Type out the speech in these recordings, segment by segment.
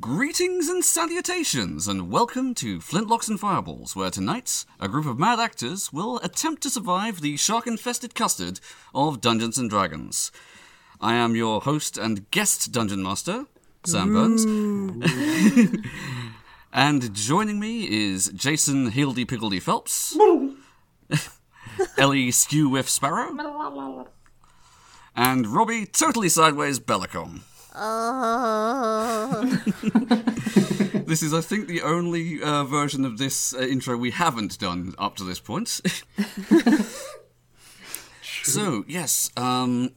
Greetings and salutations, and welcome to Flintlocks and Fireballs, where tonight a group of mad actors will attempt to survive the shark infested custard of Dungeons and Dragons. I am your host and guest dungeon master, Sam Burns. and joining me is Jason Hildy Piggledy Phelps, Ellie Skew Whiff Sparrow, and Robbie Totally Sideways Bellicom. This is, I think, the only uh, version of this uh, intro we haven't done up to this point. so, yes, um,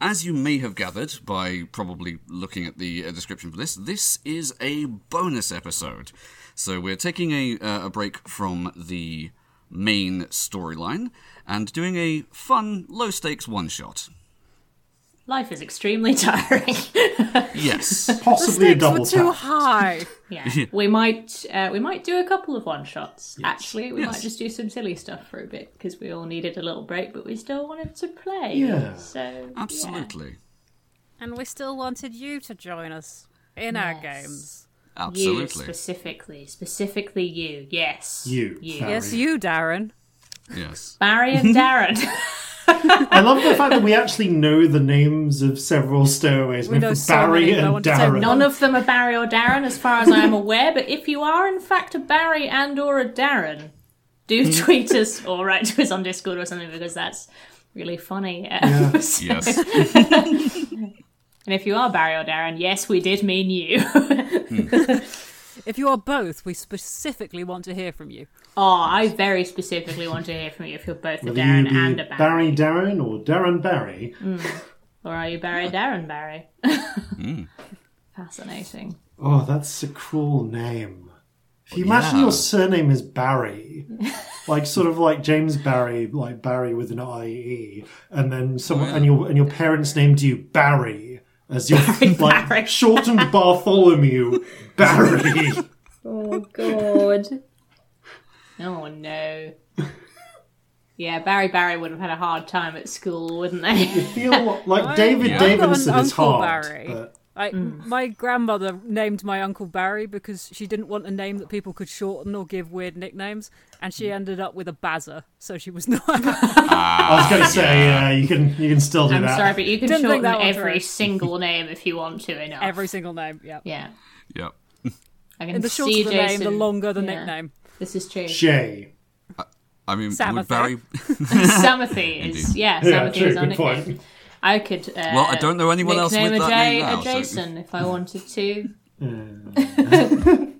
as you may have gathered by probably looking at the uh, description for this, this is a bonus episode. So, we're taking a, uh, a break from the main storyline and doing a fun, low stakes one shot. Life is extremely tiring. Yes. Possibly a Stakes were double too tap. high. yeah, we might uh, we might do a couple of one shots. Actually, we Yes. might just do some silly stuff for a bit because we all needed a little break, but we still wanted to play. Yeah. So yeah. Absolutely. And we still wanted you to join us in our Yes. games. You Absolutely. specifically, specifically you. Yes, You, You. Yes, you, Darren. Yes. Barry and Darren. I love the fact that we actually know the names of several stowaways. We know have so Barry many, and want to say Darren. None of them are Barry or Darren, as far as I am aware. But if you are in fact a Barry and or a Darren, do tweet us or write to us on Discord or something because that's really funny. Um, so- Yes. And if you are Barry or Darren, yes, we did mean you. If you are both, we specifically want to hear from you. oh, I very specifically want to hear from you if you're both a Darren you be and a Barry. Barry Darren or Darren Barry. Hmm. Or are you Barry Darren Barry? Hmm. Fascinating. Oh, that's a cruel name. If you imagine yeah. your surname is Barry, like sort of like James Barry, like Barry with an IE, and then someone and your and your parents named you Barry as your like Barry. shortened Bartholomew Barry. Oh god. Oh no. Yeah, Barry Barry would have had a hard time at school, wouldn't they? You feel like I- David I've got an Davidson is hard, Barry. but I, Mm. My grandmother named my uncle Barry because she didn't want a name that people could shorten or give weird nicknames, and Mm. she ended up with a Bazza, so she was not. I was going to say, yeah, you can you can still do I'm that. sorry, but you can Didn't shorten every through. single name if you want to enough. Every single name, yeah. Yeah. Yep. I can And the shorter see the name, the longer the yeah, nickname. This is true. Shay. I mean, Samothy. would Barry. Samothy is yeah, Yeah, Samothy true, is our good nickname. point. I could uh, Well, I don't know anyone else nickname with a that Jay name now, a so- Jason if I wanted to.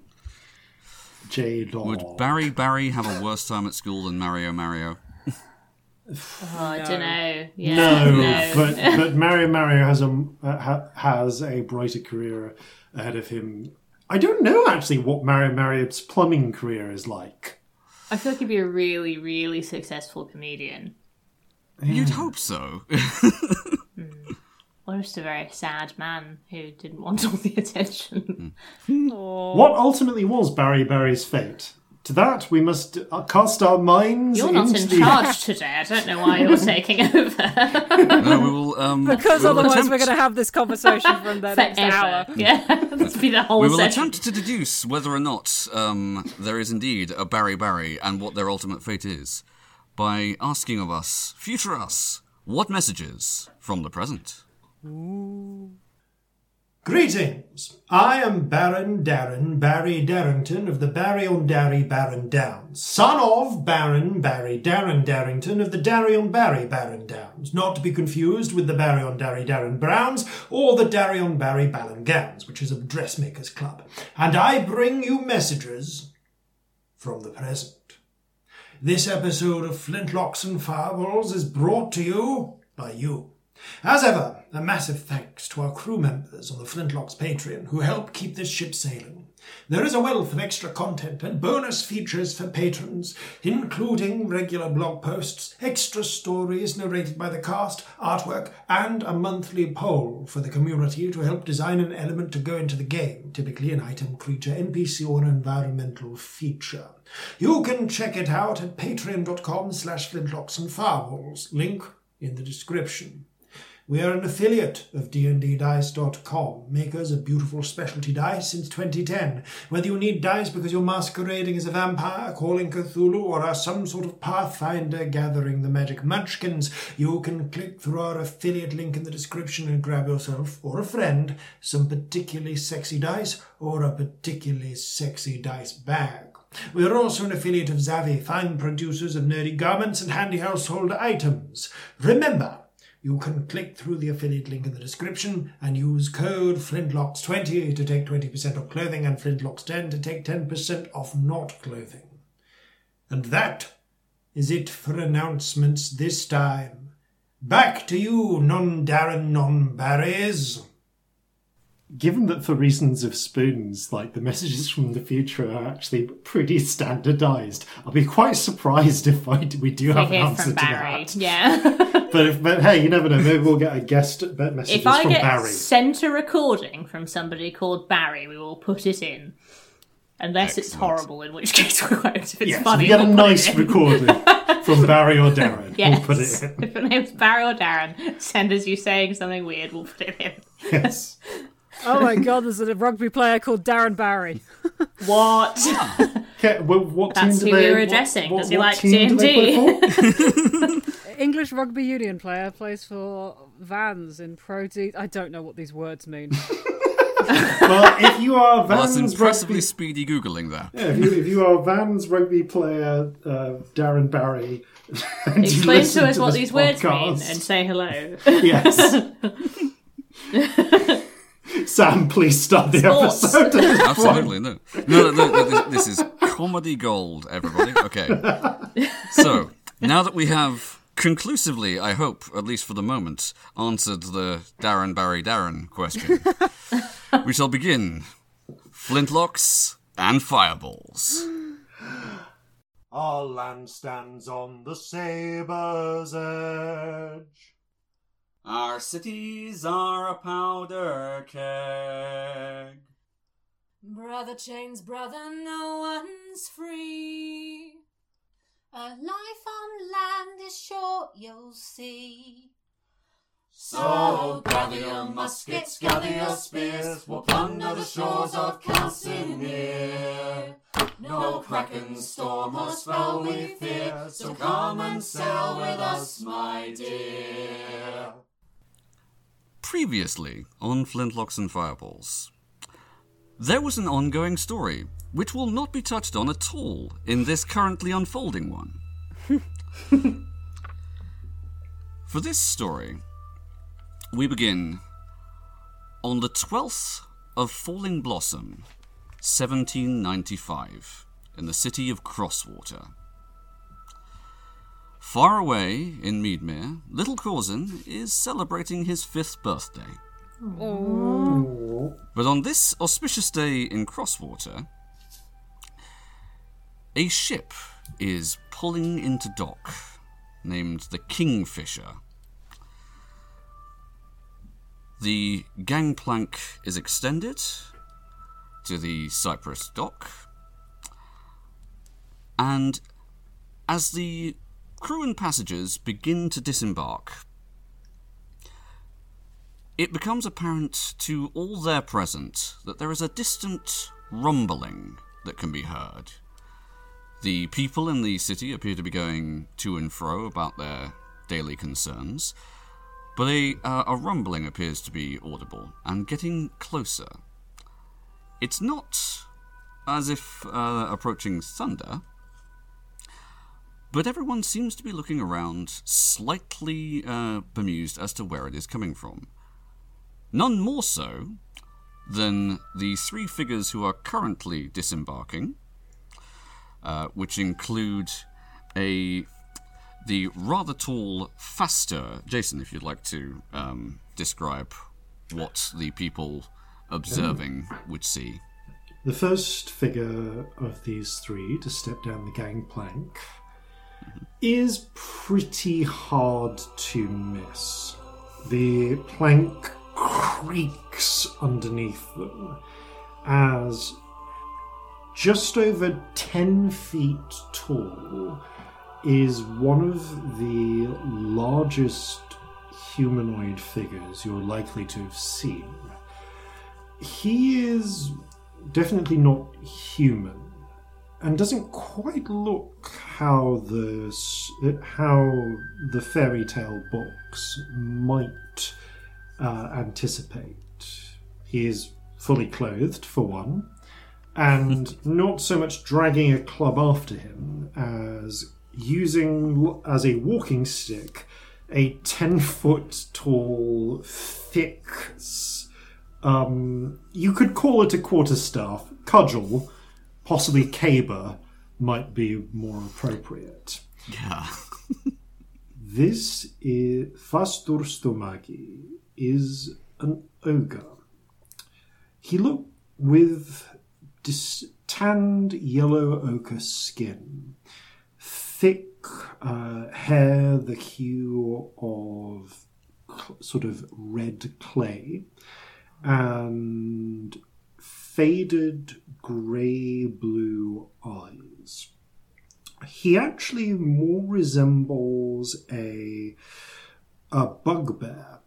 J Law. Would Barry Barry have a worse time at school than Mario Mario? Oh, I don't know. Yeah, No, no. but but Mario Mario has a uh, ha, has a brighter career ahead of him. I don't know actually what Mario Mario's plumbing career is like. I feel like he'd be a really, really successful comedian. You'd hope so. Or just a very sad man who didn't want all the attention. What ultimately was Barry Barry's fate? To that we must uh, cast our minds. You're not into in the- charge today. I don't know why you're taking over. no, we will. Um, Because we will otherwise, attempt, we're going to have this conversation from the next hour. Yeah, that's be the whole We will session. attempt to deduce whether or not um, there is indeed a Barry Barry and what their ultimate fate is by asking of us, future us, what messages from the present. Greetings. I am Baron Darren Barry Darrington of the Barry on Darry Baron Downs, son of Baron Barry Darren Darrington of the Darry on Barry Baron Downs, not to be confused with the Barry on Darry Darren Browns or the Darry on Barry Gowns, which is a dressmakers club. And I bring you messages from the present. This episode of Flintlocks and Fireballs is brought to you by you. As ever, a massive thanks to our crew members on the Flintlocks Patreon who help keep this ship sailing. There is a wealth of extra content and bonus features for patrons, including regular blog posts, extra stories narrated by the cast, artwork, and a monthly poll for the community to help design an element to go into the game, typically an item, creature, NPC, or an environmental feature. You can check it out at patreon.com slash flintlocks and fireballs, link in the description. We are an affiliate of dnddice.com, makers of beautiful specialty dice since 2010. Whether you need dice because you're masquerading as a vampire, calling Cthulhu, or are some sort of pathfinder gathering the magic munchkins, you can click through our affiliate link in the description and grab yourself, or a friend, some particularly sexy dice, or a particularly sexy dice bag. We are also an affiliate of Zavvi, fine producers of nerdy garments and handy household items. Remember, you can click through the affiliate link in the description and use code FLINTLOCKS20 to take 20% off clothing and FLINTLOCKS10 to take 10% off not clothing. And that is it for announcements this time. Back to you, non Darren, non Barrys. Given that for reasons of spoons, like the messages from the future are actually pretty standardized, I'll be quite surprised if I, we do We have an hear answer from to Barry. that. Yeah. But, if, but hey, you never know. Maybe we'll get a guest uh, messages if I from get Barry. sent a recording from somebody called Barry, we will put it in. Unless it's horrible, in which case we won't. If it's Yes, funny, we get a we'll put it nice in. recording from Barry or Darren. Yes. We'll put it in. if your name's Barry or Darren, send us you saying something weird, we'll put it in. Yes. Oh my god, there's a rugby player called Darren Barry. What? Okay, well, what That's team do who we they, were what- addressing. What, Does he what like team do they D&D? English rugby union player plays for Vans in Pro D. I don't know what these words mean. well, if you are Well, that's Vans impressively rugby, speedy googling there. yeah, if you if you are Vans rugby player uh, Darren Barry, and Explain to us what this these words mean and say hello. Yes. Sam, please start the Sports. episode. Absolutely, no. No, no, no, no this, this is comedy gold, everybody. Okay. So, now that we have conclusively, I hope, at least for the moment, answered the Darren Barry Darren question, we shall begin Flintlocks and Fireballs. Our land stands on the sabre's edge. Our cities are a powder keg. Brother chains, brother, no one's free. A life on land is short, you'll see. So gather your muskets, gather your spears, we'll plunder the shores of Calcinear. No kraken, storm, or spell we fear, so come and sail with us, my dear. Previously on Flintlocks and Fireballs, there was an ongoing story which will not be touched on at all in this currently unfolding one. For this story, we begin on the 12th of Falling Blossom, 1795, in the city of Crosswater. Far away in Meadmere, little Corzin is celebrating his fifth birthday. But on this auspicious day in Crosswater, a ship is pulling into dock named the Kingfisher. The gangplank is extended to the Cyprus dock, and as the crew and passengers begin to disembark, it becomes apparent to all there present that there is a distant rumbling that can be heard. The people in the city appear to be going to and fro about their daily concerns, but a, uh, a rumbling appears to be audible and getting closer. It's not as if uh, approaching thunder, but everyone seems to be looking around, slightly uh, bemused as to where it is coming from. None more so than the three figures who are currently disembarking, uh, which include a the rather tall Faster. Jason, if you'd like to um, describe what the people observing would see. The first figure of these three to step down the gangplank is pretty hard to miss. The plank creaks underneath them as just over 10 feet tall is one of the largest humanoid figures you're likely to have seen. He is definitely not human and doesn't quite look how the how the fairy tale books might uh, anticipate. He is fully clothed, for one, and not so much dragging a club after him as using as a walking stick a 10 foot tall, thick, um, you could call it a quarterstaff, cudgel, possibly caber might be more appropriate. Yeah. This is Fastur Stomagi is an ogre. He looked with dis- tanned yellow ochre skin, thick uh, hair the hue of cl- sort of red clay, and faded grey blue eyes he actually more resembles a a bugbear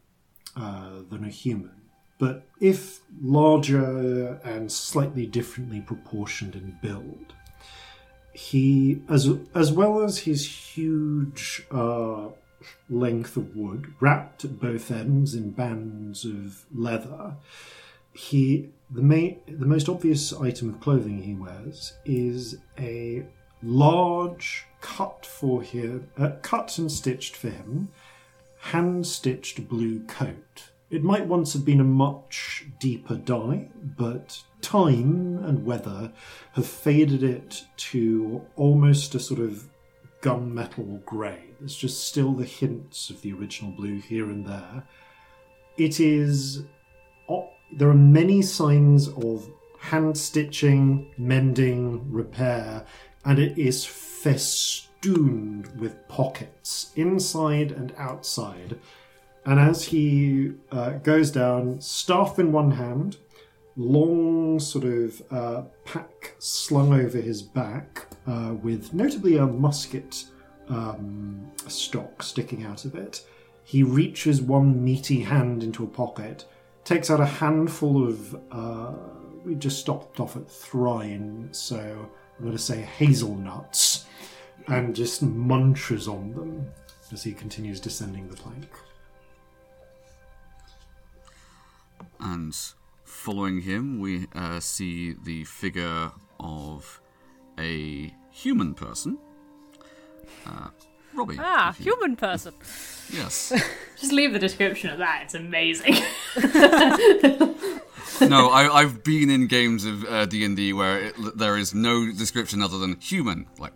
uh, than a human, but if larger and slightly differently proportioned in build. He, as as well as his huge uh, length of wood, wrapped at both ends in bands of leather, he the main the most obvious item of clothing he wears is a large cut for him uh, cut and stitched for him hand stitched blue coat. It might once have been a much deeper dye but time and weather have faded it to almost a sort of gunmetal grey there's just still the hints of the original blue here and there. It is o- there are many signs of hand stitching, mending, repair, and it is festooned with pockets inside and outside. And as he uh, goes down, staff in one hand, long sort of uh, pack slung over his back, uh, with notably a musket um, stock sticking out of it. He reaches one meaty hand into a pocket, takes out a handful of. Uh, we just stopped off at thrine, so I'm going to say hazelnuts, and just munches on them as he continues descending the plank. And following him, we uh, see the figure of a human person. Uh, Robbie. Ah, if you- human person. Yes. Just leave the description of that. It's amazing. no, I, I've been in games of uh, D&D where it, there is no description other than human. Like,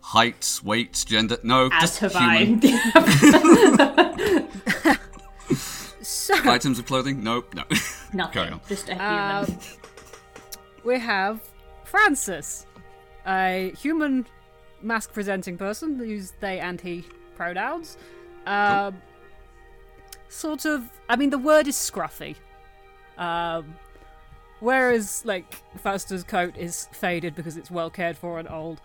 height, weight, gender. No, As just have human. I. So Items of clothing? Nope, no. Nothing. Carry on. Just a human. Um, we have Francis, a human mask presenting person use they and he pronouns. Um, Sort of, I mean, the word is scruffy. Um, whereas, like, Fausta's coat is faded because it's well cared for and old.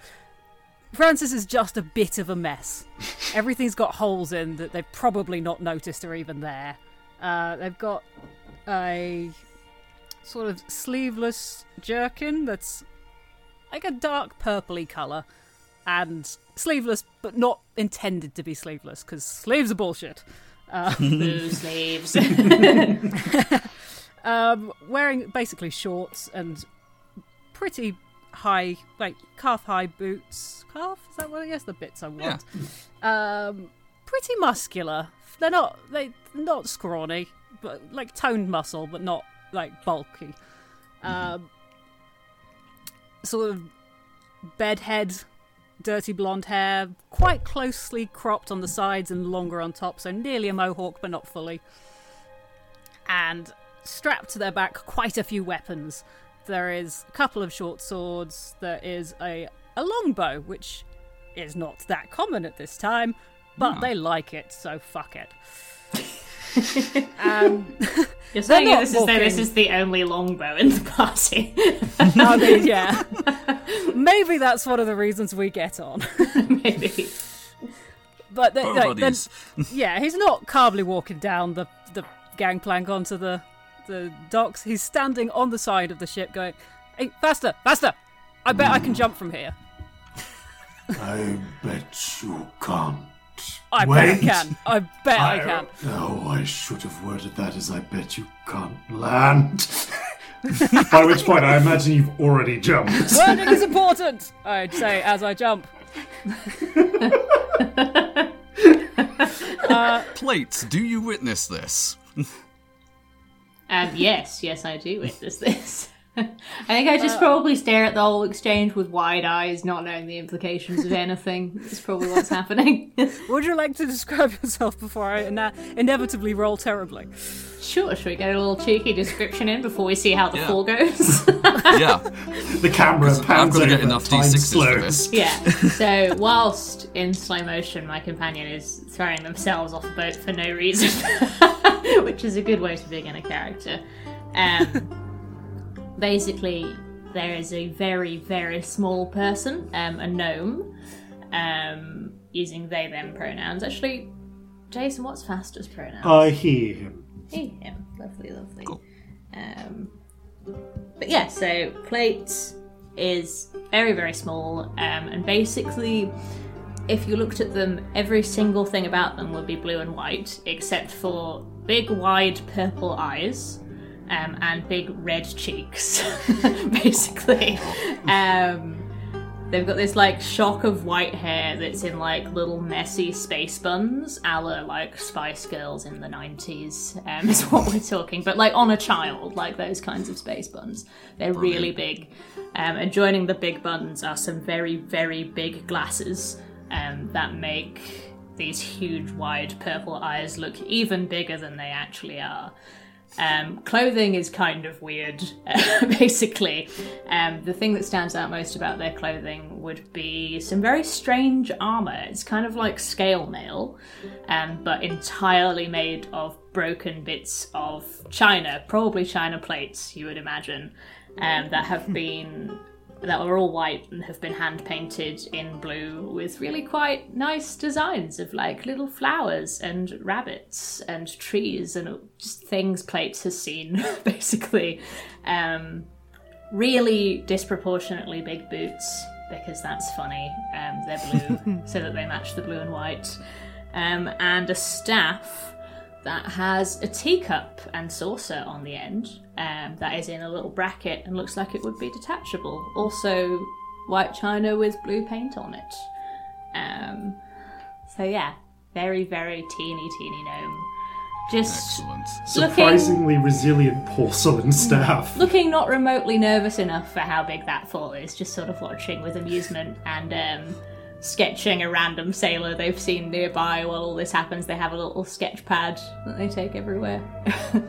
Francis is just a bit of a mess. Everything's got holes in that they've probably not noticed are even there. Uh, they've got a sort of sleeveless jerkin that's like a dark purpley colour and sleeveless but not intended to be sleeveless because sleeves are bullshit. Blue sleeves. um, wearing basically shorts and pretty high like calf high boots. Calf? Is that what yes the bits i want. Um, pretty muscular. They're not they not scrawny but like toned muscle but not like bulky. Um, sort of bedhead dirty blonde hair quite closely cropped on the sides and longer on top so nearly a mohawk but not fully. And strapped to their back quite a few weapons. There is a couple of short swords there is a, a longbow which is not that common at this time but hmm. they like it so fuck it um, You're saying not this is though this is the only longbow in the party. I mean, yeah. Maybe that's one of the reasons we get on. Maybe. but then, like, then- yeah, he's not calmly walking down the the gangplank onto the the docks. He's standing on the side of the ship, going, "Hey, faster, faster! I bet I can jump from here. I bet you can't. I bet I can. I bet I can." Oh, I should have worded that as I bet you can't land. By which point, I imagine you've already jumped. Wording is important. I'd say as I jump. Plates, do you witness this? Um, yes, yes, I do witness this. I think I just probably stare at the whole exchange with wide eyes, not knowing the implications of anything. It's probably what's happening. Would you like to describe yourself before I ina- inevitably roll terribly? sure, should we get a little cheeky description in before we see how the Yeah. fall goes? Yeah, The camera I'm pans gonna over, get enough time d6s for slows. this. yeah. So, whilst in slow motion, my companion is throwing themselves off a boat for no reason, which is a good way to begin a character. Um, basically, there is a very, very small person, um, a gnome, um, using they them pronouns. Actually, Jason, what's fastest pronouns? I hear him. He, him. Lovely, lovely. Um, but yeah, so plate is very, very small, um, and basically, if you looked at them, every single thing about them would be blue and white, except for big, wide purple eyes. Um, and big red cheeks, basically. Um, They've got this like shock of white hair that's in like little messy space buns, a la like Spice Girls in the 90s, um, is what we're talking. But like on a child, like those kinds of space buns. They're really big. Um, and joining the big buns are some very, very big glasses um, that make these huge, wide purple eyes look even bigger than they actually are. Um, clothing is kind of weird, basically. Um, the thing that stands out most about their clothing would be some very strange armor. It's kind of like scale mail, um, but entirely made of broken bits of china, probably china plates, you would imagine, um, that have been that are all white and have been hand painted in blue with really quite nice designs of like little flowers and rabbits and trees and just things plates has seen basically. Um, really disproportionately big boots because that's funny. Um, they're blue so that they match the blue and white. Um, and a staff that has a teacup and saucer on the end um, that is in a little bracket and looks like it would be detachable. Also, white china with blue paint on it. Um, so yeah, very very teeny teeny gnome. Just Excellent. Surprisingly resilient porcelain staff. looking not remotely nervous enough for how big that fall is. Just sort of watching with amusement and um, sketching a random sailor they've seen nearby while all this happens. They have a little sketch pad that they take everywhere.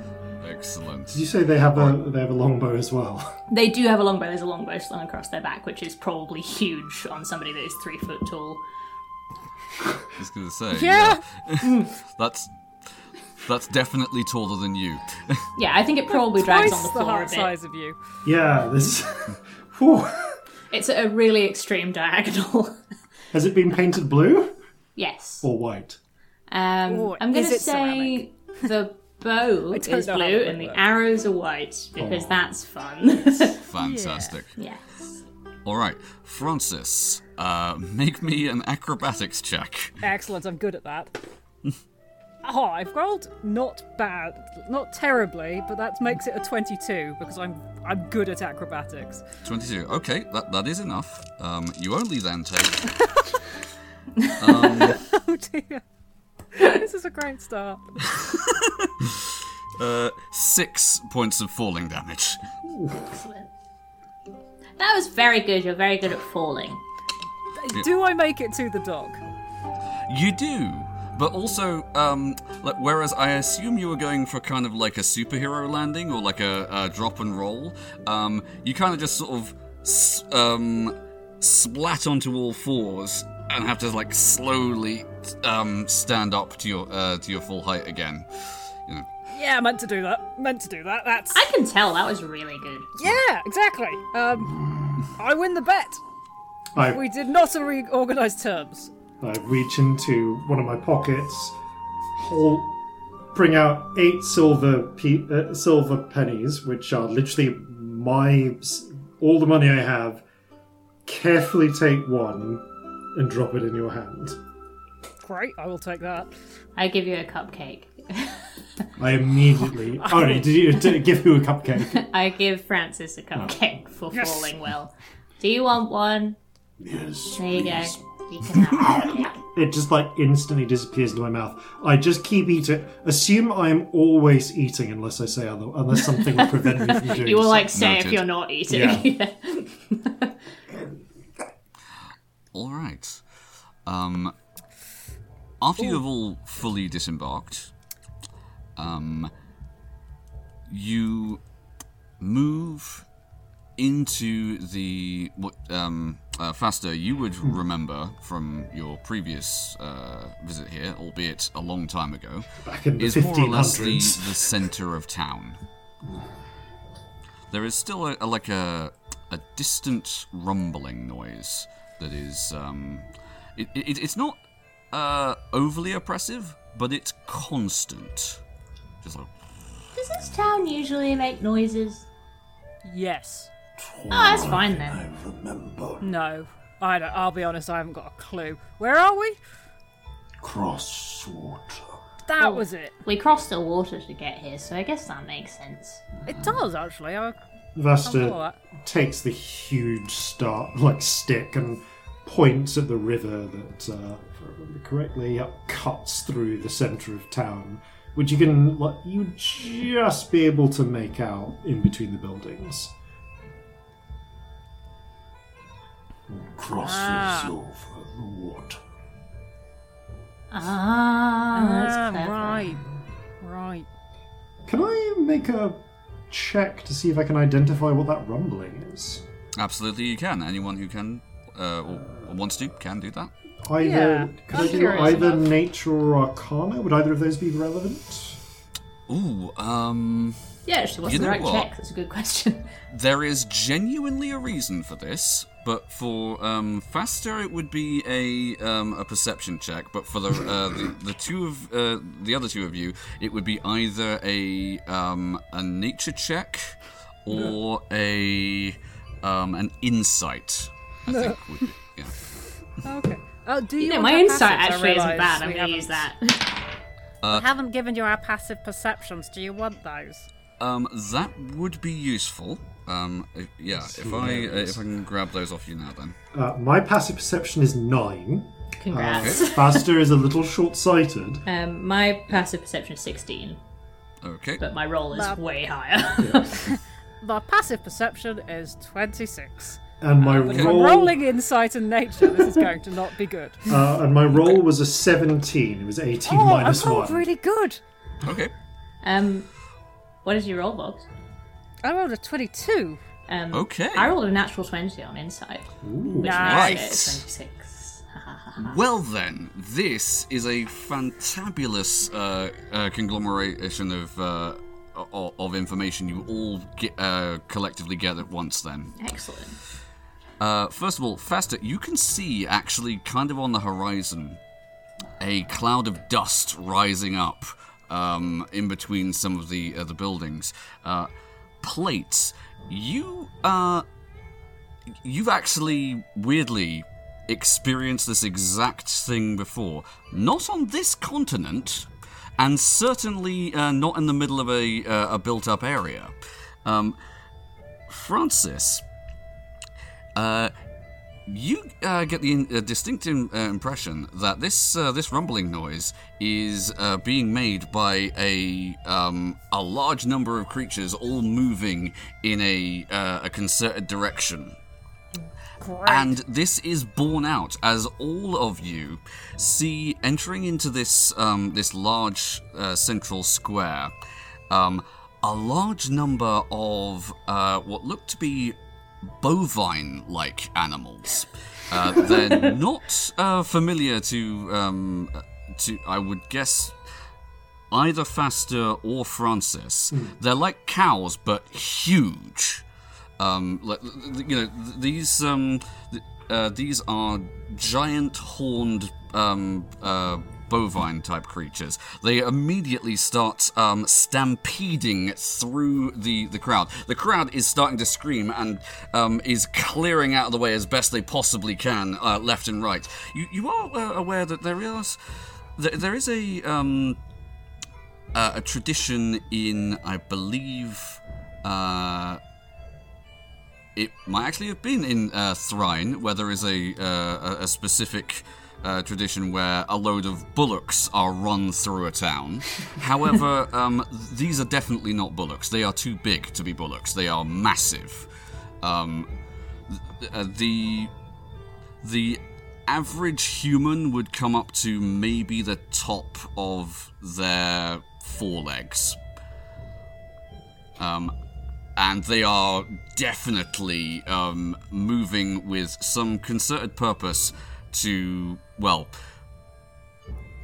Excellent. Did you say they have a they have a longbow as well? They do have a longbow. There's a longbow slung across their back, which is probably huge on somebody that is three foot tall. I was gonna say. Yeah. yeah. that's that's definitely taller than you. Yeah, I think it probably drags on Twice the the floor a heart bit. size of you. Yeah, this. It's a really extreme diagonal. Has it been painted blue yes. or white? Um, Ooh, I'm going is to it say the bow don't is know how blue it and the works. arrows are white because that's fun. Fantastic. yes. All right, Francis, uh, make me an acrobatics check. Excellent, I'm good at that. Oh, I've rolled not bad, not terribly, but that makes it a 22 because I'm I'm good at acrobatics. 22. Okay, that, that is enough. Um, you only then take Oh dear. this is a great start. uh, six points of falling damage. Excellent. That was very good. You're very good at falling. Do I make it to the dog? You do, but also, um, like, whereas I assume you were going for kind of like a superhero landing or like a, a drop and roll, um, you kind of just sort of s- um, splat onto all fours and have to like slowly um, stand up to your uh, to your full height again. You know, Yeah, I meant to do that. Meant to do that. That's I can tell that was really good. yeah, exactly. Um, I win the bet. I We did not agree organized terms. I reach into one of my pockets, hold, bring out eight silver pe- uh, silver pennies, which are literally my all the money I have. Carefully take one and drop it in your hand. Great, I will take that. I give you a cupcake. I immediately. Oh, did you to give you a cupcake? I give Francis a cupcake for falling well. Do you want one? Yes, There you please. go. You can have a cupcake. It just like instantly disappears into my mouth. I just keep eating. Assume I'm always eating unless I say other, unless something will prevent me from doing. You will so. like say if you're not eating. Yeah. All right. Um, after you have all fully disembarked, um, you move into the what um, uh, faster you would remember from your previous uh, visit here, albeit a long time ago, Back in the is more or less the, the center of town. There is still a, a- like a a distant rumbling noise that is um, it, it, it's not uh, overly oppressive, but it's constant. Just like Does this town usually make noises? Yes. Oh, that's fine then. I remember No. I don't, I'll be honest, I haven't got a clue. Where are we? Crosswater. That was it. We crossed the water to get here, so I guess that makes sense. It does, actually. I, Vasta takes the huge star like stick and points at the river that, uh, if I remember correctly, uh, cuts through the center of town, which you can like you just be able to make out in between the buildings. Crosses Ah. over the water. Ah, that's Ah, clever. right. Right. Can I make a check to see if I can identify what that rumbling is? absolutely, you can. Anyone who can uh, or wants to can do that. Either Yeah, could I'm I do either enough. nature or arcana? Would either of those be relevant? Ooh, um, Yeah, actually, what's You the right what? check? That's a good question. there is genuinely a reason for this. But for um, faster, it would be a um, a perception check. But for the uh, the, the two of uh, the other two of you, it would be either a um, a nature check or a um, an insight. I think would be. Yeah. Okay. Oh, do you, You know, my insight actually isn't bad. I'm going to use haven't- that. I haven't given you our passive perceptions. Do you want those? Um, that would be useful. Um, if- yeah, if I uh, if I can grab those off you now, then. Uh, my passive perception is nine. Congrats. Uh, Faster is a little short-sighted. Um, my passive perception is 16, Okay. but my roll is Wow. way higher. My passive perception is 26. And my But if I'm roll, rolling insight and nature, this is going to not be good. uh, and my roll was a seventeen. It was eighteen Oh, minus I rolled one. really good. Okay. um, what did you roll, Bobs? I rolled a 22. Um, Okay. I rolled a natural 20 on insight, which Nice. makes it 26. Well then, this is a fantabulous uh, uh, conglomeration of uh, o- of information you all get, uh, collectively get at once. Then, Excellent. uh, first of all, faster, you can see actually kind of on the horizon a cloud of dust rising up um, in between some of the uh, the buildings. Plates. You uh, you've actually weirdly experienced this exact thing before. Not on this continent, and certainly uh, not in the middle of a uh, a built up area. Um, Francis, uh, you uh, get the in, uh, distinct im- uh, impression that this uh, this rumbling noise is uh, being made by a um, a large number of creatures all moving in a uh, a concerted direction. And this is borne out as all of you see entering into this um, this large uh, central square um, a large number of uh, what look to be bovine-like animals. Uh, they're not uh, familiar to um, to I would guess either Faster or Francis. They're like cows, but huge. Um, like, you know, these um, uh, these are giant horned um, uh, bovine type creatures. They immediately start um, stampeding through the, the crowd. The crowd is starting to scream and um, is clearing out of the way as best they possibly can, uh, left and right. You you are uh, aware that there is there, is a um, uh, a tradition in I believe. Uh, it might actually have been in uh, Thrine, where there is a, uh, a specific uh, tradition where a load of bullocks are run through a town. However, um, these are definitely not bullocks. They are too big to be bullocks. They are massive. Um, th- uh, the the average human would come up to maybe the top of their forelegs. Um, and they are definitely um, moving with some concerted purpose to, well,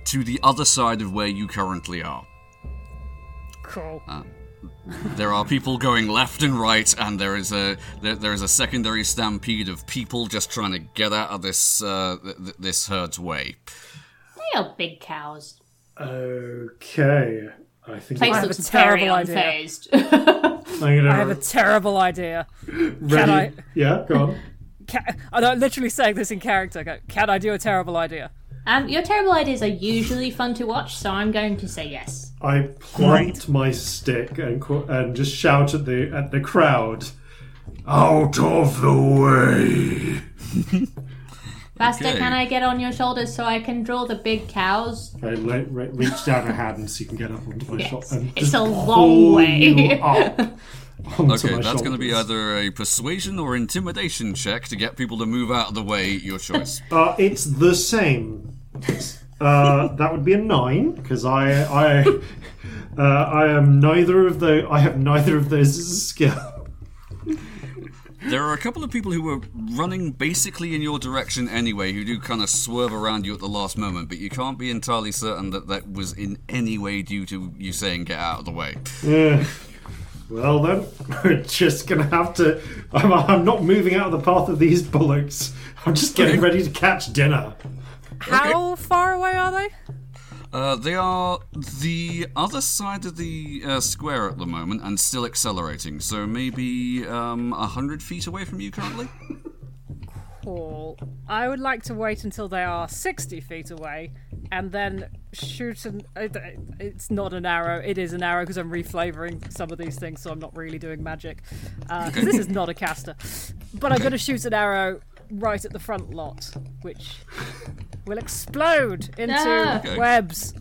to the other side of where you currently are. Cool. There are people going left and right, and there is a there, there is a secondary stampede of people just trying to get out of this uh, th- th- this herd's way. They are big cows. Okay. I think Face have I'm a looks very terrible idea. gonna I have a terrible idea. ready. Can I? Yeah, go on. Can, I'm literally saying this in character. Can I do a terrible idea? um, your terrible ideas are usually fun to watch, so I'm going to say yes. I plant my stick and qu- and just shout at the at the crowd. Out of the way! Faster, Okay. can I get on your shoulders so I can draw the big cows? I le- re- reach down a hand so you can get up onto my Yes. shoulder. and It's just a long pull way. you up onto Okay, that's going to be either a persuasion or intimidation check to get people to move out of the way. Your choice. Uh, it's the same. Uh, that would be a nine because I I uh, I am neither of the I have neither of those as a skill. There are a couple of people who were running basically in your direction anyway, who do kind of swerve around you at the last moment, but you can't be entirely certain that that was in any way due to you saying get out of the way. Yeah. Well then, we're just gonna have to. I'm, I'm not moving out of the path of these bullocks. I'm just getting ready to catch dinner. How far away are they? Uh, they are the other side of the uh, square at the moment and still accelerating, so maybe um, 100 feet away from you currently? Cool. I would like to wait until they are 60 feet away and then shoot an. it- It's not an arrow, it is an arrow because I'm reflavoring some of these things, so I'm not really doing magic. Uh, 'cause this is not a caster. But I'm going to shoot an arrow right at the front lot, which will explode into Ah. Okay. webs.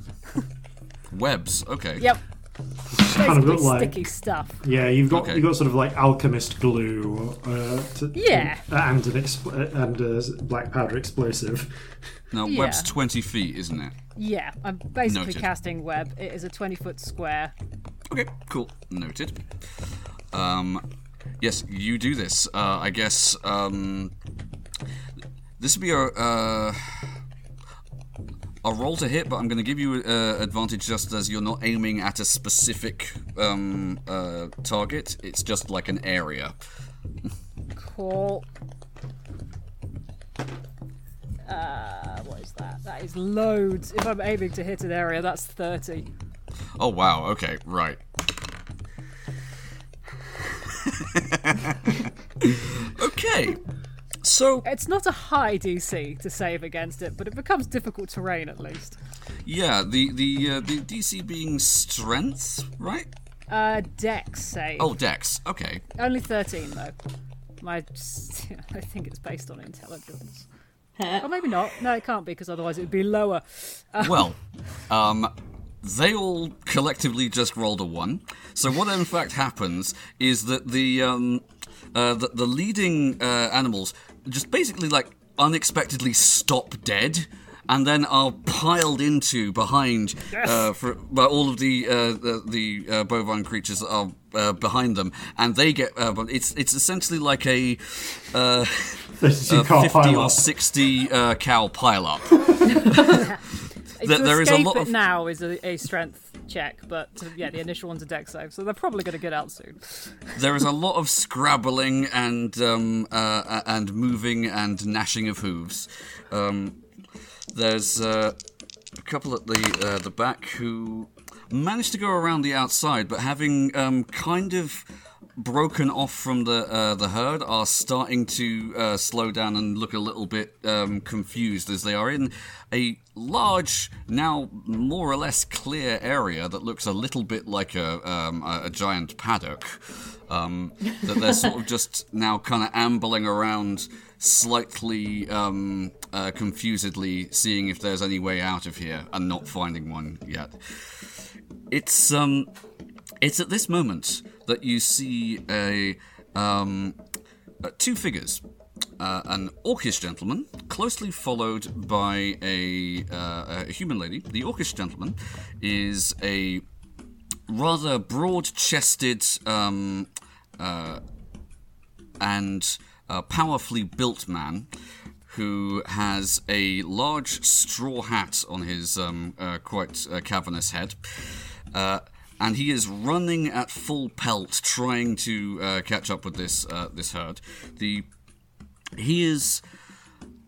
Webs, okay. Yep. Kind of Basically look like sticky stuff. yeah. You've got Okay. you've got sort of like alchemist glue. Uh, to, Yeah. and an expl- and a black powder explosive. Now, Yeah. web's 20 feet, isn't it? Yeah, I'm basically Noted. casting web. It is a 20 foot square. Okay, cool. Noted. Um, yes, you do this. Uh, I guess um, this would be a uh, a roll to hit, but I'm going to give you uh, advantage just as you're not aiming at a specific um, uh, target. It's just like an area. Cool. Uh, what is that? That is loads. If I'm aiming to hit an area, that's 30. Oh wow. Okay. Right. okay. So It's not a high DC to save against it, but it becomes difficult terrain at least. yeah, the the uh, the DC being strength, right? Uh, Dex save. Oh, Dex. Okay. Only 13 though. My, I think it's based on intelligence. or maybe not. No, it can't be because otherwise it would be lower. Well, um, they all collectively just rolled a one. So what in fact happens is that the um, uh, the, the leading uh, animals just basically like unexpectedly stop dead. And then are piled into behind uh, for by all of the uh, the, the uh, bovine creatures that are uh, behind them, and they get. Uh, it's it's essentially like a uh, a your fifty or sixty uh, cow pile up. to there is a lot of- now is a, a strength check, but uh, yeah, the initial one's a Dex save, so they're probably going to get out soon. There is a lot of scrabbling and um, uh, and moving and gnashing of hooves. Um, there's uh, a couple at the uh, the back who managed to go around the outside, but having um, kind of broken off from the uh, the herd are starting to uh, slow down and look a little bit um, confused as they are in a large, now more or less clear area that looks a little bit like a um, a, a giant paddock. Um, that they're sort of just now kind of ambling around slightly um, uh, confusedly, seeing if there's any way out of here, and not finding one yet. It's um, it's at this moment that you see a um, uh, two figures. Uh, an orcish gentleman, closely followed by a, uh, a human lady. The orcish gentleman is a rather broad-chested um, uh, and uh, powerfully built man who has a large straw hat on his um, uh, quite cavernous head. And he is running at full pelt, trying to uh, catch up with this uh, this herd. The he is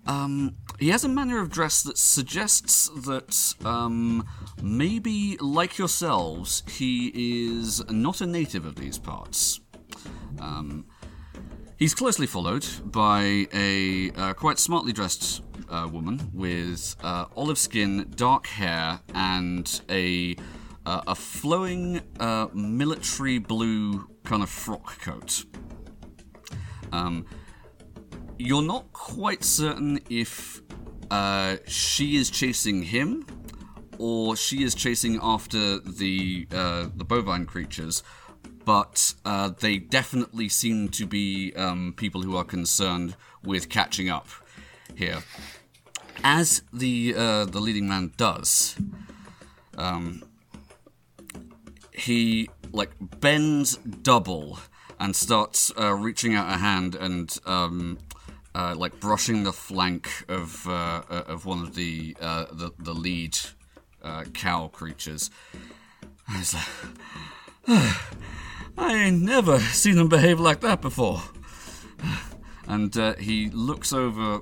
um, he has a manner of dress that suggests that um, maybe, like yourselves, he is not a native of these parts. Um, he's closely followed by a uh, quite smartly dressed uh, woman with uh, olive skin, dark hair, and a uh, a flowing uh, military blue kind of frock coat. Um, you're not quite certain if uh, she is chasing him or she is chasing after the uh, the bovine creatures, but uh, they definitely seem to be um, people who are concerned with catching up here. As the uh, the leading man does, um, he like bends double and starts uh, reaching out a hand and um, uh, like brushing the flank of uh, uh of one of the uh, the, the lead uh, cow creatures. He's like, I ain't never seen him behave like that before. And he looks over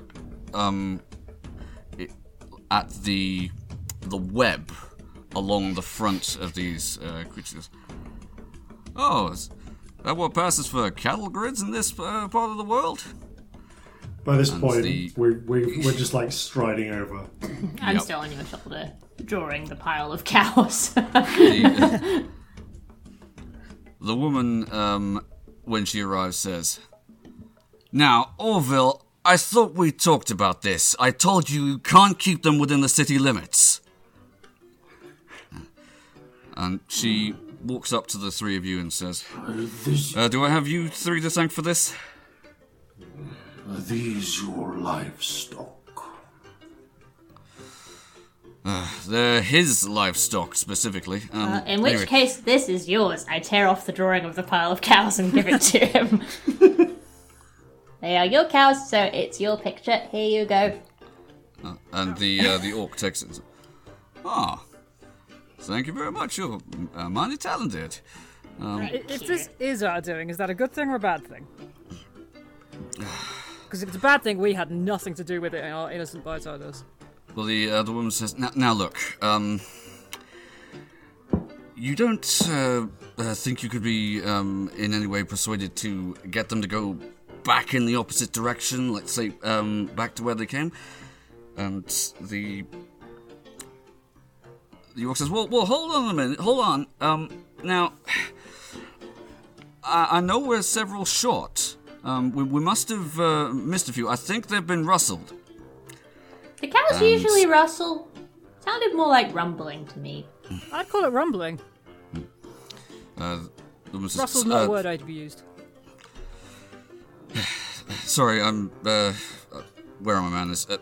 um, it, at the the web along the front of these uh, creatures. Oh, is that what passes for cattle grids in this uh, part of the world? By this And point, the- we, we, we're just like striding over. I'm Yep. still on your shoulder, drawing the pile of cows. The, the woman, um, when she arrives, says, Now, Orville, I thought we talked about this. I told you you can't keep them within the city limits. And she walks up to the three of you and says, uh, Do I have you three to thank for this? are these your livestock? They're his livestock, specifically. Um, Uh, in which anyway. case, this is yours. I tear off the drawing of the pile of cows and give it to him. they are your cows, so it's your picture. Here you go. And the uh, the orc takes it. Ah, thank you very much. You're uh, mighty talented. Um, I- If this is our doing, is that a good thing or a bad thing? Because if it's a bad thing, we had nothing to do with it, and our innocent bystanders. Well, the uh, the woman says, "Now, now look, um, you don't uh, uh, think you could be um, in any way persuaded to get them to go back in the opposite direction, let's say um, back to where they came?" And the the orc says, "Well, well, hold on a minute, hold on. Um, now, I, I know we're several short. Um, we, we must have uh, missed a few. I think they've been rustled." The cows And- usually rustle. Sounded more like rumbling to me. I'd call it rumbling. Uh, the woman says, Russell's not "Uh, a word I'd be used. Sorry, I'm. Uh, uh, where am I, man? This, uh,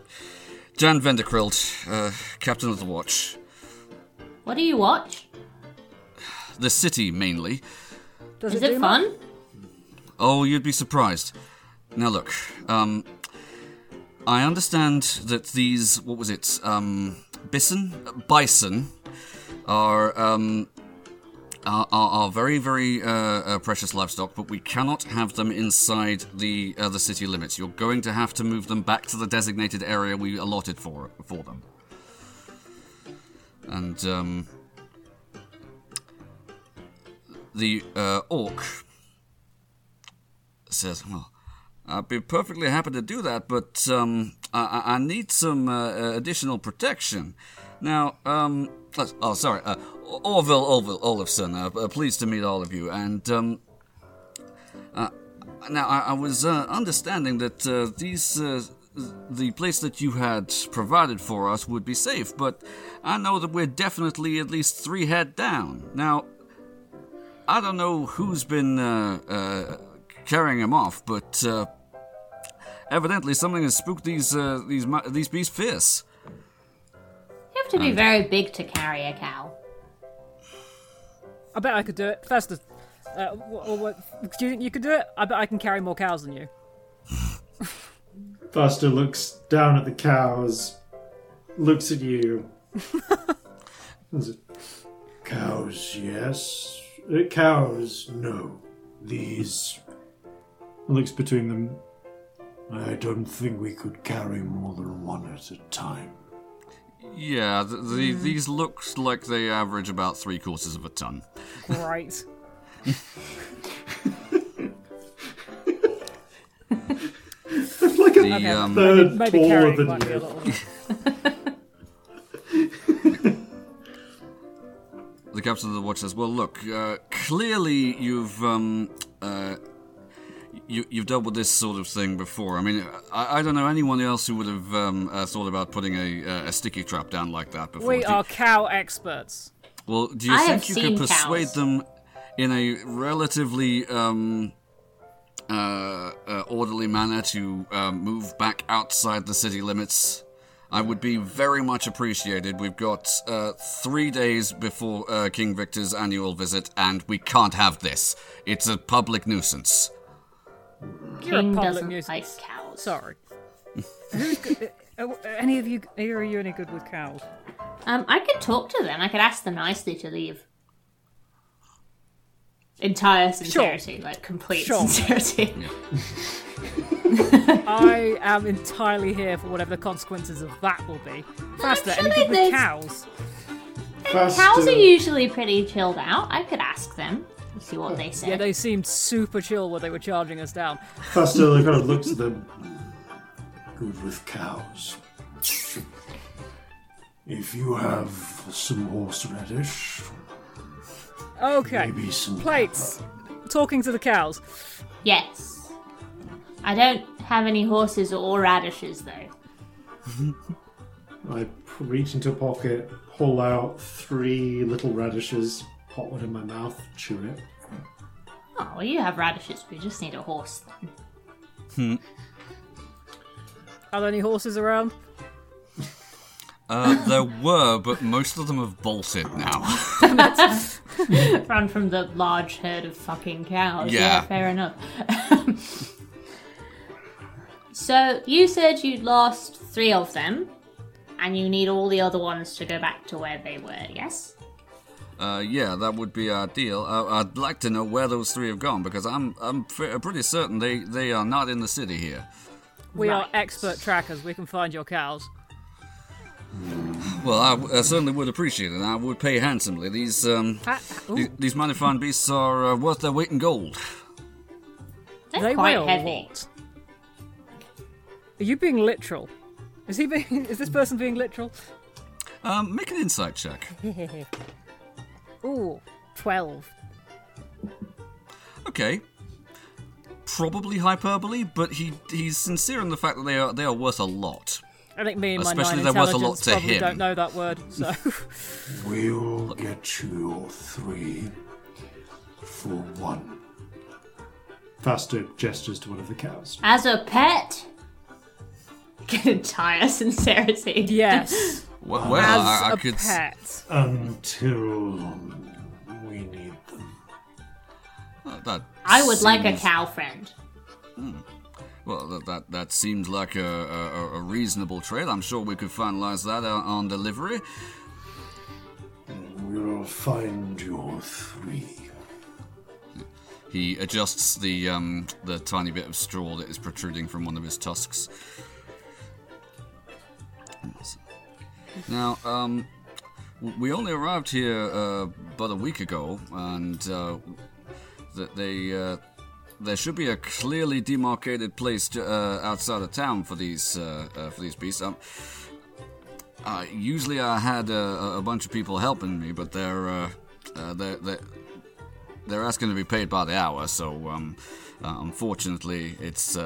Jan Venderkrilt, uh, captain of the watch. What do you watch? The city, mainly. Does Is it, it do much? fun? Oh, you'd be surprised. Now, look, um. I understand that these. What was it? Um. Bison? Bison. are um, are, are, are very very uh, uh, precious livestock, but we cannot have them inside the uh, the city limits. You're going to have to move them back to the designated area we allotted for for them. And um, the uh, orc says, "Well, I'd be perfectly happy to do that, but um, I, I- need some uh, uh, additional protection. Now, um, oh, sorry, uh, Orville, Orville, Olafson. Uh, uh, pleased to meet all of you. And um, uh, now, I, I was understanding that these. The place that you had provided for us would be safe, but I know that we're definitely at least three head down. Now, I don't know who's been uh, uh, carrying him off, but uh, evidently something has spooked these uh, these mu- these beasts fierce. You have to be very big to carry a cow. I bet I could do it. Festus, uh, wh- wh- what, do you think you could do it? I bet I can carry more cows than you. Faster looks down at the cows, looks at you. Cows, yes. Uh, cows, no. These. looks between them. I don't think we could carry more than one at a time. Yeah, the, the, these looks like they average about three quarters of a ton. Great. like a The, um, third Maybe taller carrying than might be a you. little. the captain of the watch says, "Well, look, uh, clearly you've um, uh, you, you've dealt with this sort of thing before. I mean, I, I don't know anyone else who would have um, uh, thought about putting a, uh, a sticky trap down like that before. We Do- are cow experts. Well, do you I have think you could seen persuade cows. them in a relatively um, uh, uh, orderly manner to um, move back outside the city limits? I would be very much appreciated. We've got uh, three days before uh, King Victor's annual visit, and we can't have this. It's a public nuisance. You're a King public doesn't nuisance. like cows. Sorry. Who's good? uh, uh, any of you? Are you any good with cows? Um, I could talk to them. I could ask them nicely to leave. Entire sincerity, like complete Sure. sincerity. I am entirely here for whatever the consequences of that will be. Faster, sure any good with cows? Faster, Cows uh, are usually pretty chilled out. I could ask them. See what they say. Yeah, they seemed super chill when they were charging us down. Faster uh, I kind of looks at them. Good with cows. If you have some horseradish, Okay, maybe some plates. Talking to the cows. Yes. I don't have any horses or radishes though. I reach into a pocket, pull out three little radishes, pop one in my mouth, chew it. Oh, well, you have radishes. We just need a horse then. Are there any horses around? Uh, there were, but most of them have bolted now. Run from the large herd of fucking cows. Yeah. Yeah, fair enough. so you said you'd lost three of them, and you need all the other ones to go back to where they were. Yes. Uh, yeah, that would be ideal. Uh, I'd like to know where those three have gone because I'm I'm f- pretty certain they, they are not in the city here. We are expert trackers. We can find your cows. Well, I certainly would appreciate it. I would pay handsomely. These um Ha- ooh, these, these mighty fine beasts are uh, worth their weight in gold. They're they quite weigh a heavy. lot. Are you being literal? Is he being? Is this person being literal? Um, make an insight check. Ooh, twelve. Okay. Probably hyperbole, but he he's sincere in the fact that they are they are worth a lot. I think me and my Especially nine they're worth a lot intelligence to probably him. don't know that word. So We'll get you your three for one. Faster gestures to one of the cows. As a pet. Entire sincerity. yes, Well, well as I, I a could. s- pet. Until we need them. uh, that I would like a seems- cow friend. Well, that that, that seems like a, a, a reasonable trade. I'm sure we could finalize that on delivery. We'll find your three. He adjusts the um, the tiny bit of straw that is protruding from one of his tusks. Now, um, we only arrived here uh, about a week ago, and uh, that they uh, there should be a clearly demarcated place to, uh, outside of town for these uh, uh, for these beasts. Um, usually, I had uh, a, a bunch of people helping me, but they're uh, they're, they're they're asking to be paid by the hour, so um, unfortunately, it's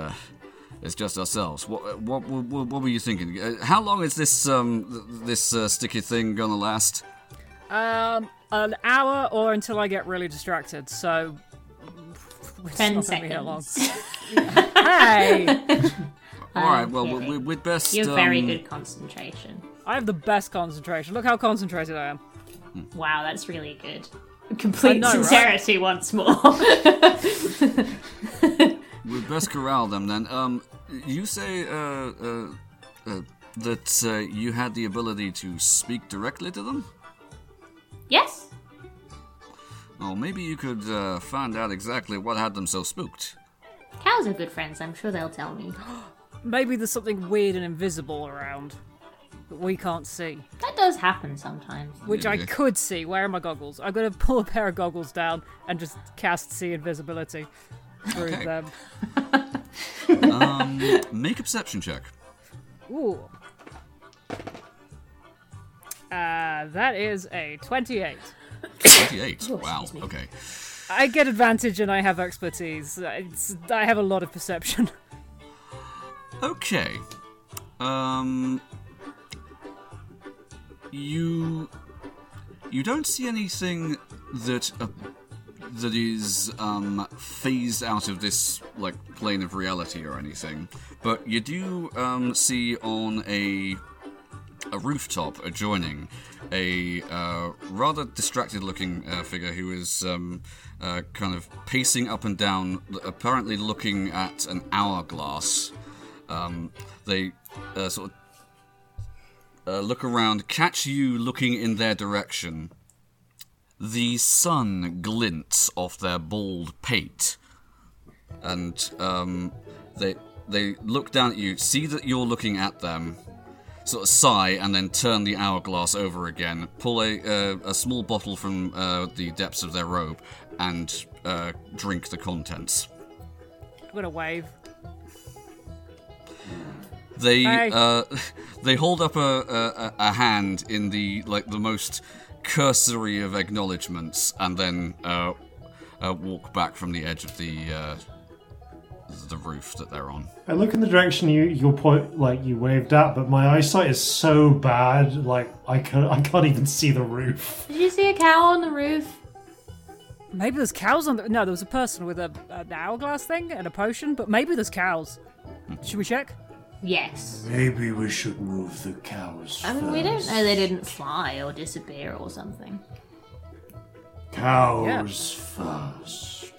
it's just ourselves. What, what what what were you thinking? How long is this um this uh, sticky thing gonna last? Um, an hour or until I get really distracted. So it's Ten not gonna be that seconds. Hey, All right, well, kidding. we, we'd best. You have very um, good concentration. I have the best concentration. Look how concentrated I am. Wow, that's really good. Complete know, right? sincerity once more. We'd best corral them then. Um, you say uh, uh, uh, that uh, you had the ability to speak directly to them. yes? Oh, maybe you could uh, find out exactly what had them so spooked. Cows are good friends, I'm sure they'll tell me. Maybe there's something weird and invisible around that we can't see, That does happen sometimes. which I could see. Where are my goggles? I'm gonna pull a pair of goggles down and just cast see invisibility through Okay. them. Um, make a perception check. Ooh. Uh, that is a 28. 28. Oh, wow. Okay. I get advantage and I have expertise. It's, I have a lot of perception. Okay. Um. You. You don't see anything that uh, that is um phased out of this like plane of reality or anything, but you do um see on a a rooftop adjoining a uh, rather distracted looking uh, figure who is um, uh, kind of pacing up and down, apparently looking at an hourglass. Um, they uh, sort of uh, look around, catch you looking in their direction. The sun glints off their bald pate, and um, they they look down at you, see that you're looking at them, sort of sigh, and then turn the hourglass over again, pull a uh, a small bottle from uh, the depths of their robe, and uh, drink the contents. I'm gonna wave. They uh, they hold up a, a a hand in the like the most cursory of acknowledgements, and then uh, uh, walk back from the edge of the uh, the roof that they're on. I look in the direction you your point like you waved at, but my eyesight is so bad, like I can't I can't even see the roof. Did you see a cow on the roof? Maybe there's cows on the. No, there was a person with a an hourglass thing and a potion, but maybe there's cows. Should we check? Yes. Maybe we should move the cows. I mean, we don't know they didn't fly or disappear or something. Cows first.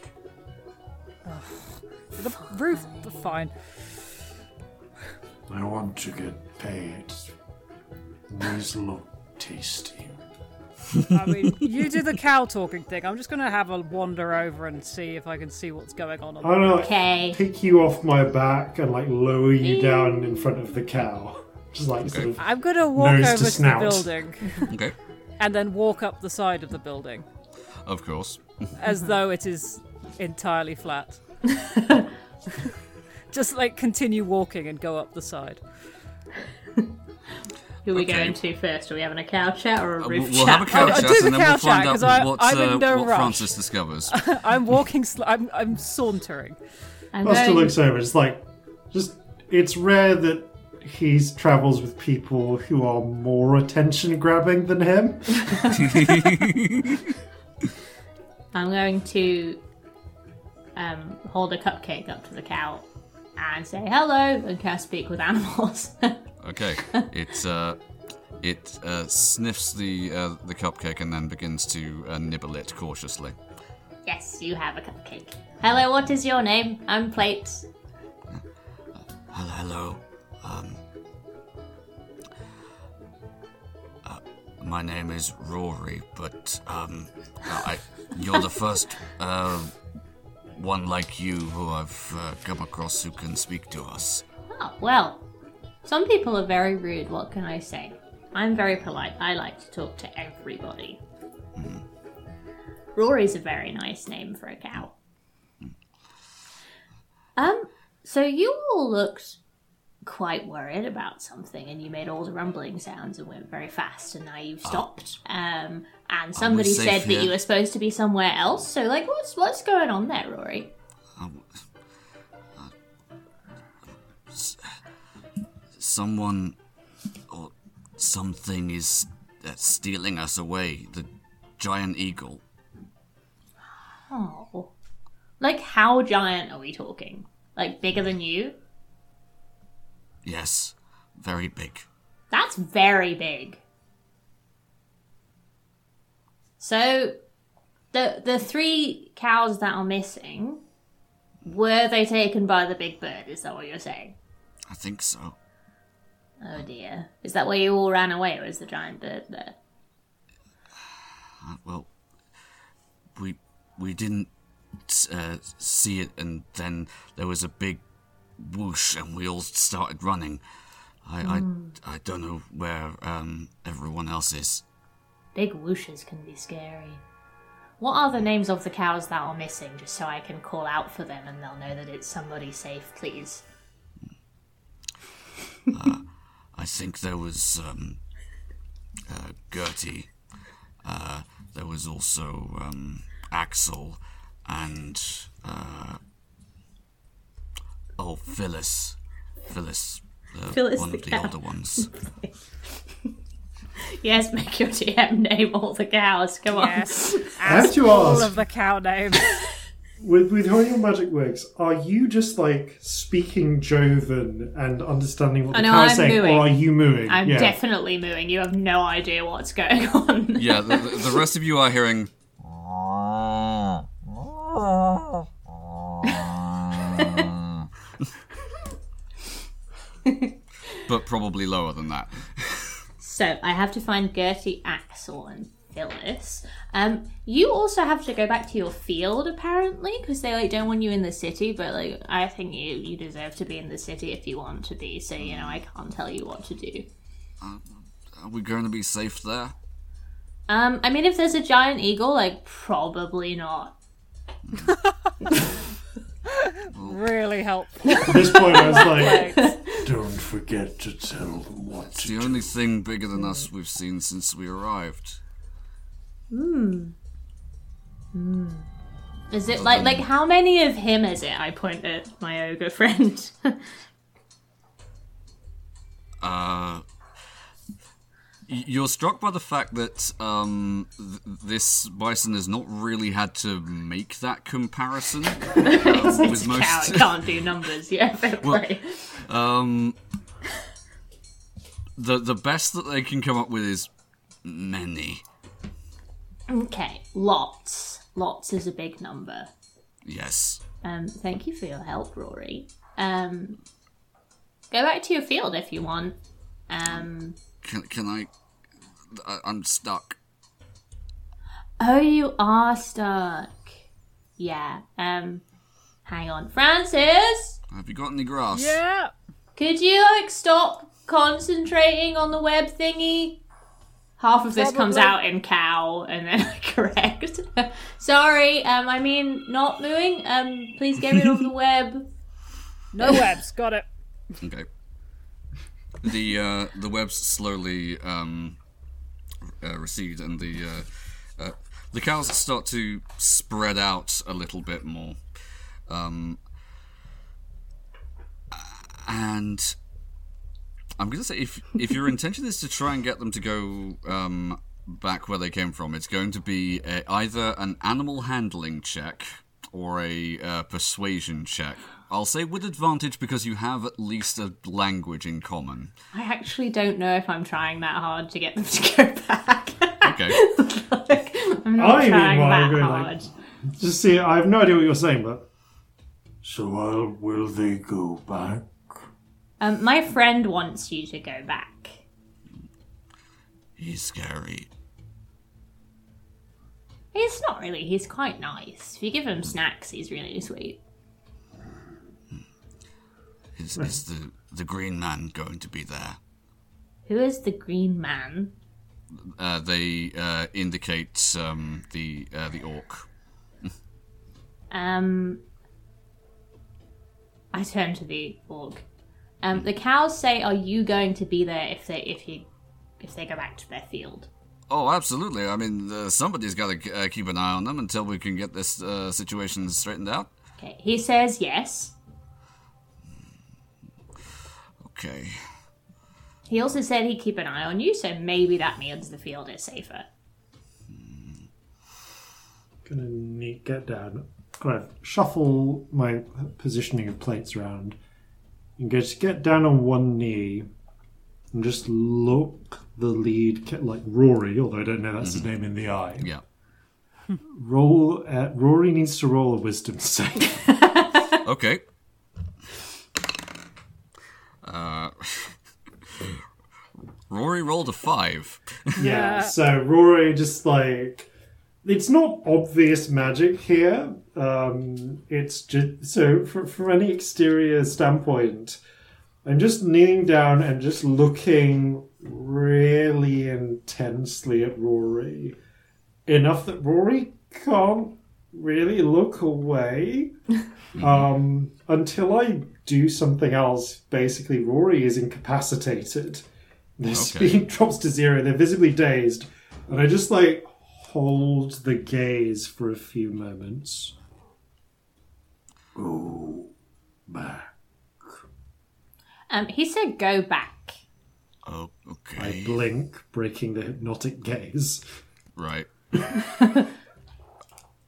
The roof, fine. I want to get paid. These look tasty. I mean, you do the cow talking thing. I'm just gonna have a wander over and see if I can see what's going on. on I don't know, like, Okay. pick you off my back and like lower you down in front of the cow, just like sort of. I'm gonna walk Nose to over to, the building Okay, and then walk up the side of the building of course. as though it is entirely flat. just like continue walking and go up the side. Who are we Okay. going to first? Are we having a cow chat or a Uh, roof we'll, we'll chat? have a cow I'll chat do the and then cow we'll find chat, out 'cause I- what, I'm in uh, no what rush. Francis discovers. I'm walking. Sl- I'm I'm sauntering. I'm Buster going- looks over. It's like, just it's rare that he travels with people who are more attention grabbing than him. I'm going to um, hold a cupcake up to the cow and say hello and can I speak with animals. Okay, it uh, it uh, sniffs the uh, the cupcake and then begins to uh, nibble it cautiously. yes, you have a cupcake. Hello, what is your name? I'm Plates. Hello, hello. Um, uh, my name is Rory, but um, I, you're the first uh, one like you who I've uh, come across who can speak to us. Oh, well, some people are very rude, what can I say? I'm very polite. I like to talk to everybody. Rory's a very nice name for a cow. Um, so you all looked quite worried about something and you made all the rumbling sounds and went very fast and now you've stopped. Um, and somebody said that you were supposed to be somewhere else. So like what's what's going on there, Rory? Um, uh, someone or something is uh, stealing us away. The giant eagle. Oh. Like how giant are we talking? Like bigger than you? Yes, very big. That's very big. So, the the three cows that are missing, were they taken by the big bird? Is that what you're saying? I think so. Oh dear. Is that why you all ran away, or is the giant bird there? Uh, well, we we didn't uh, see it, and then there was a big whoosh, and we all started running. I I, I don't know where um, everyone else is. Big whooshes can be scary. What are the names of the cows that are missing, just so I can call out for them and they'll know that it's somebody safe, please? I think there was um, uh, Gertie. Uh, there was also um, Axel and uh, oh Phyllis. Phyllis. Uh, Phyllis one the of the cow. older ones. Yes, make your DM name all the cows. Come on. Yes. I have to All ask, of the cow names. with, with how your magic works, are you just like speaking Jovan and understanding what the Oh, no, cow's I'm saying, mooing. or are you mooing? I'm yeah. definitely mooing. You have no idea what's going on. yeah, the, the, the rest of you are hearing. but probably lower than that. So I have to find Gertie, Axel, and Phyllis. Um, you also have to go back to your field apparently because they like don't want you in the city. But like, I think you you deserve to be in the city if you want to be. So you know, I can't tell you what to do. Are we going to be safe there? Um, I mean, if there's a giant eagle, like probably not. really helpful. At this point, I was like, don't forget to tell them what It's to the do. only thing bigger than us we've seen since we arrived. Hmm. Hmm. Is it like like how many of him is it? I point at my ogre friend. Uh, y- you're struck by the fact that um, th- this bison has not really had to make that comparison um, it's with cow. most. It can't do numbers. Yeah, fair Well- play. Um, the the best that they can come up with is many. Okay, lots. Lots is a big number. Yes. Um, thank you for your help, Rory. Um, go back to your field if you want. Um, Can can I? I I'm stuck. oh, you are stuck. Yeah. Um, hang on, Francis. Have you got any grass? Yeah. Could you like stop concentrating on the web thingy? Half of this comes out in cow, and then I correct. Sorry, um, I mean not mooing. Um, please get rid of the web. No webs. Got it. Okay. The uh, the webs slowly um, uh, recede, and the uh, uh, the cows start to spread out a little bit more. Um, and I'm going to say if if your intention is to try and get them to go um, back where they came from, it's going to be a, either an animal handling check or a uh, persuasion check. I'll say with advantage because you have at least a language in common. I actually don't know if I'm trying that hard to get them to go back. Okay. like, I'm not I, trying meanwhile, that am going like- hard. Just see, I have no idea what you're saying, but. So uh, will they go back? Um, my friend wants you to go back. He's scary. He's not really. He's quite nice. If you give him snacks, he's really sweet. Is, is the, the green man going to be there? Who is the green man? Uh, they uh, indicate um, the uh, the orc. Um, I turn to the orc. Um, the cows say, "Are you going to be there if they if you if they go back to their field?" Oh, absolutely. I mean, uh, somebody's got to uh, keep an eye on them until we can get this uh, situation straightened out. Okay, he says yes. Okay. He also said he'd keep an eye on you, so maybe that means the field is safer. Gonna need, get down, kind of shuffle my positioning of plates around, and just get down on one knee and just look the lead like Rory, although I don't know that's his name in the eye. Yeah. Roll. Uh, Rory needs to roll a wisdom save. Okay. Uh, Rory rolled a five. Yeah. So Rory just like it's not obvious magic here. Um, it's just so for, from any exterior standpoint, I'm just kneeling down and just looking really intensely at Rory, enough that Rory can't really look away. um, until I do something else, basically Rory is incapacitated. Their Okay. speed drops to zero. They're visibly dazed, and I just like hold the gaze for a few moments. Go back. Um, he said go back. Oh, I blink, breaking the hypnotic gaze. Right.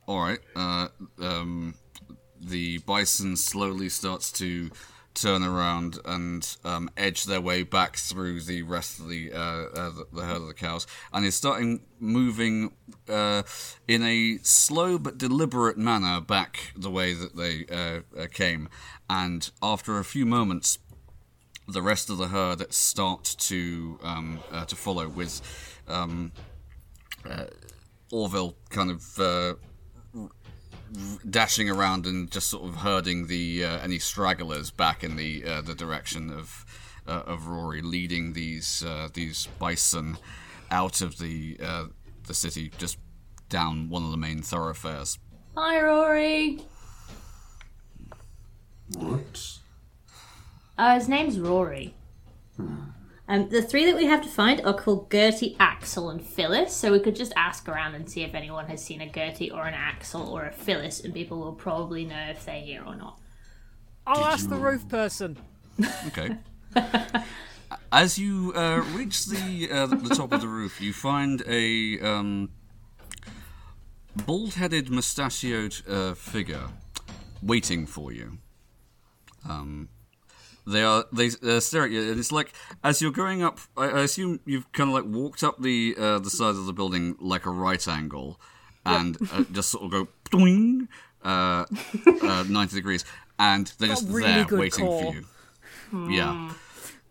All right. Uh, um, the bison slowly starts to turn around and um, edge their way back through the rest of the uh, uh, the, the herd of the cows, and is starting moving uh, in a slow but deliberate manner back the way that they uh, uh, came. And after a few moments, the rest of the herd start to um, uh, to follow with. Um, Orville kind of dashing around and just sort of herding the uh, any stragglers back in the uh, the direction of uh, of Rory, leading these uh, these bison out of the uh, the city, just down one of the main thoroughfares. Hi, Rory. What? Uh, his name's Rory. Um, the three that we have to find are called Gertie, Axel, and Phyllis. So we could just ask around and see if anyone has seen a Gertie or an Axel or a Phyllis, and people will probably know if they're here or not. I'll ask the roof person. Okay. As you uh, reach the uh, the top of the roof, you find a um, bald-headed, mustachioed uh, figure waiting for you. Um, they are they uh, stare at you, it's like as you're going up. I, I assume you've kind of like walked up the uh, the side of the building like a right angle, and uh, just sort of go doing uh, uh, ninety degrees, and they're just really there waiting core. for you. Yeah,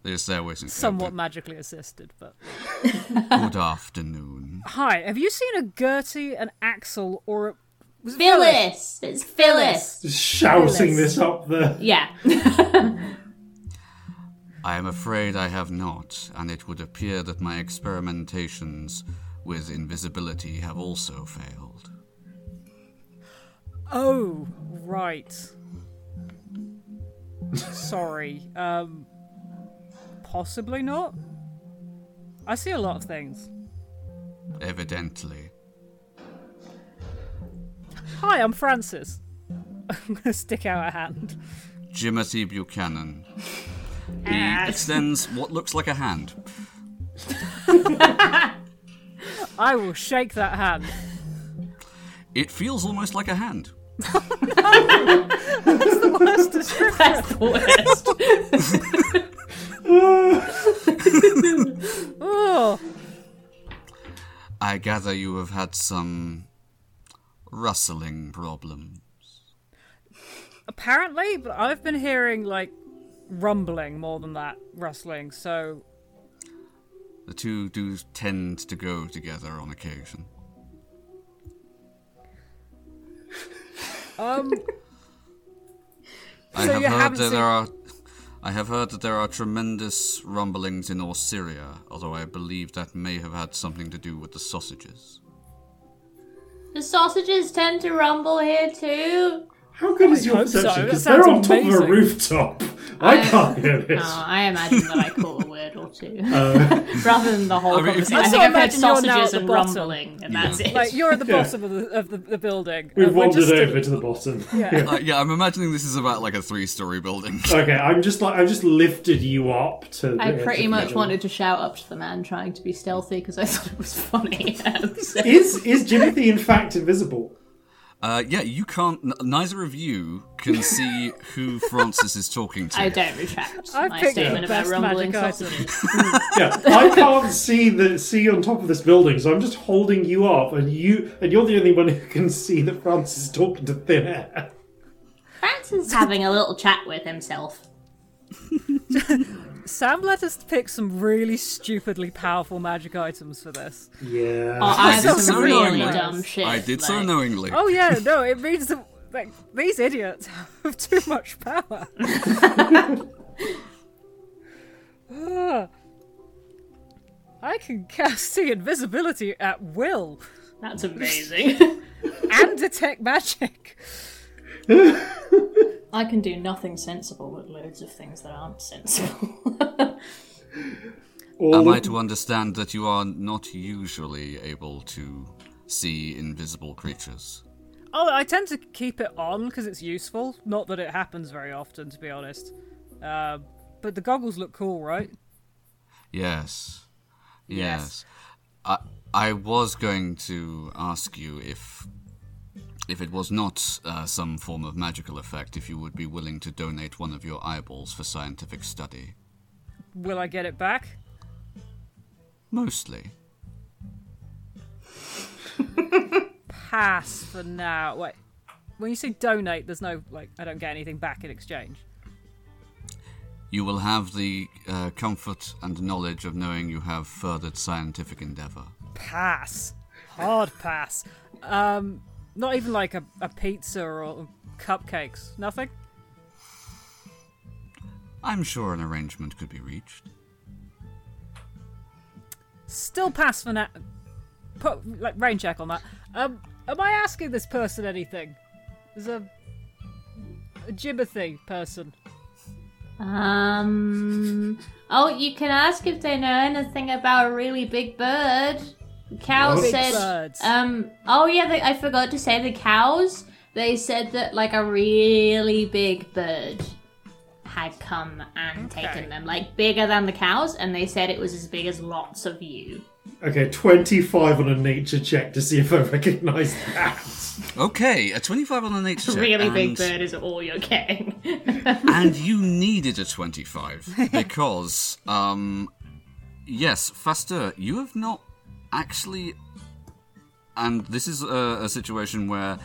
they're just there waiting. for you. Somewhat magically assisted, but. Good afternoon. Hi, have you seen a Gertie, an Axel, or a. Was it Phyllis? Phyllis! It's Phyllis! Just shouting Phyllis. this up there. Yeah. I am afraid I have not, and it would appear that my experimentations with invisibility have also failed. Oh, right. Sorry. Um. Possibly not? I see a lot of things. Evidently. Hi, I'm Francis. I'm gonna stick out a hand. Jimothy Buchanan. He extends what looks like a hand. I will shake that hand. It feels almost like a hand. That's the worst. Oh, I gather you have had some rustling problems. apparently, but I've been hearing like rumbling more than that, rustling. So The two do tend to go together on occasion. Um, I So have you heard that seen- there are. I have heard that there are tremendous rumblings in Orsyria, although I believe that may have had something to do with the sausages. The sausages tend to rumble here too. How good is your hope so. perception? That Because they're on sounds top of a rooftop. I can't hear this. Oh, I imagine that I caught a word or two. Uh, Rather than the whole I mean, if conversation. I I think I've heard you're now sausages at the and bottom. rumbling, and that's it. like you're at the Yeah. bottom of the of the, the building. We've and wandered just over stood- to the bottom. Yeah. Uh, yeah, I'm imagining this is about like a three-story building. Okay, I'm just like I've just lifted you up to. The I pretty of much wanted to shout up to the man trying to be stealthy because I thought it was funny. Is is Jimothy in fact invisible? Uh, yeah, you can't. N- neither of you can see who Francis is talking to. I don't retract I my picked statement the about best rumbling magic sausages. Yeah, I can't see the see on top of this building, so I'm just holding you up, and you and you're the only one who can see that Francis is talking to thin air. Francis is having a little chat with himself. Sam let us pick some really stupidly powerful magic items for this. Yeah. Oh, I have did some so really knowingly. dumb shit. I did so knowingly. Oh yeah, no, it means that like these idiots have too much power. I can cast see invisibility at will That's amazing. and detect magic. I can do nothing sensible, but loads of things that aren't sensible. Am I to understand that you are not usually able to see invisible creatures? Oh, I tend to keep it on because it's useful. Not that it happens very often, to be honest. Uh, but the goggles look cool, right? Yes. Yes. Yes. I I was going to ask you if if it was not uh, some form of magical effect, if you would be willing to donate one of your eyeballs for scientific study. Will I get it back? Mostly. Pass for now. Wait, when you say donate, there's no like I don't get anything back in exchange. You will have the uh, comfort and knowledge of knowing you have furthered scientific endeavor. Pass. Hard pass. Um, not even like a, a pizza or cupcakes. Nothing. I'm sure an arrangement could be reached. Still pass for now. Put like rain check on that. Um, am I asking this person anything? There's a, a Jimothy person. um. Oh, you can ask if they know anything about a really big bird. The cow What? Said. birds. Um. Oh yeah, they, I forgot to say the cows. They said that like a really big bird had come and Okay. taken them, like bigger than the cows, and they said it was as big as lots of you. Okay, 25 on a nature check to see if I recognise that. Okay, a 25 on the nature check. really big bird is all you're getting. and you needed a 25 because um yes faster you have not actually and this is a, a situation where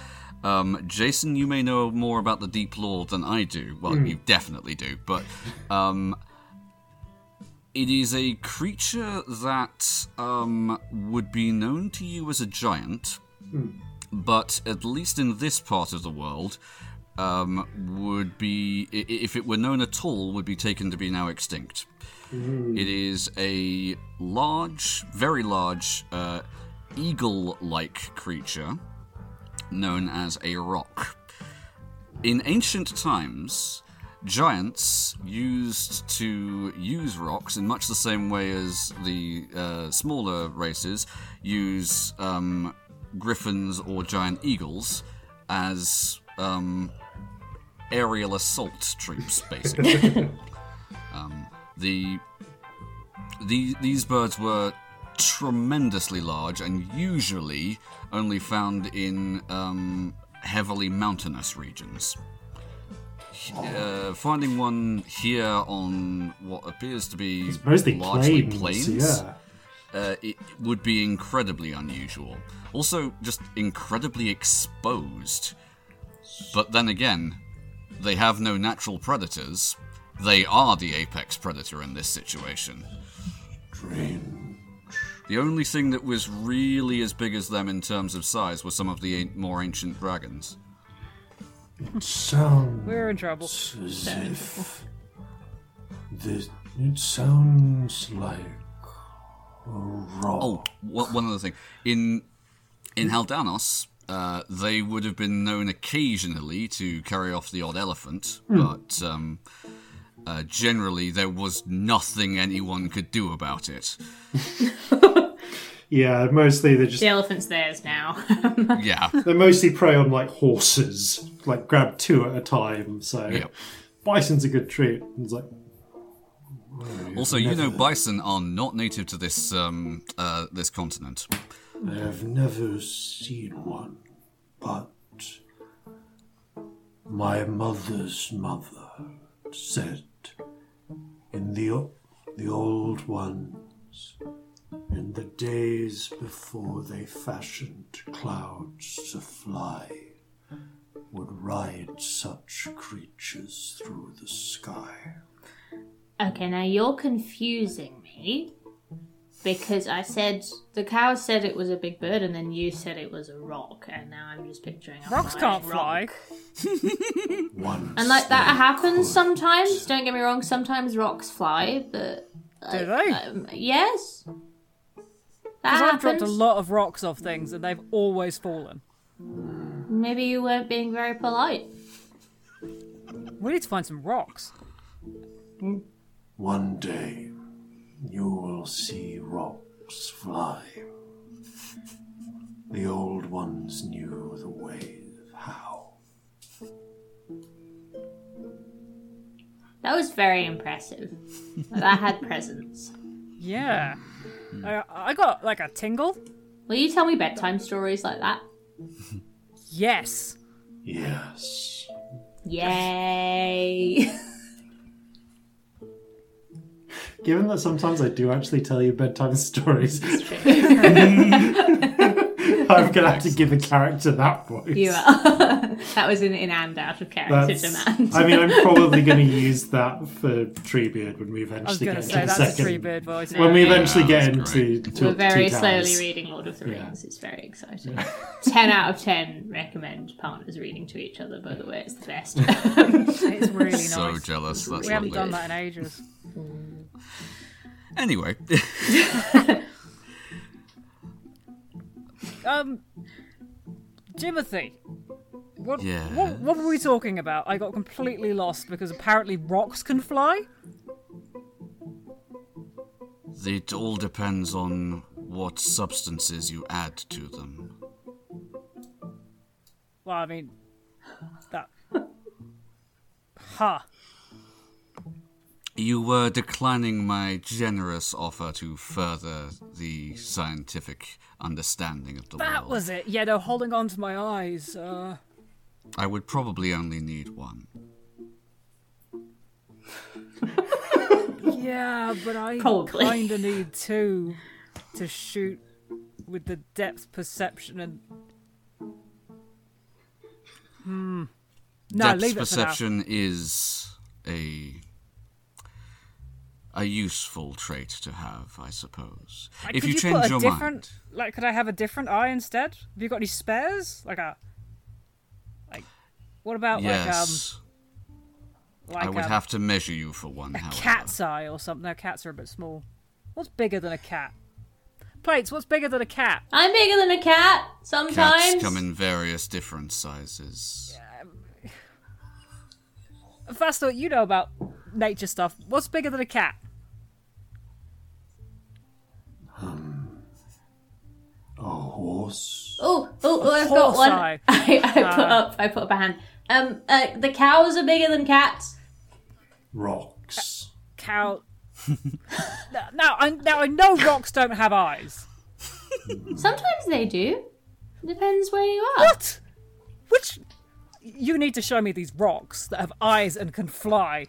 um, Jason, you may know more about the deep lore than I do. Well, you definitely do, but um, it is a creature that um, would be known to you as a giant, but at least in this part of the world, um, would be, if it were known at all, would be taken to be now extinct. It is a large, very large, uh, eagle like creature known as a roc. In ancient times, giants used to use rocs in much the same way as the uh, smaller races use um, griffins or giant eagles as um, aerial assault troops, basically. the, the these birds were tremendously large and usually only found in um, heavily mountainous regions. Uh, finding one here on what appears to be Mostly largely plains, plains, yeah. uh, it would be incredibly unusual. Also, just incredibly exposed. But then again, they have no natural predators. They are the apex predator in this situation. Train The only thing that was really as big as them in terms of size were some of the more ancient dragons. Sounds We're in trouble. as if this, it sounds like a roc. Oh, wha- one other thing. In in Haldanos, uh, they would have been known occasionally to carry off the odd elephant, but um, uh, generally there was nothing anyone could do about it. Yeah, mostly they just The elephant's theirs now. Yeah. they mostly prey on like horses, like grab two at a time. So Yep. bison's a good treat. It's like Also, you know, bison are not native to this um, uh, this continent. I have never seen one, but my mother's mother said in the the old ones, in the days before they fashioned clouds to fly, would ride such creatures through the sky. okay, now you're confusing me because I said the cow said it was a big bird, and then you said it was a rock, and now I'm just picturing a Rocks can't fly. rock. Once And like that happens could. sometimes. Don't get me wrong. Sometimes rocks fly, but Do they? um, yes, Because I've dropped a lot of rocks off things and they've always fallen. Maybe you weren't being very polite. We need to find some rocks. One day you will see rocks fly. The old ones knew the way of how. That was very impressive. that had presence. Yeah. Hmm. I, I got like a tingle. Will you tell me bedtime stories like that? Yes. Yes. Yay! Given that sometimes I do actually tell you bedtime stories, I'm gonna have to give a character that voice. you are. that was an in and out of character That's- demand. I mean, I'm probably going to use that for Treebeard when we I was eventually going get to into say the that's second. a Treebeard voice. When we Yeah, eventually get that's into to, We're very Two slowly Towers. reading Lord of the Yeah. Rings. It's very exciting. 10 out of 10 recommend partners reading to each other, by the way. It's the best. It's really nice. So jealous. That's we haven't lovely. done that in ages. Mm. Anyway, Um, Timothy. What, Yes? what, what were we talking about? I got completely lost because apparently rocks can fly? it all depends on what substances you add to them. Well, I mean, that. Ha. You were declining my generous offer to further the scientific understanding of the That world. was it. Yeah, no, holding on to my eyes. Uh, I would probably only need one. yeah, but I kind of need two to shoot with the depth perception and. Hmm. No, Depth leave it for now. perception is a a useful trait to have, I suppose. Like, if you, you change your mind, like, could I have a different eye instead? Have you got any spares? Like a, like, what about yes, like um, like I would um, have to measure you for one. a however. cat's eye or something? No, cats are a bit small. What's bigger than a cat? Plates. What's bigger than a cat? I'm bigger than a cat sometimes. Cats come in various different sizes. Faster, you know about nature stuff. What's bigger than a cat? Horse. Oh, oh, oh, I've got one. eye. I, I put up, I put up a hand. Um, uh, the cows are bigger than cats. Rocks. Cow. now, I, now I know rocks don't have eyes. Sometimes they do. Depends where you are. What? Which? You need to show me these rocks that have eyes and can fly.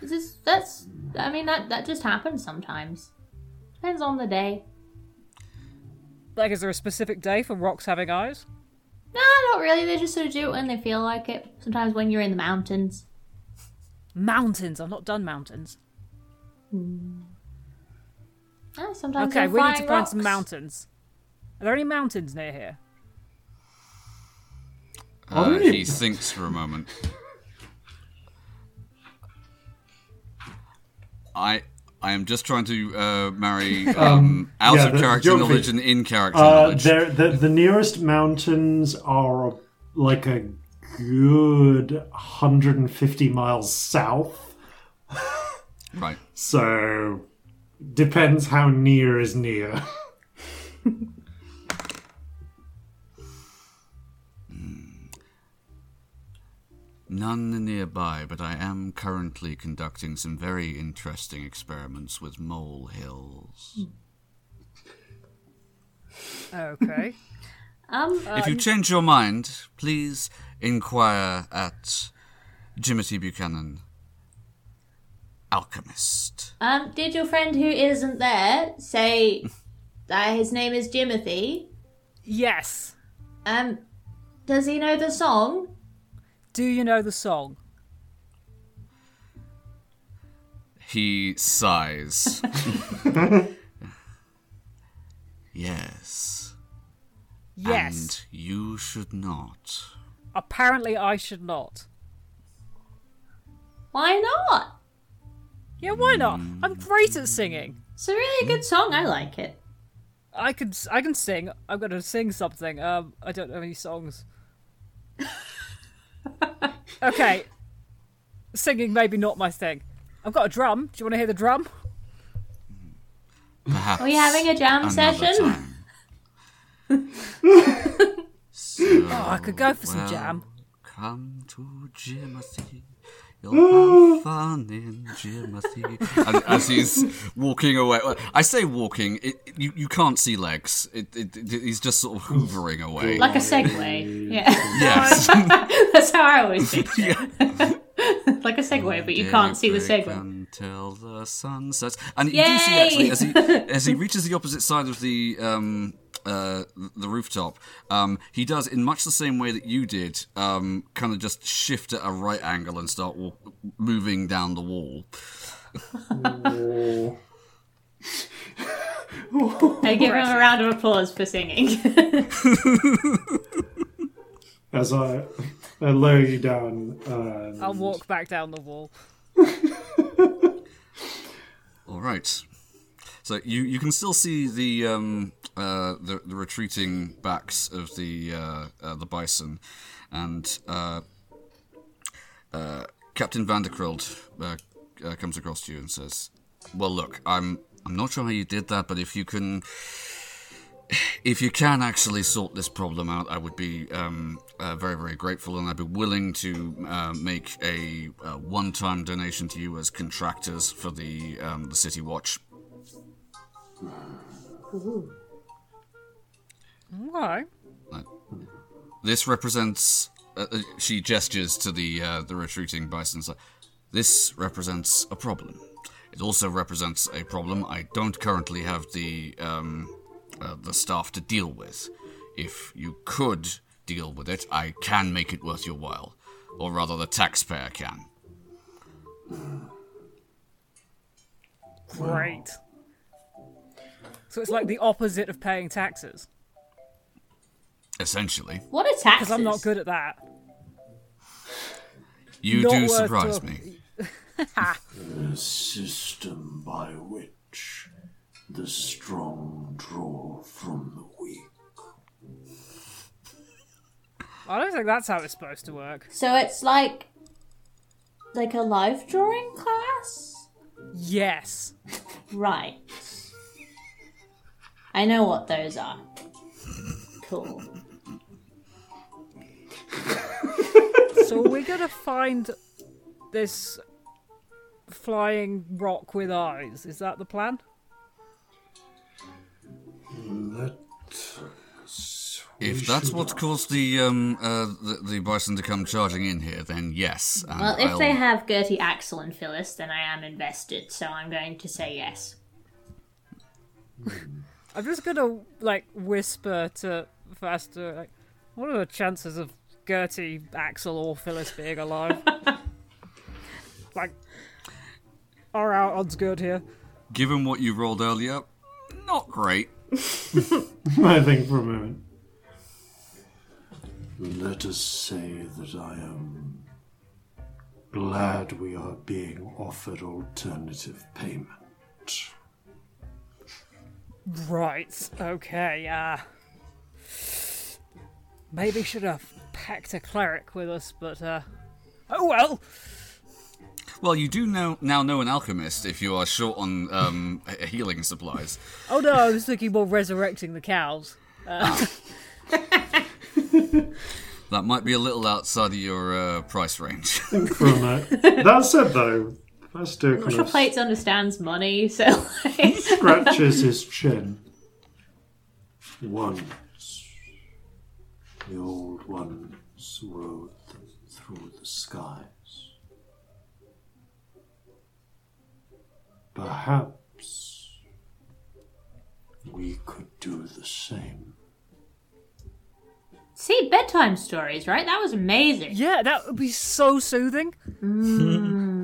This is, that's. I mean, that that just happens sometimes. Depends on the day. Like, is there a specific day for rocks having eyes? No, not really. They just sort of do it when they feel like it. Sometimes when you're in the mountains. Mountains. I've not done mountains. Oh, sometimes Okay, we need to flying find rocks. some mountains. Are there any mountains near here? Uh, there any- he thinks for a moment. I I am just trying to uh, marry um, out yeah, of the character geography. knowledge and in character Uh, knowledge. the, the nearest mountains are like a good 150 miles south. Right. So depends how near is near. None nearby, but I am currently conducting some very interesting experiments with mole hills. Okay. Um, if you change your mind, please inquire at Jimothy Buchanan, alchemist. um, did your friend who isn't there say that his name is Jimothy? yes. Um, does he know the song? Do you know the song? He sighs. yes. Yes. And you should not. Apparently, I should not. Why not? Yeah, why not? I'm great at singing. It's a really good song. I like it. I can I can sing. I'm gonna sing something. Um, I don't know any songs. okay, singing maybe not my thing. I've got a drum. Do you want to hear the drum? Perhaps. Are we having a jam another session? time. so, Oh, I could go for some well, jam. Come to Jimothy. You'll have fun in Jimothy. and as he's walking away, well, I say walking. It, it- you you can't see legs. It, it, it- he's just sort of hoovering away. Like a Segway. Yeah. yes. That's how I always picture it. like a Segway, but you can't see the Segway. until the sun sets. And you do see actually as he as he reaches the opposite side of the um uh the rooftop, um he does in much the same way that you did, um kind of just shift at a right angle and start wa- moving down the wall. I give him a round of applause for singing. As I, I lower you down. Um, I'll walk back down the wall. All right. So you, you can still see the um, uh, the, the retreating backs of the uh, uh, the bison, and uh, uh, Captain Vanderkrild uh, comes across to you and says, "Well, look, I'm I'm not sure how you did that, but if you can." If you can actually sort this problem out, I would be um, very, very grateful, and I'd be willing to make a, uh one-time donation to you as contractors for the um, the City Watch. Why? This represents. Uh, uh, she gestures to the uh, the retreating bisons. Like, this represents a problem. It also represents a problem I don't currently have the um, uh, the staff to deal with. If you could deal with it, I can make it worth your while, or rather, the taxpayer can. Great. So it's like the opposite of paying taxes. Essentially, what are taxes? Because I'm not good at that. you Not do worth surprise talking- me. The system by which the strong draw from the weak. I don't think that's how it's supposed to work. So it's like like a life drawing class? Yes. Right. I know what those are. Cool. So we're gonna find this flying rock with eyes? Is that the plan? Let If that's what caused the um uh, the, the bison to come charging in here, then yes. and Well, if I'll- they have Gertie, Axel, and Phyllis, then I am invested, so I'm going to say yes. I'm just gonna like whisper to Faster, like, what are the chances of Gertie, Axel, or Phyllis being alive? like, are our odds good here? Given what you rolled earlier, not great. I think for a moment. Let us say that I am glad we are being offered alternative payment. Right. Okay. Uh, maybe should have packed a cleric with us, but uh, oh well. Well, you do know now know an alchemist if you are short on um, healing supplies. Oh no, I was thinking more resurrecting the cows. Uh, That might be a little outside of your uh, price range. For a minute. That said, though, Fester kind of Plates understands money, so like, scratches his chin. Once, the old ones rode them through the skies. Perhaps we could do the same. see bedtime stories, right? That was amazing. yeah, that would be so soothing. Mm.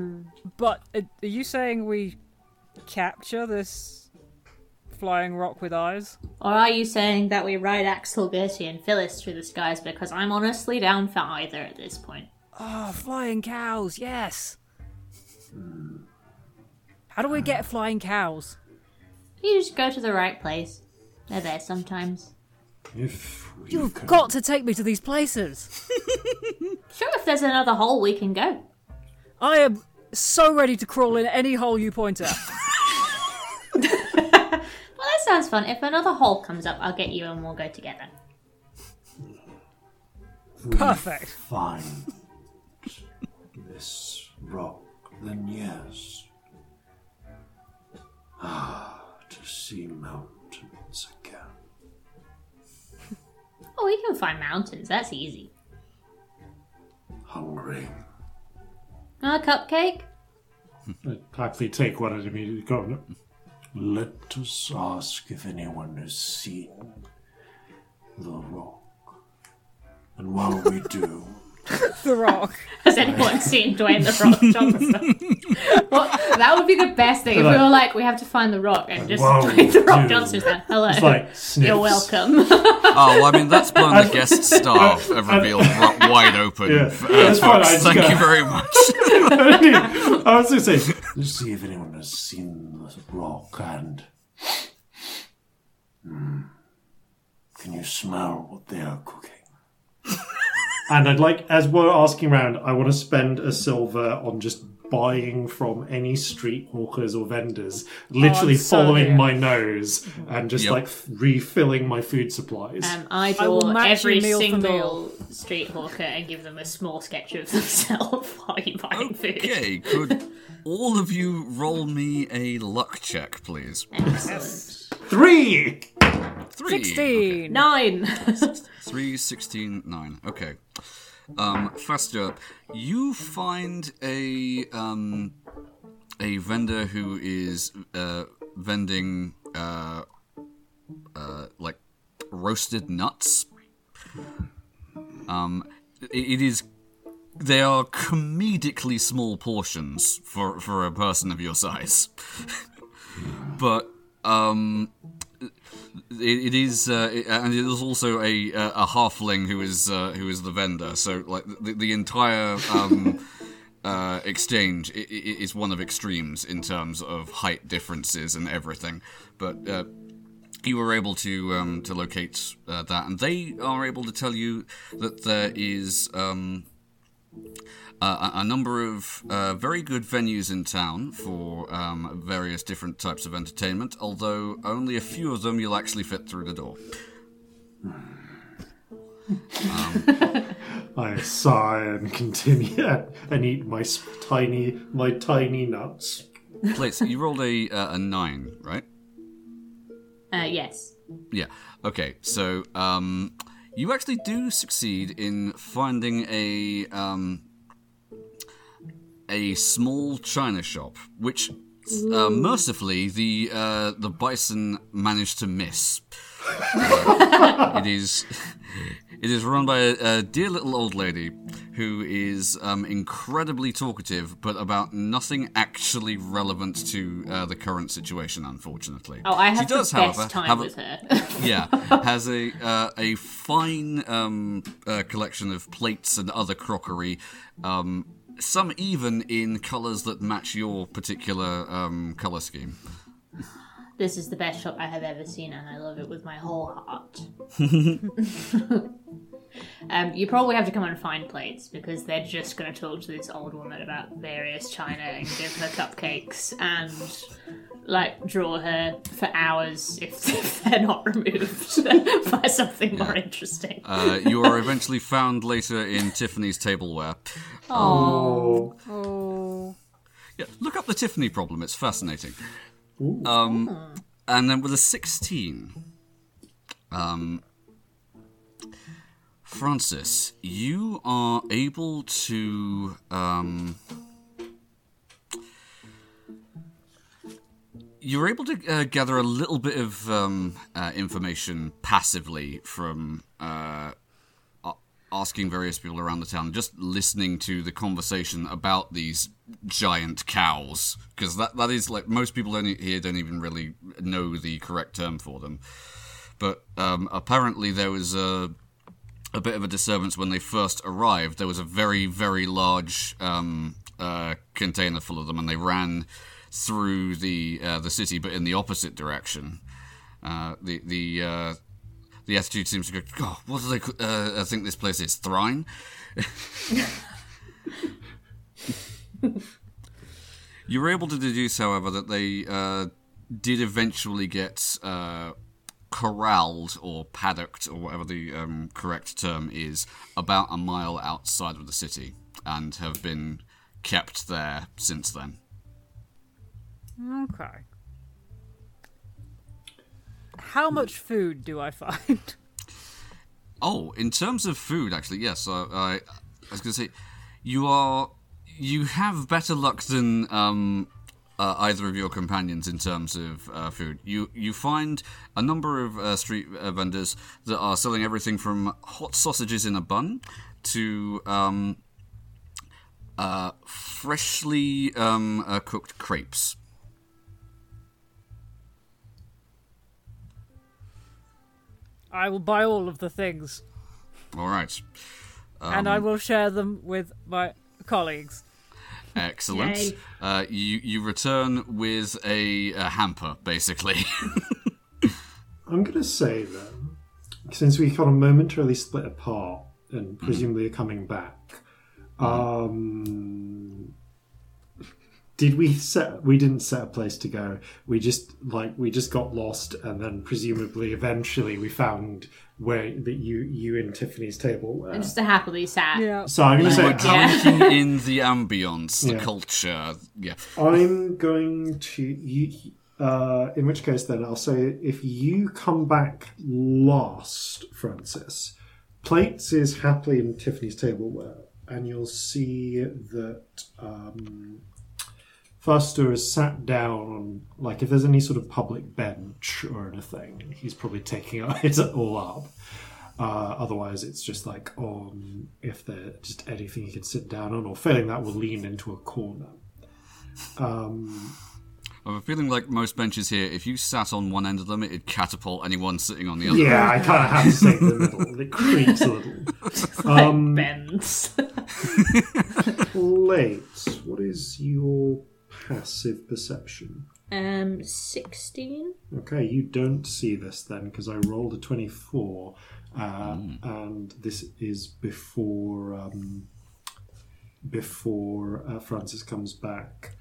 But uh, are you saying we capture this flying rock with eyes? Or are you saying that we ride Axel, Gertie, and Phyllis through the skies? Because I'm honestly down for either at this point. Oh, flying cows, yes. How do we get flying cows? You just go to the right place. They're there sometimes. If we You've can got to take me to these places. Sure, if there's another hole, we can go. I am so ready to crawl in any hole you point at. Well, that sounds fun. If another hole comes up, I'll get you and we'll go together. Perfect. find this rock, then yes. Ah, to see mountains again. Oh, we can find mountains. That's easy. Hungry. A cupcake? I actually take one and immediately go. Let us ask if anyone has seen the rock. And while we do, The rock. Has anyone seen Dwayne the Rock Johnson? well, that would be the best thing if we were like, we have to find the rock and just Wow, Dwayne the Rock dude. Johnson's there. Hello. It's like. You're welcome. oh, well, I mean, that's blown the guest star have revealed wi- wide open. Yeah, Uh, that's fine, I just Thank got- you very much. I was going to say, let's see if anyone has seen the rock and. Hmm. Can you smell what they are cooking? And I'd like, as we're asking around, I want to spend a silver on just buying from any street hawkers or vendors, literally I'm so following here. my nose and just Yep. like refilling my food supplies. Um, I I will draw match every meal for single street hawker and give them a small sketch of themselves while you're buying food. Okay, could all of you roll me a luck check, please? Excellent. Three! Three. 16. Nine. Three, sixteen, nine. Okay. Um, Faster, you find a um, a vendor who is uh, vending uh, uh, like roasted nuts. Um, it, it is. They are comedically small portions for for a person of your size, but um, it, it is, uh, and is also a a halfling who is uh, who is the vendor. So like the, the entire um, uh, exchange is one of extremes in terms of height differences and everything. But uh, you were able to um, to locate uh, that, and they are able to tell you that there is. Um, uh, a a number of uh, very good venues in town for um, various different types of entertainment, although only a few of them you'll actually fit through the door. I sigh and continue and eat my tiny, my tiny nuts. Plates, you rolled a, uh, a nine, right? uh, yes. Yeah. Okay. So um, you actually do succeed in finding a um, a small china shop, which uh, mercifully the uh, the bison managed to miss. It is it is run by a, a dear little old lady who is um, incredibly talkative, but about nothing actually relevant to uh, the current situation. Unfortunately. Oh, I have she does, the best however, time have a- with her. yeah, has a uh, a fine um, uh, collection of plates and other crockery. Um, some even in colours that match your particular um, colour scheme. this is the best shop I have ever seen, and I love it with my whole heart. um, you probably have to come and find plates because they're just going to talk to this old woman about various china and give her cupcakes and like draw her for hours if, if they're not removed by something more interesting. Uh, you are eventually found later in Tiffany's tableware. Oh, Oh. Yeah, look up the Tiffany problem. It's fascinating. Um, and then with a 16, um, Francis, you are able to. Um, you're able to uh, gather a little bit of um, uh, information passively from uh, asking various people around the town, just listening to the conversation about these giant cows, because that that is like most people don't, here don't even really know the correct term for them. But um, apparently there was a a bit of a disturbance when they first arrived. There was a very, very large um, uh, container full of them, and they ran through the uh, the city, but in the opposite direction. Uh, the the uh, the attitude seems to go. God, what do they uh, think this place is? Thrine. you were able to deduce, however, that they uh, did eventually get corralled or paddocked or whatever the um, correct term is about a mile outside of the city and have been kept there since then. Okay. How much food do I find? Oh, in terms of food, actually, yes. I, I, I was going to say, you are you have better luck than um, uh, either of your companions in terms of uh, food. You you find a number of uh, street uh, vendors that are selling everything from hot sausages in a bun to um, uh, freshly um, uh, cooked crepes. I will buy all of the things, All right. and I will share them with my colleagues. Excellent. Uh, you you return with a, a hamper, basically. I'm going to say then, since we kind of momentarily split apart and presumably are coming back, um, did we set? We didn't set a place to go. We just like we just got lost, and then presumably eventually we found where that you you and Tiffany's table were. And just a happily sat. Yeah. So I'm going to say Yeah. In the ambience, the Yeah. culture. Yeah. I'm going to you. Uh, in which case, then I'll say if you come back last, Francis, plates is happily in Tiffany's tableware, and you'll see that um, Foster is sat down on like if there's any sort of public bench or anything, he's probably taking it all up. Uh, otherwise, it's just like on if there's just anything you can sit down on, or failing that, will lean into a corner. Um, I have a feeling like most benches here, if you sat on one end of them, it'd catapult anyone sitting on the other. yeah, I kind of have to stay in the middle. It creaks a little. Like Um, bends. Late. What is your passive perception? um, 16? Okay, you don't see this then because I rolled a 24, uh, and this is before um, before uh, Francis comes back.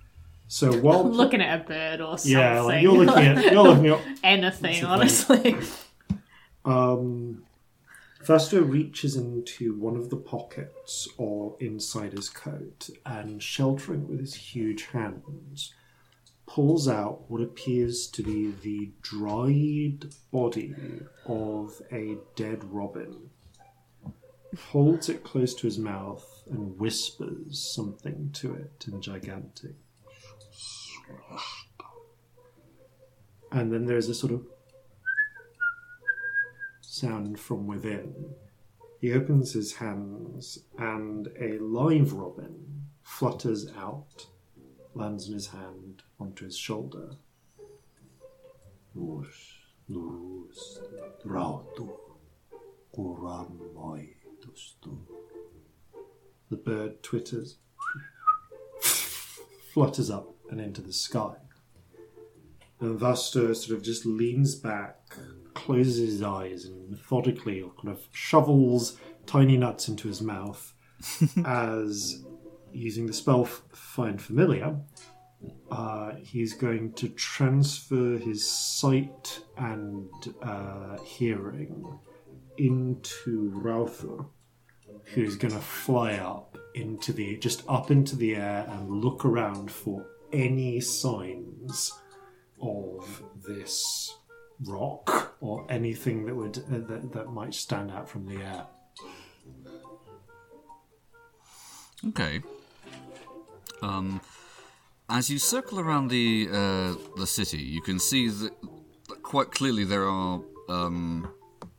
So while I'm looking at a bird or something. yeah, like you're looking at you're looking at anything, honestly. Um, Fasto reaches into one of the pockets or inside his coat and, sheltering it with his huge hands, pulls out what appears to be the dried body of a dead robin, holds it close to his mouth, and whispers something to it in gigantic. And then there's a sort of sound from within. He opens his hands, and a live robin flutters out, lands in his hand onto his shoulder. Nus, nus, rautu, kuramoi tustu. The bird twitters, flutters up and into the sky. And Vastor sort of just leans back, closes his eyes, and methodically kind of shovels tiny nuts into his mouth as, using the spell Find Familiar, uh, he's going to transfer his sight and uh, hearing into Rauther, who's going to fly up into the just up into the air and look around for any signs of this rock or anything that would uh, that, that might stand out from the air. Okay. Um, as you circle around the uh, the city, you can see that quite clearly there are um,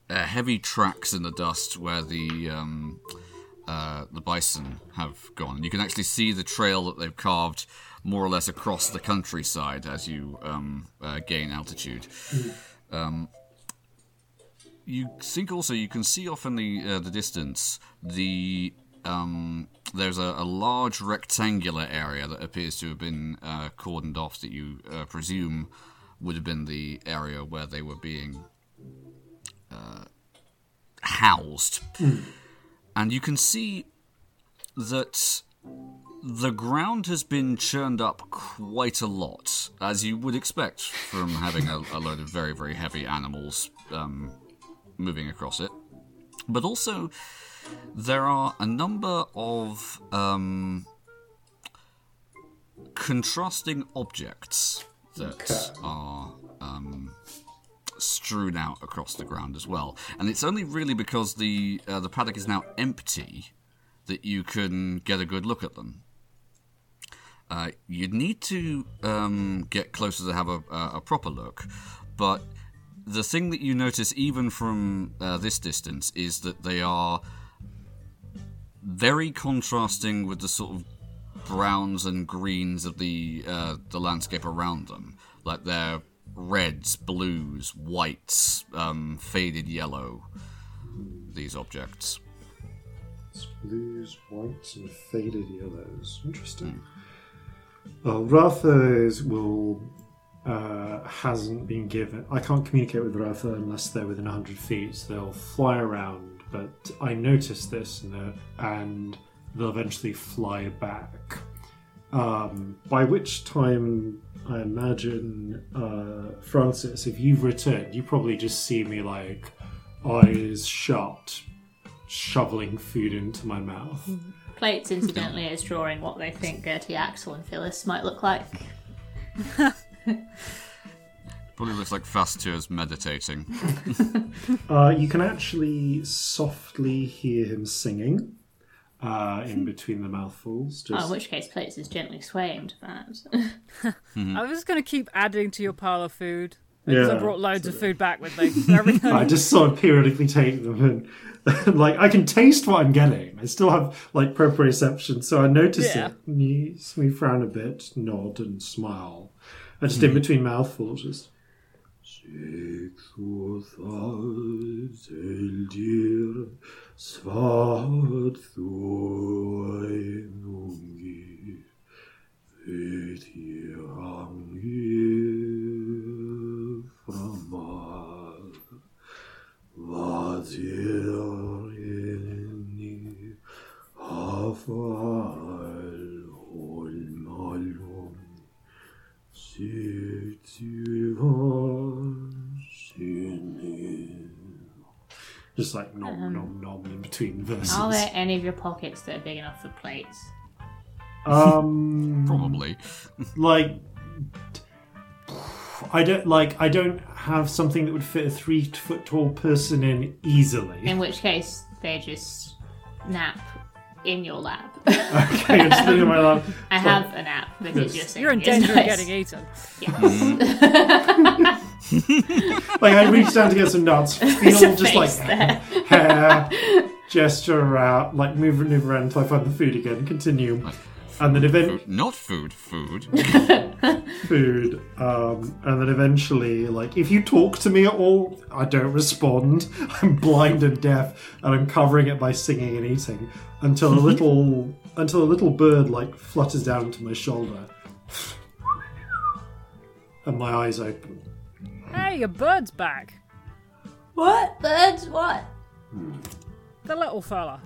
uh, heavy tracks in the dust where the um, uh, the bison have gone. You can actually see the trail that they've carved more or less across the countryside as you um, uh, gain altitude. Um, you think also you can see off in the uh, the distance the um, there's a, a large rectangular area that appears to have been uh, cordoned off that you uh, presume would have been the area where they were being uh, housed. And you can see that the ground has been churned up quite a lot, as you would expect from having a, a load of very, very heavy animals um, moving across it. But also, there are a number of um, contrasting objects that are um, strewn out across the ground as well. And it's only really because the uh, the paddock is now empty that you can get a good look at them. Uh, you'd need to um, get closer to have a, a, proper look, but the thing that you notice even from uh, this distance is that they are very contrasting with the sort of browns and greens of the uh, the landscape around them. Like they're reds, blues, whites, um, faded yellow. These objects. It's blues, whites, and faded yellows. Interesting. Well, Ratha will uh, hasn't been given. I can't communicate with Ratha unless they're within hundred feet. So they'll fly around, but I noticed this, and, and they'll eventually fly back. Um, by which time, I imagine, uh, Francis, if you've returned, you probably just see me like eyes shut, shoveling food into my mouth. Plates, incidentally, is drawing what they think Gertie, Axel, and Phyllis might look like. Probably looks like Fastur's meditating. Uh, you can actually softly hear him singing uh, in between the mouthfuls. Oh, in which case, Plates is gently swaying to that. I was just going to keep adding to your pile of food. Because I brought loads of food back with me. So every time- I just sort of periodically take them and like I can taste what I'm getting. I still have like proprioception, so I notice Yeah. it. And you me frown a bit, nod, and smile. And just in between mouthfuls, just Seldir svat þóinungi just like nom nom nom in between verses. Are there any of your pockets that are big enough for plates? Um, Probably. like I don't like I don't have something that would fit a three foot tall person in easily. In which case, they just nap in your lap. okay, I'm just looking at my lap. I have a nap because Yes. you're You're in danger nice. of getting eaten. Like I reach down to get some nuts, feel There's a just like there. hair, gesture around, like move, move around until I find the food again. Continue, and then event Food, not food, food. food, um, and then eventually, like if you talk to me at all, I don't respond. I'm blind and deaf, and I'm covering it by singing and eating until a little until a little bird like flutters down to my shoulder, and my eyes open. Hey, your bird's back. What? Birds? What? The little fella.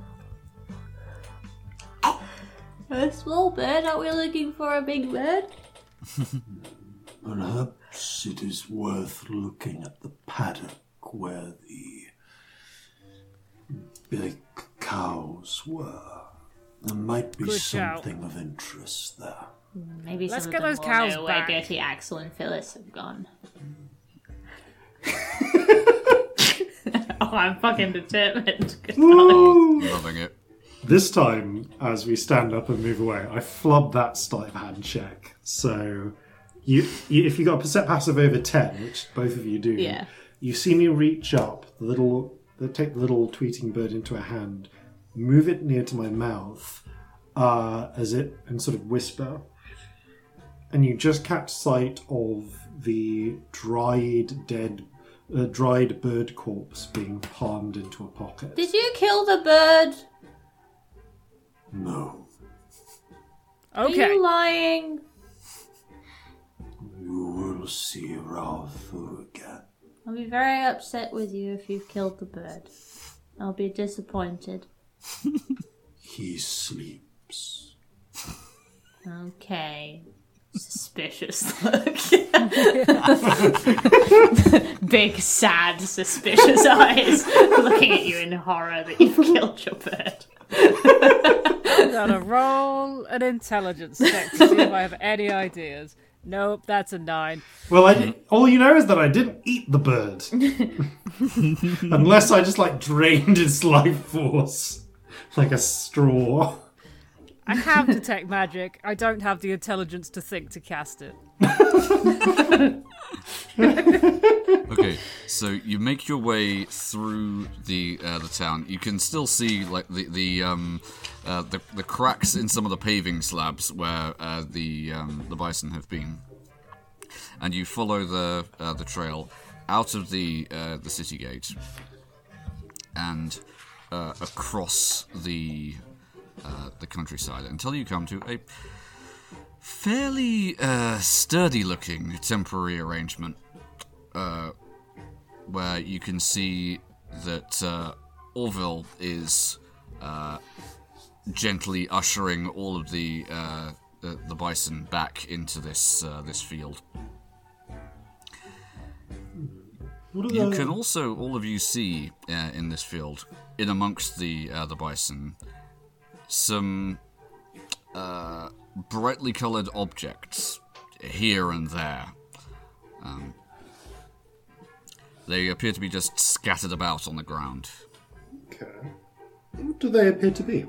A small bird? Aren't we looking for a big bird? Perhaps it is worth looking at the paddock where the big cows were. There might be Good shout. something of interest there. Maybe Let's some get of those them cows will know where. Gertie, Axel, and Phyllis have gone. oh, I'm fucking determined. Oh, loving it. This time, as we stand up and move away, I flub that sleight of hand check. So, you, you if you got a percent passive over ten, which both of you do, Yeah. you see me reach up, the little, the, take the little tweeting bird into a hand, move it near to my mouth, uh, as it and sort of whisper, and you just catch sight of the dried, dead, uh, dried bird corpse being palmed into a pocket. Did you kill the bird? No, Okay. Are Okay. you lying? you will see Rafu again. I'll be very upset with you if you've killed the bird. I'll be disappointed. He sleeps. Okay. Suspicious look. Big, sad, suspicious eyes looking at you in horror that you've killed your bird. I'm gonna roll an intelligence check to see if I have any ideas. Nope, that's a nine. Well, I, all you know is that I didn't eat the bird. Unless I just like drained its life force like a straw. I have detect magic. I don't have the intelligence to think to cast it. Okay, so you make your way through the uh, the town. You can still see like the the um uh, the, the cracks in some of the paving slabs where uh, the um, the bison have been, and you follow the uh, the trail out of the uh, the city gate and uh, across the uh, the countryside until you come to a fairly uh, sturdy looking temporary arrangement uh, where you can see that uh, Orville is uh, gently ushering all of the, uh, the the bison back into this uh, this field. You can also all of you see uh, in this field, in amongst the uh, the bison, some uh, brightly coloured objects here and there. Um, they appear to be just scattered about on the ground. Okay. What do they appear to be?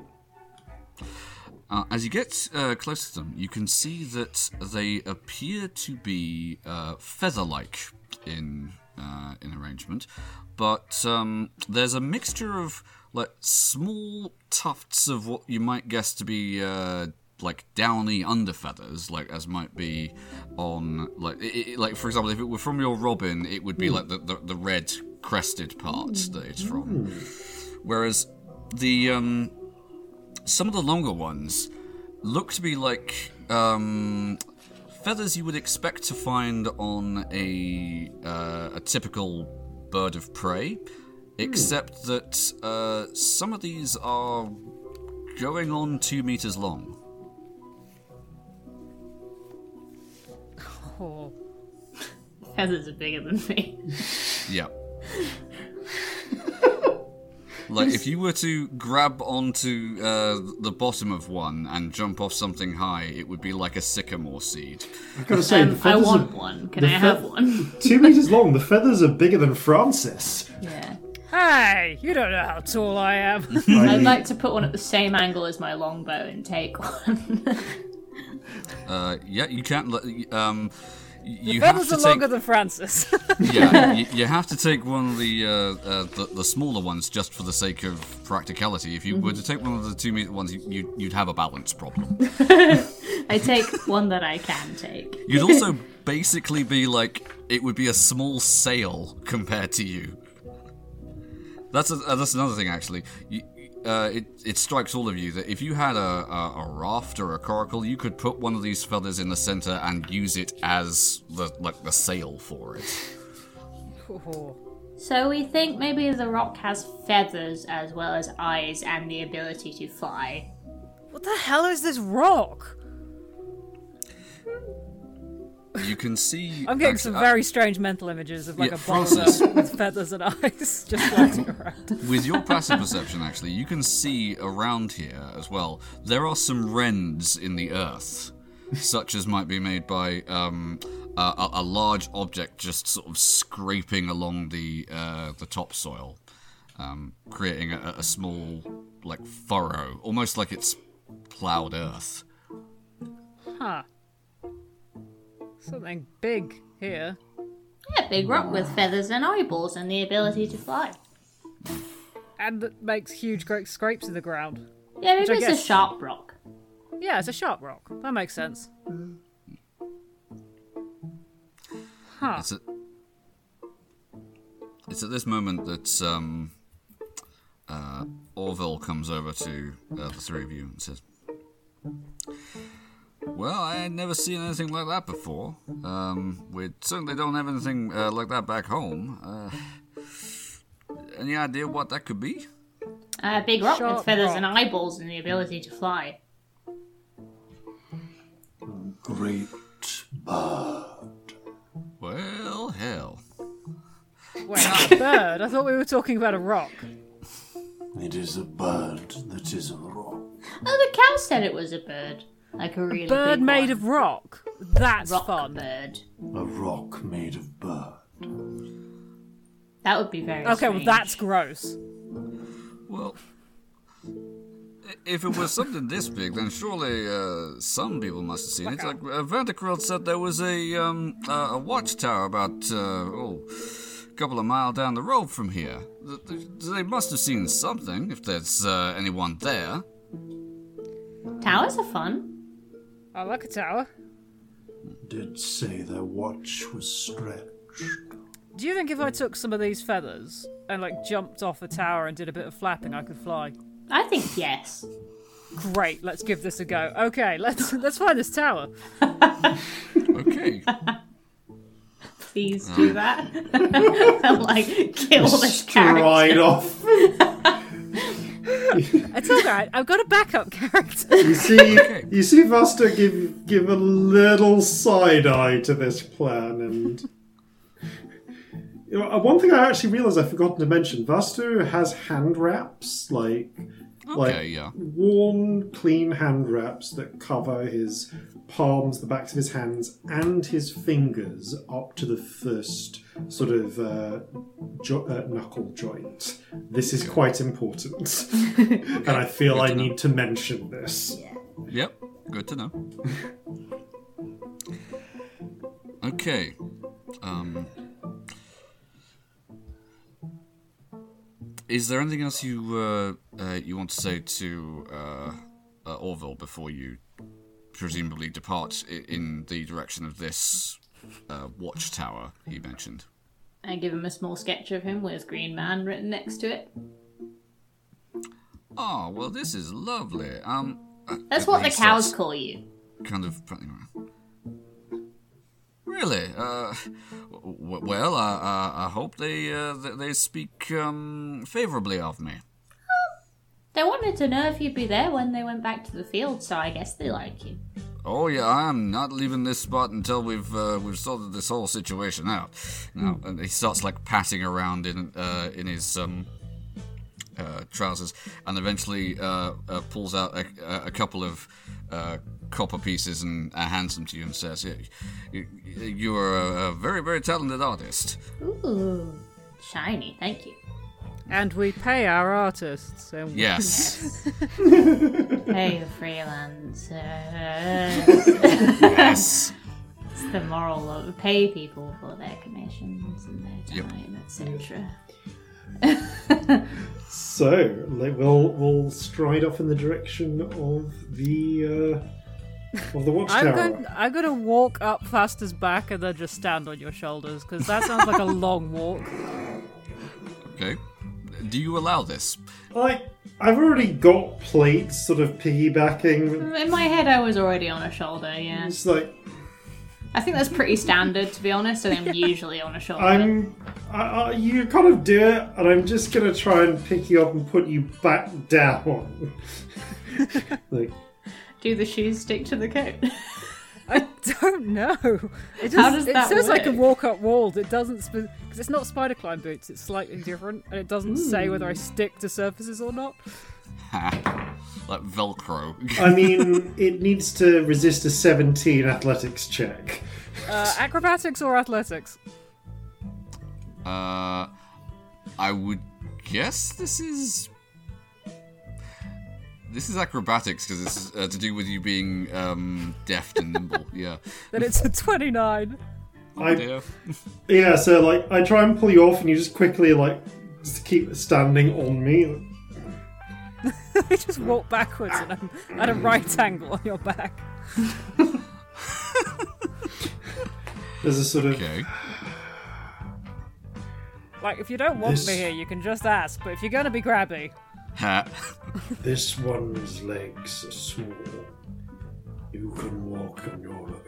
Uh, as you get uh, close to them, you can see that they appear to be uh, feather-like in uh, in arrangement, but um, there's a mixture of like small tufts of what you might guess to be uh, like downy underfeathers, like as might be on like i i like for example, if it were from your robin, it would be like the, the, the red crested part that it's from. Whereas the um, some of the longer ones look to be like um, feathers you would expect to find on a uh, a typical bird of prey, except that uh, some of these are going on two meters long. Oh, Feathers are bigger than me. Yeah. like if you were to grab onto uh, the bottom of one and jump off something high, it would be like a sycamore seed. I've got to say, the Um, I want are one. Can the I have one? two meters long. The feathers are bigger than Francis. Yeah. Hey, you don't know how tall I am. I'd like to put one at the same angle as my longbow and take one. Uh, yeah, you can't. let- Um, you Feathers have are to longer than Francis. yeah, you, you have to take one of the, uh, uh, the the smaller ones just for the sake of practicality. If you were to take one of the two meter ones, you, you, you'd have a balance problem. I take one that I can take. You'd also basically be like it would be a small sail compared to you. That's a, uh, that's another thing actually. You, uh, it it strikes all of you that if you had a, a, a raft or a coracle, you could put one of these feathers in the center and use it as the like the sail for it. So we think maybe the rock has feathers as well as eyes and the ability to fly. what the hell is this rock? You can see. I'm getting actu- some uh, very strange mental images of like Yeah, a Francis. with feathers and eyes just floating around. With your passive perception, actually, you can see around here as well. There are some rends in the earth, such as might be made by um, a, a, a large object just sort of scraping along the uh, the topsoil, um, creating a, a small like furrow, almost like it's plowed earth. Huh. Something big here. Yeah, big rock with feathers and eyeballs and the ability to fly. And it makes huge great scrapes in the ground. Yeah, maybe it's a sharp rock. Yeah, it's a sharp rock. That makes sense. Huh. It's at, it's at this moment that um, uh, Orville comes over to uh, the three of you and says, Well, I had never seen anything like that before. Um, we certainly don't have anything uh, like that back home. Uh, any idea what that could be? A big rock Sharp with feathers rock. and eyeballs and the ability to fly. Great bird. Well, hell. Wait, a bird? I thought we were talking about a rock. It is a bird that is a rock. Oh, the cow said it was a bird. Like a really Bird big made one. of rock. That's rock fun. bird. A rock made of bird. That would be very Okay, well that's gross. Well, if it was something this big, then surely uh, some people must have seen it. Like uh, Vanderkrill said, there was a um, uh, a watchtower about uh, oh, a couple of mile down the road from here. Th- th- They must have seen something if there's uh, anyone there. Towers are fun. I like a tower. Did say their watch was stretched. Do you think if I took some of these feathers and like jumped off a tower and did a bit of flapping, I could fly? I think yes. Great, let's give this a go. Okay, let's let's find this tower. Okay. Please do that. and like kill this character. Stride off. It's all right. I've got a backup character. You see, you see Vaster give give a little side eye to this plan, and you know, uh, one thing I actually realized I forgot to mention: Vaster has hand wraps, like like Okay, yeah. worn, clean hand wraps that cover his palms, the backs of his hands, and his fingers up to the first sort of uh, jo- uh, knuckle joint. This is quite important, and I feel I need to mention this. Yep. Good to know. Okay. Um. Is there anything else you uh, uh, you want to say to uh, uh, Orville before you presumably depart i- in the direction of this uh, watchtower he mentioned? I give him a small sketch of him with Green Man written next to it. Oh well, this is lovely. Um, That's what the cows starts call you. kind of. Really? Uh, w- well, I, I, I hope they uh, th- they speak um, favorably of me. They wanted to know if you'd be there when they went back to the field, so I guess they like you. Oh yeah, I am not leaving this spot until we've uh, we've sorted this whole situation out. Now, and he starts like patting around in uh, in his um, uh, trousers, and eventually uh, uh, pulls out a, a couple of uh, copper pieces and uh, hands them to you and says, "Yeah, you, you are a, a very very talented artist." Ooh, shiny. Thank you. and we pay our artists. And Yes, Hey, freelancers. yes. It's the moral of pay people for their commissions and their Yep. time, etc. So we'll we'll stride off in the direction of the uh, of the I'm watchtower. going, I'm going to walk up Faster's back and then just stand on your shoulders because that sounds like a long walk. Okay. Do you allow this? Like I've already got plates, sort of piggybacking. In my head, I was already on a shoulder. Yeah, It's like I think that's pretty standard, to be honest. I think I'm usually on a short. I'm. I, I, you kind of do it, and I'm just gonna try and pick you up and put you back down. like Do the shoes stick to the coat? I don't know. It just, How does it that says I can work? walk up walls. It doesn't because it's not spider climb boots. It's slightly different, and it doesn't say hmm. whether I stick to surfaces or not. like Velcro. I mean, it needs to resist a 17 athletics check. Uh, acrobatics or athletics? uh, I would guess this is. This is acrobatics because it's uh, to do with you being um, deft and nimble. Yeah. Then it's a twenty-nine. I Dear. yeah, so like I try and pull you off, and you just quickly like just keep standing on me. I just hmm. walk backwards and I'm at a hmm. right angle on your back. There's a sort of Okay. Like if you don't want This- me here, you can just ask. But if you're gonna be grabby, Ha. this one's legs are small. You can walk on your own.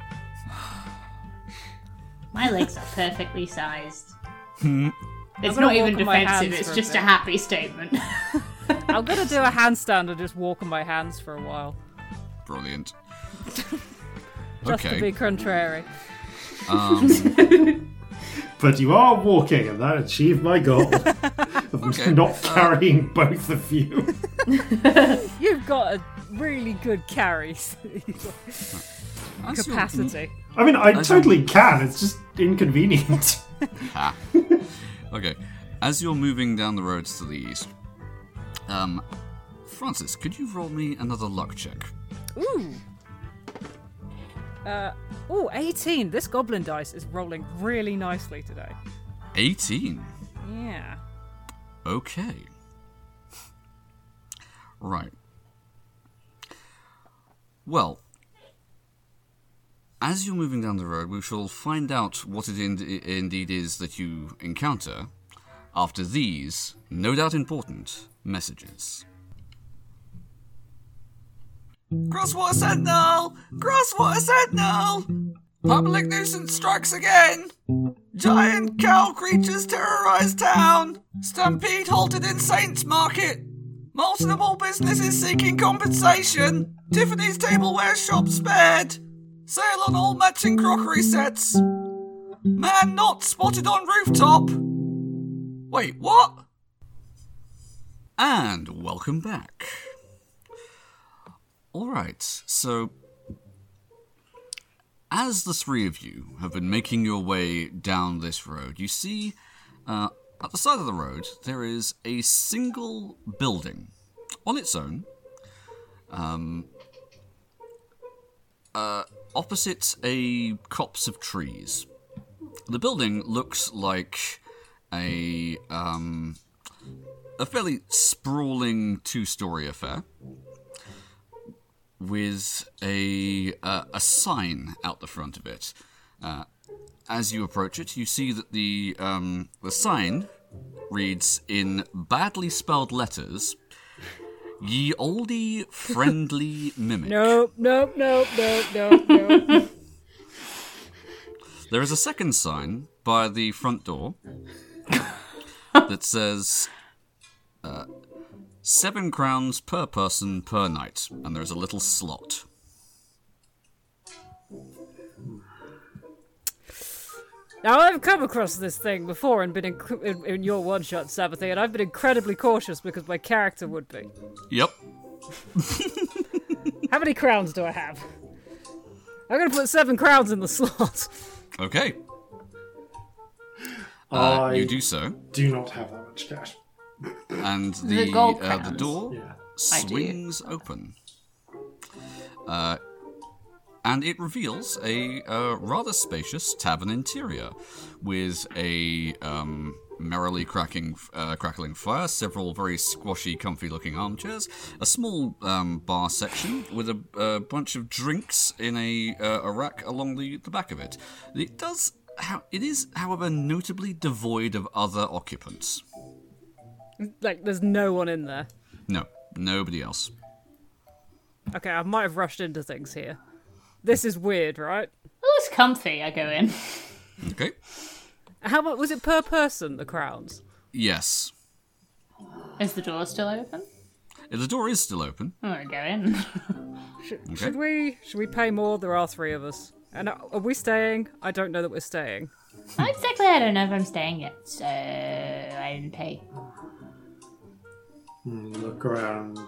My legs are perfectly sized. Hmm. It's not even walk on my defensive, it's for a just a happy statement. I'm gonna do a handstand and just walk on my hands for a while, Brilliant. just okay. to be contrary. Um, But you are walking, and that achieved my goal of Okay. not carrying both of you. You've got a really good carry capacity. I mean, I totally can. It's just inconvenient. Okay. As you're moving down the roads to the east, um, Francis, could you roll me another luck check? Ooh. Uh, ooh, 18. This goblin dice is rolling really nicely today. 18. Yeah. Okay. Right. Well, as you're moving down the road, we shall find out what it in- indeed is that you encounter after these, no doubt important, messages. Crosswater Sentinel! Crosswater Sentinel! Public nuisance strikes again! Giant cow creatures terrorize town! Stampede halted in Saints Market! Multiple businesses seeking compensation! Tiffany's tableware shop spared! Sale on all matching crockery sets! Man not spotted on rooftop! Wait, what? And welcome back. Alright, so as the three of you have been making your way down this road, you see uh, at the side of the road there is a single building on its own, um, uh, opposite a copse of trees. The building looks like a um, a fairly sprawling two-story affair with a uh, a sign out the front of it. Uh, as you approach it, you see that the um, the sign reads in badly spelled letters, "Ye oldie friendly mimic." Nope, nope, nope, nope, nope, nope. There is a second sign by the front door that says uh, seven crowns per person per night, and there's a little slot. Now, I've come across this thing before and been in, in, in your one shot, Sabbathy, and I've been incredibly cautious because my character would be. Yep. How many crowns do I have? I'm gonna put seven crowns in the slot. Okay. Uh, I you do so, do not have that much cash. and the gold uh, the door Yeah. Swings open. Uh, and it reveals a uh, rather spacious tavern interior with a um, merrily cracking, uh, crackling fire, several very squashy, comfy-looking armchairs, a small um, bar section with a, a bunch of drinks in a, uh, a rack along the, the back of it. It does. How, it is, however, notably devoid of other occupants. Like, there's no one in there. No, nobody else. Okay, I might have rushed into things here. This is weird, right? Oh, it's comfy. I go in. Okay. How much was it per person? The crowns. Yes. Is the door still open? The door is still open. Oh, I go in. Should, Okay. should we? Should we pay more? There are three of us. And are are we staying? I don't know that we're staying. Not exactly. I don't know if I'm staying yet, so I didn't pay. Hmm, look around.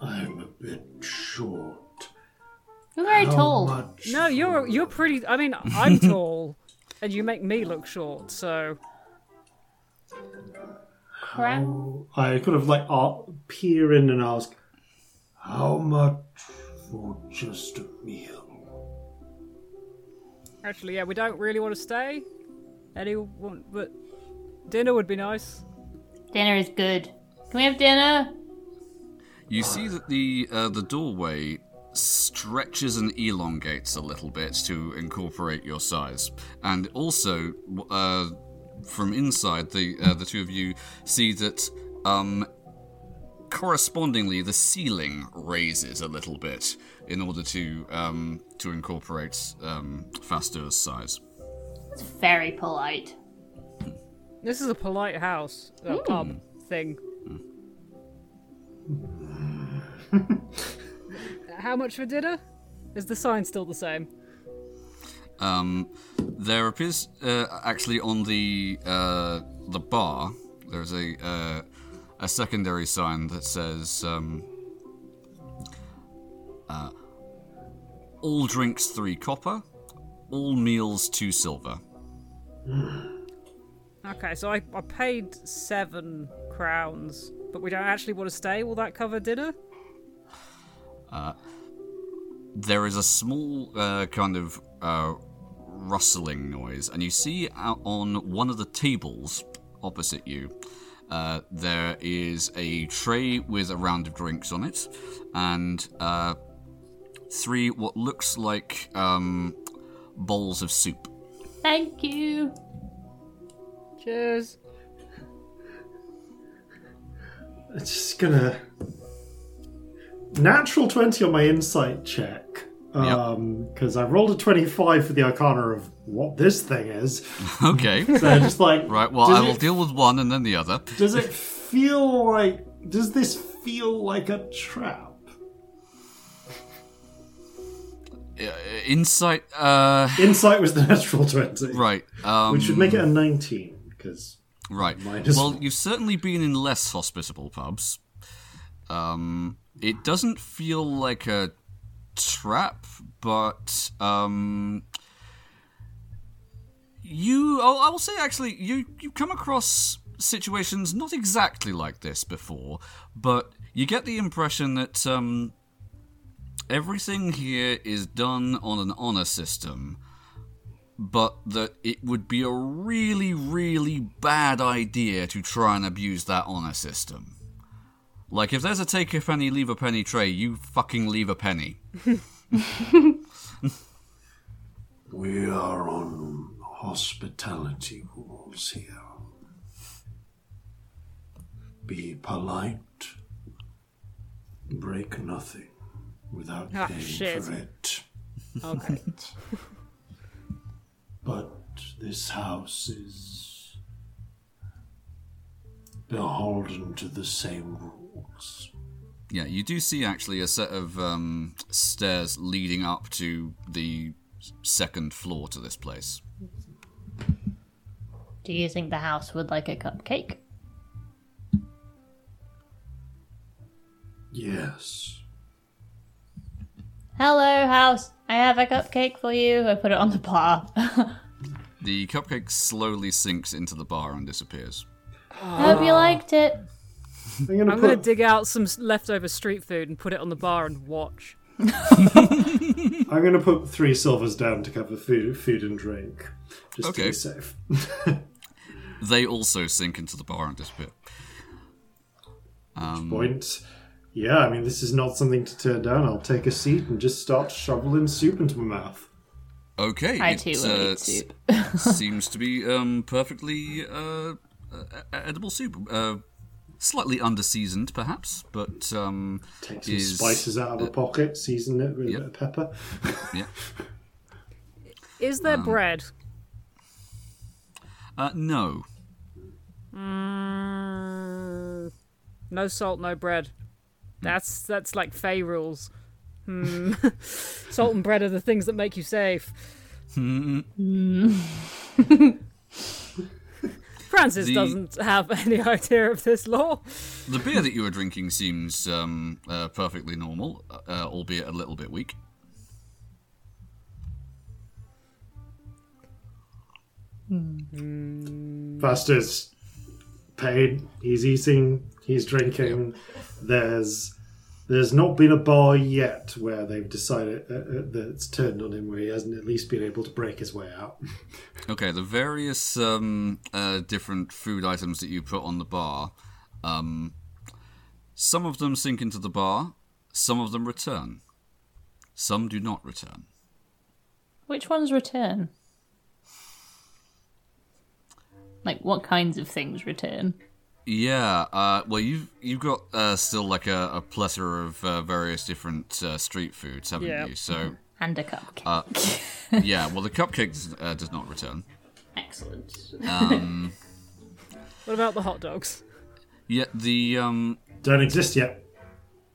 I'm a bit short. You're very How tall. much? No, you're you're pretty. I mean, I'm tall, and you make me look short. So Crap. I kind of like uh, peer in and ask, How much for just a meal? actually, yeah, we don't really want to stay. Anyone, but dinner would be nice. Dinner is good. Can we have dinner? You see that the uh, the doorway stretches and elongates a little bit to incorporate your size, and also uh, from inside, the uh, the two of you see that um, correspondingly the ceiling raises a little bit in order to um, to incorporate um, Fastur's size. It's very polite. This is a polite house, a pub thing. How much for dinner? Is the sign still the same? Um, there appears uh, actually on the uh, the bar there's a uh, a secondary sign that says um, uh, all drinks three copper, all meals two silver. Okay, so I, I paid seven crowns, but we don't actually want to stay. Will that cover dinner? There is a small uh, kind of uh, rustling noise, and you see out on one of the tables opposite you. Uh, there is a tray with a round of drinks on it, and uh, three what looks like um, bowls of soup. Thank you. Cheers. It's just gonna natural twenty on my insight check. Um, because I rolled a twenty-five for the arcana of what this thing is. Okay, So just like right. Well, I will it- deal with one and then the other. Does it feel like? Does this feel like a trap? Uh, insight. Uh, Insight was the natural twenty, right. Um, which would make it a nineteen. Because Right. Minus well, one. you've certainly been in less hospitable pubs. Um, it doesn't feel like a trap, but um, you. Oh, I will say actually, you you come across situations not exactly like this before, but you get the impression that um, everything here is done on an honor system but that it would be a really, really bad idea to try and abuse that honor system. Like, if there's a take a penny, leave a penny tray, you fucking leave a penny. We are on hospitality rules here. Be polite. Break nothing without Ah, paying shit. for it. Okay. But this house is beholden to the same rules. Yeah, you do see actually a set of um, stairs leading up to the second floor to this place. Do you think the house would like a cupcake? Yes. Hello, house. I have a cupcake for you. I put it on the bar. The cupcake slowly sinks into the bar and disappears. I Hope you liked it. I'm gonna I'm going to put. dig out some leftover street food and put it on the bar and watch. I'm gonna put three silvers down to cover food, food and drink, just to be safe. They also sink into the bar and disappear. Um, point. Yeah, I mean, this is not something to turn down. I'll take a seat and just start shoveling soup into my mouth. Okay, I it, too will uh, eat soup. seems to be um, perfectly uh, uh, edible soup. Uh, slightly underseasoned, perhaps, but um, Take some is- spices out of a pocket, season it with yep. a bit of pepper. Yeah. Is there bread? Uh, no. Mm, no salt, no bread. That's that's like Fey rules. Hmm. salt and bread are the things that make you safe. Francis The- doesn't have any idea of this law. The beer that you were drinking seems um, uh, perfectly normal, uh, albeit a little bit weak. Faster's paid. He's eating. He's drinking. There's there's not been a bar yet where they've decided uh, uh, that it's turned on him where he hasn't at least been able to break his way out. Okay, the various um, uh, different food items that you put on the bar, um, some of them sink into the bar, some of them return, some do not return. Which ones return? Like, what kinds of things return? Yeah, uh, well, you've you've got uh, still like a, a plethora of uh, various different uh, street foods, haven't Yeah. you? So And a cupcake. Uh, yeah, well, the cupcake does, uh, does not return. Excellent. Um, What about the hot dogs? yeah, the um, Don't exist yet.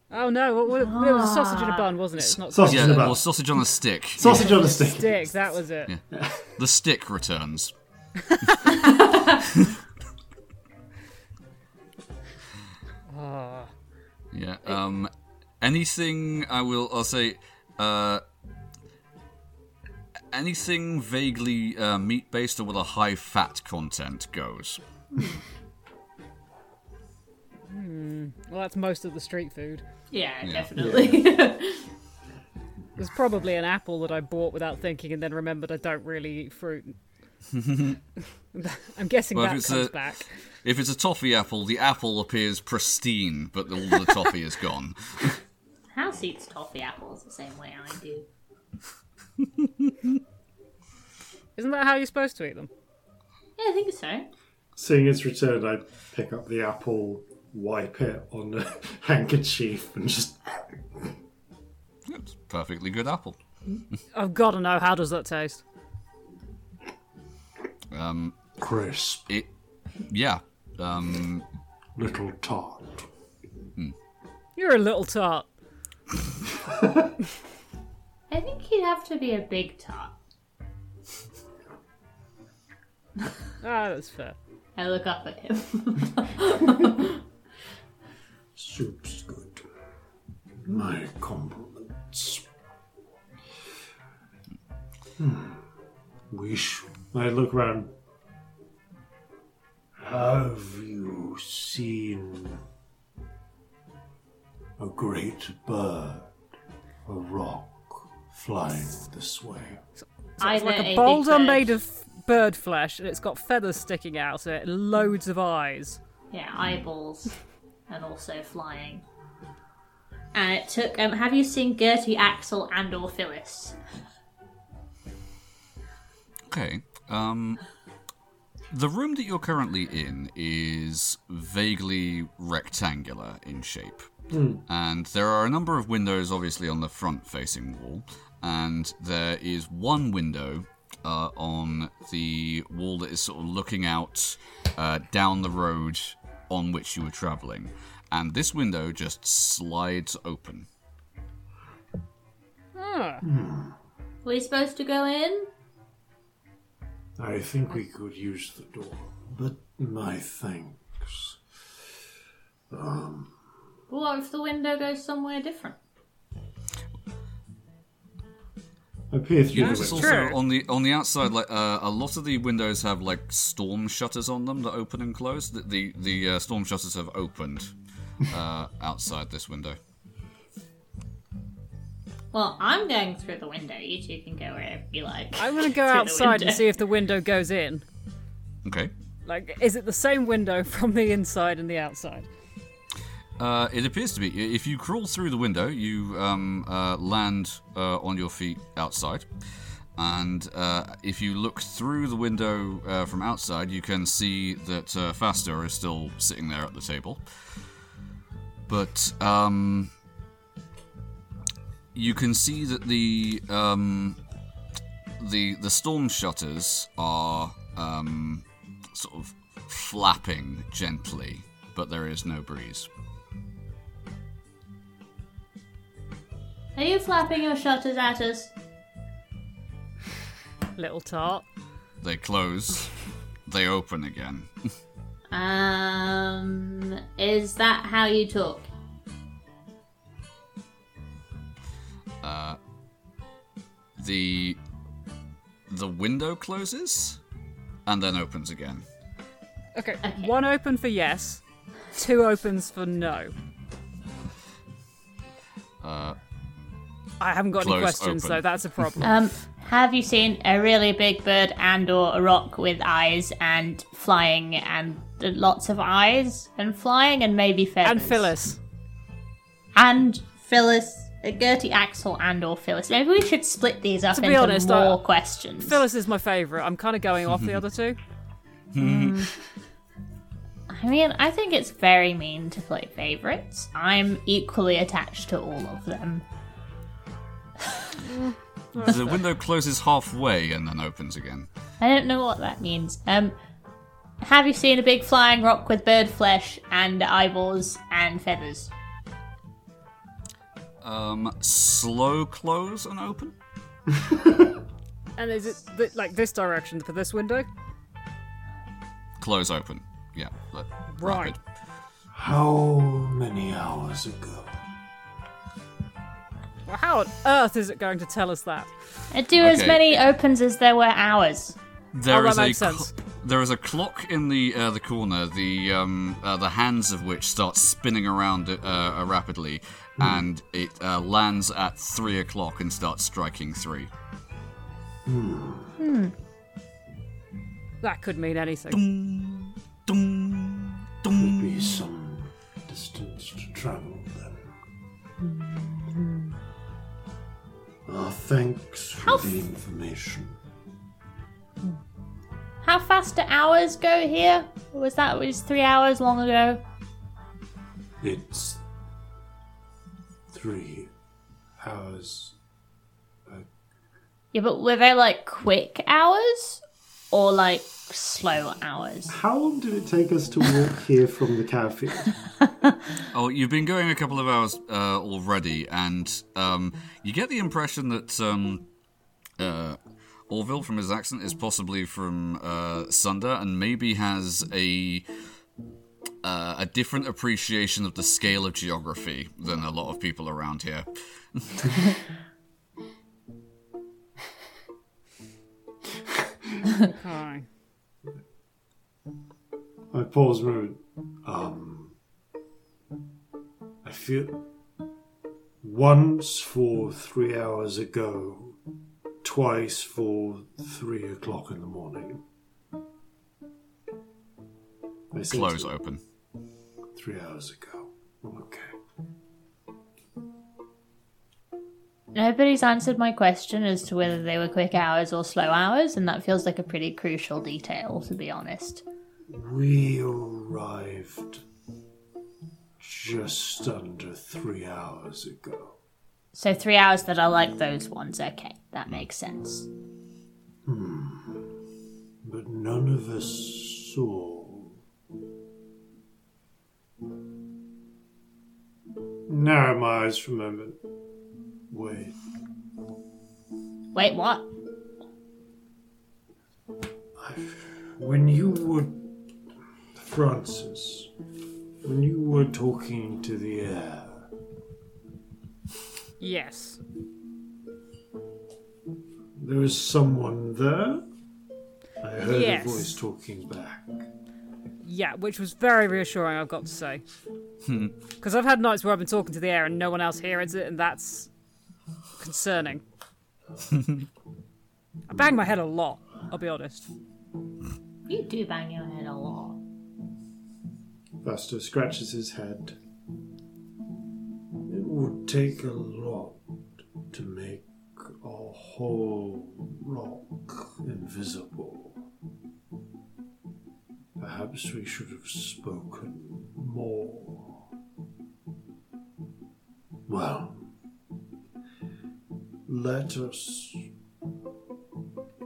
Oh no, what, what, it was a sausage in a bun, wasn't it? It's not Sausage yeah, in a bun. well, sausage on a stick. Sausage on a stick. stick. That was it. The stick returns. Yeah. Um, anything I will. I'll say. Uh, anything vaguely uh, meat based or with a high fat content goes. Well, that's most of the street food. Yeah, Yeah. definitely. There's probably an apple that I bought without thinking and then remembered I don't really eat fruit. I'm guessing Well, if that it's comes a- back. If it's a toffee apple, the apple appears pristine, but all the toffee is gone. House eats toffee apples the same way I do. Isn't that how you're supposed to eat them? Yeah, I think so. Seeing its return, I pick up the apple, wipe it on a handkerchief, and just It's perfectly good apple. I've got to know how does that taste. Um, Crisp, it, yeah. Um, little tart. You're a little tart. I think he'd have to be a big tart. Ah, that's fair. I look up at him. Soup's good. My compliments. Hmm. Wish. I look round. Have you seen a great bird, a rock, flying this way? Either Like a a boulder bird- made of bird flesh and it's got feathers sticking out of it, and loads of eyes. Yeah, eyeballs, and also flying. And it took. Um, have you seen Gertie, Axel, and or Phyllis? okay. Um, the room that you're currently in is vaguely rectangular in shape. And there are a number of windows, obviously, on the front facing wall. And there is one window uh, on the wall that is sort of looking out uh, down the road on which you were traveling. And this window just slides open. Ah. Were we supposed to go in? I think we could use the door, but my thanks. What if the window goes somewhere different? I peer through Notice the also. Sure. on the on the outside, like uh, a lot of the windows have like storm shutters on them that open and close. The the, the uh, storm shutters have opened, uh, outside this window. Well, I'm going through the window. You two can go wherever you like. I'm going to go outside and see if the window goes in. Okay. Like, is it the same window from the inside and the outside? Uh, it appears to be. If you crawl through the window, you um, uh, land uh, on your feet outside. And uh, if you look through the window uh, from outside, you can see that uh, Fastor is still sitting there at the table. But um, you can see that the um, the the storm shutters are um, sort of flapping gently, but there is no breeze. Are you flapping your shutters at us? Little tart. They close, they open again. Um, is that how you talk? The the window closes and then opens again. Okay, one open for yes, two opens for no. Uh, I haven't got any questions, open. so that's a problem. Um, have you seen a really big bird and/or a rock with eyes and flying and lots of eyes and flying and maybe feathers? and Phyllis. and Phyllis, uh, Gertie Axel and/or Phyllis. Maybe we should split these up To be into honest, more I- questions. Phyllis is my favourite. I'm kind of going off the other two. I mean, I think it's very mean to play favorites. I'm equally attached to all of them. the window closes halfway and then opens again. I don't know what that means. Um, have you seen a big flying rock with bird flesh and eyeballs and feathers? Um, slow close and open. And is it th- like this direction for this window? Close open. Yeah. le- Right. rapid. How many hours ago? Well, how on earth is it going to tell us that? Do as Okay. many opens as there were hours. There Oh, that is a makes cl- sense. there is a clock in the uh, the corner, the um, uh, the hands of which start spinning around uh, uh, rapidly, and it uh, lands at three o'clock and starts striking three. Hmm. That could mean anything. Dum, dum. Be some distance to travel then. Ah, thanks for How the f- information. How fast do hours go here? Or was that was three hours long ago? It's three hours. Yeah, but were they like quick hours or like slow hours? How long did it take us to walk here from the cow field? Oh, you've been going a couple of hours uh, already, and um, you get the impression that um, uh, Orville, from his accent, is possibly from uh, Sunder, and maybe has a uh, a different appreciation of the scale of geography than a lot of people around here. Okay. I pause a moment. Um, I feel once for three hours ago, twice for three o'clock in the morning. Close open. Three hours ago. Okay. Nobody's answered my question as to whether they were quick hours or slow hours, and that feels like a pretty crucial detail, to be honest. We arrived just under three hours ago. So three hours that are like those ones. Okay, that makes sense. Hmm. but none of us saw. Narrow my eyes for a moment. Wait, Wait, what? when you were. Francis, when you were talking to the air, Yes. there was someone there? I heard Yes. a voice talking back. Yeah, which was very reassuring, I've got to say. Hmm. Because I've had nights where I've been talking to the air and no one else hears it, and that's concerning. I bang my head a lot, I'll be honest. You do bang your head a lot. Buster scratches his head. It would take a lot to make a whole rock invisible. Perhaps we should have spoken more. Well, let us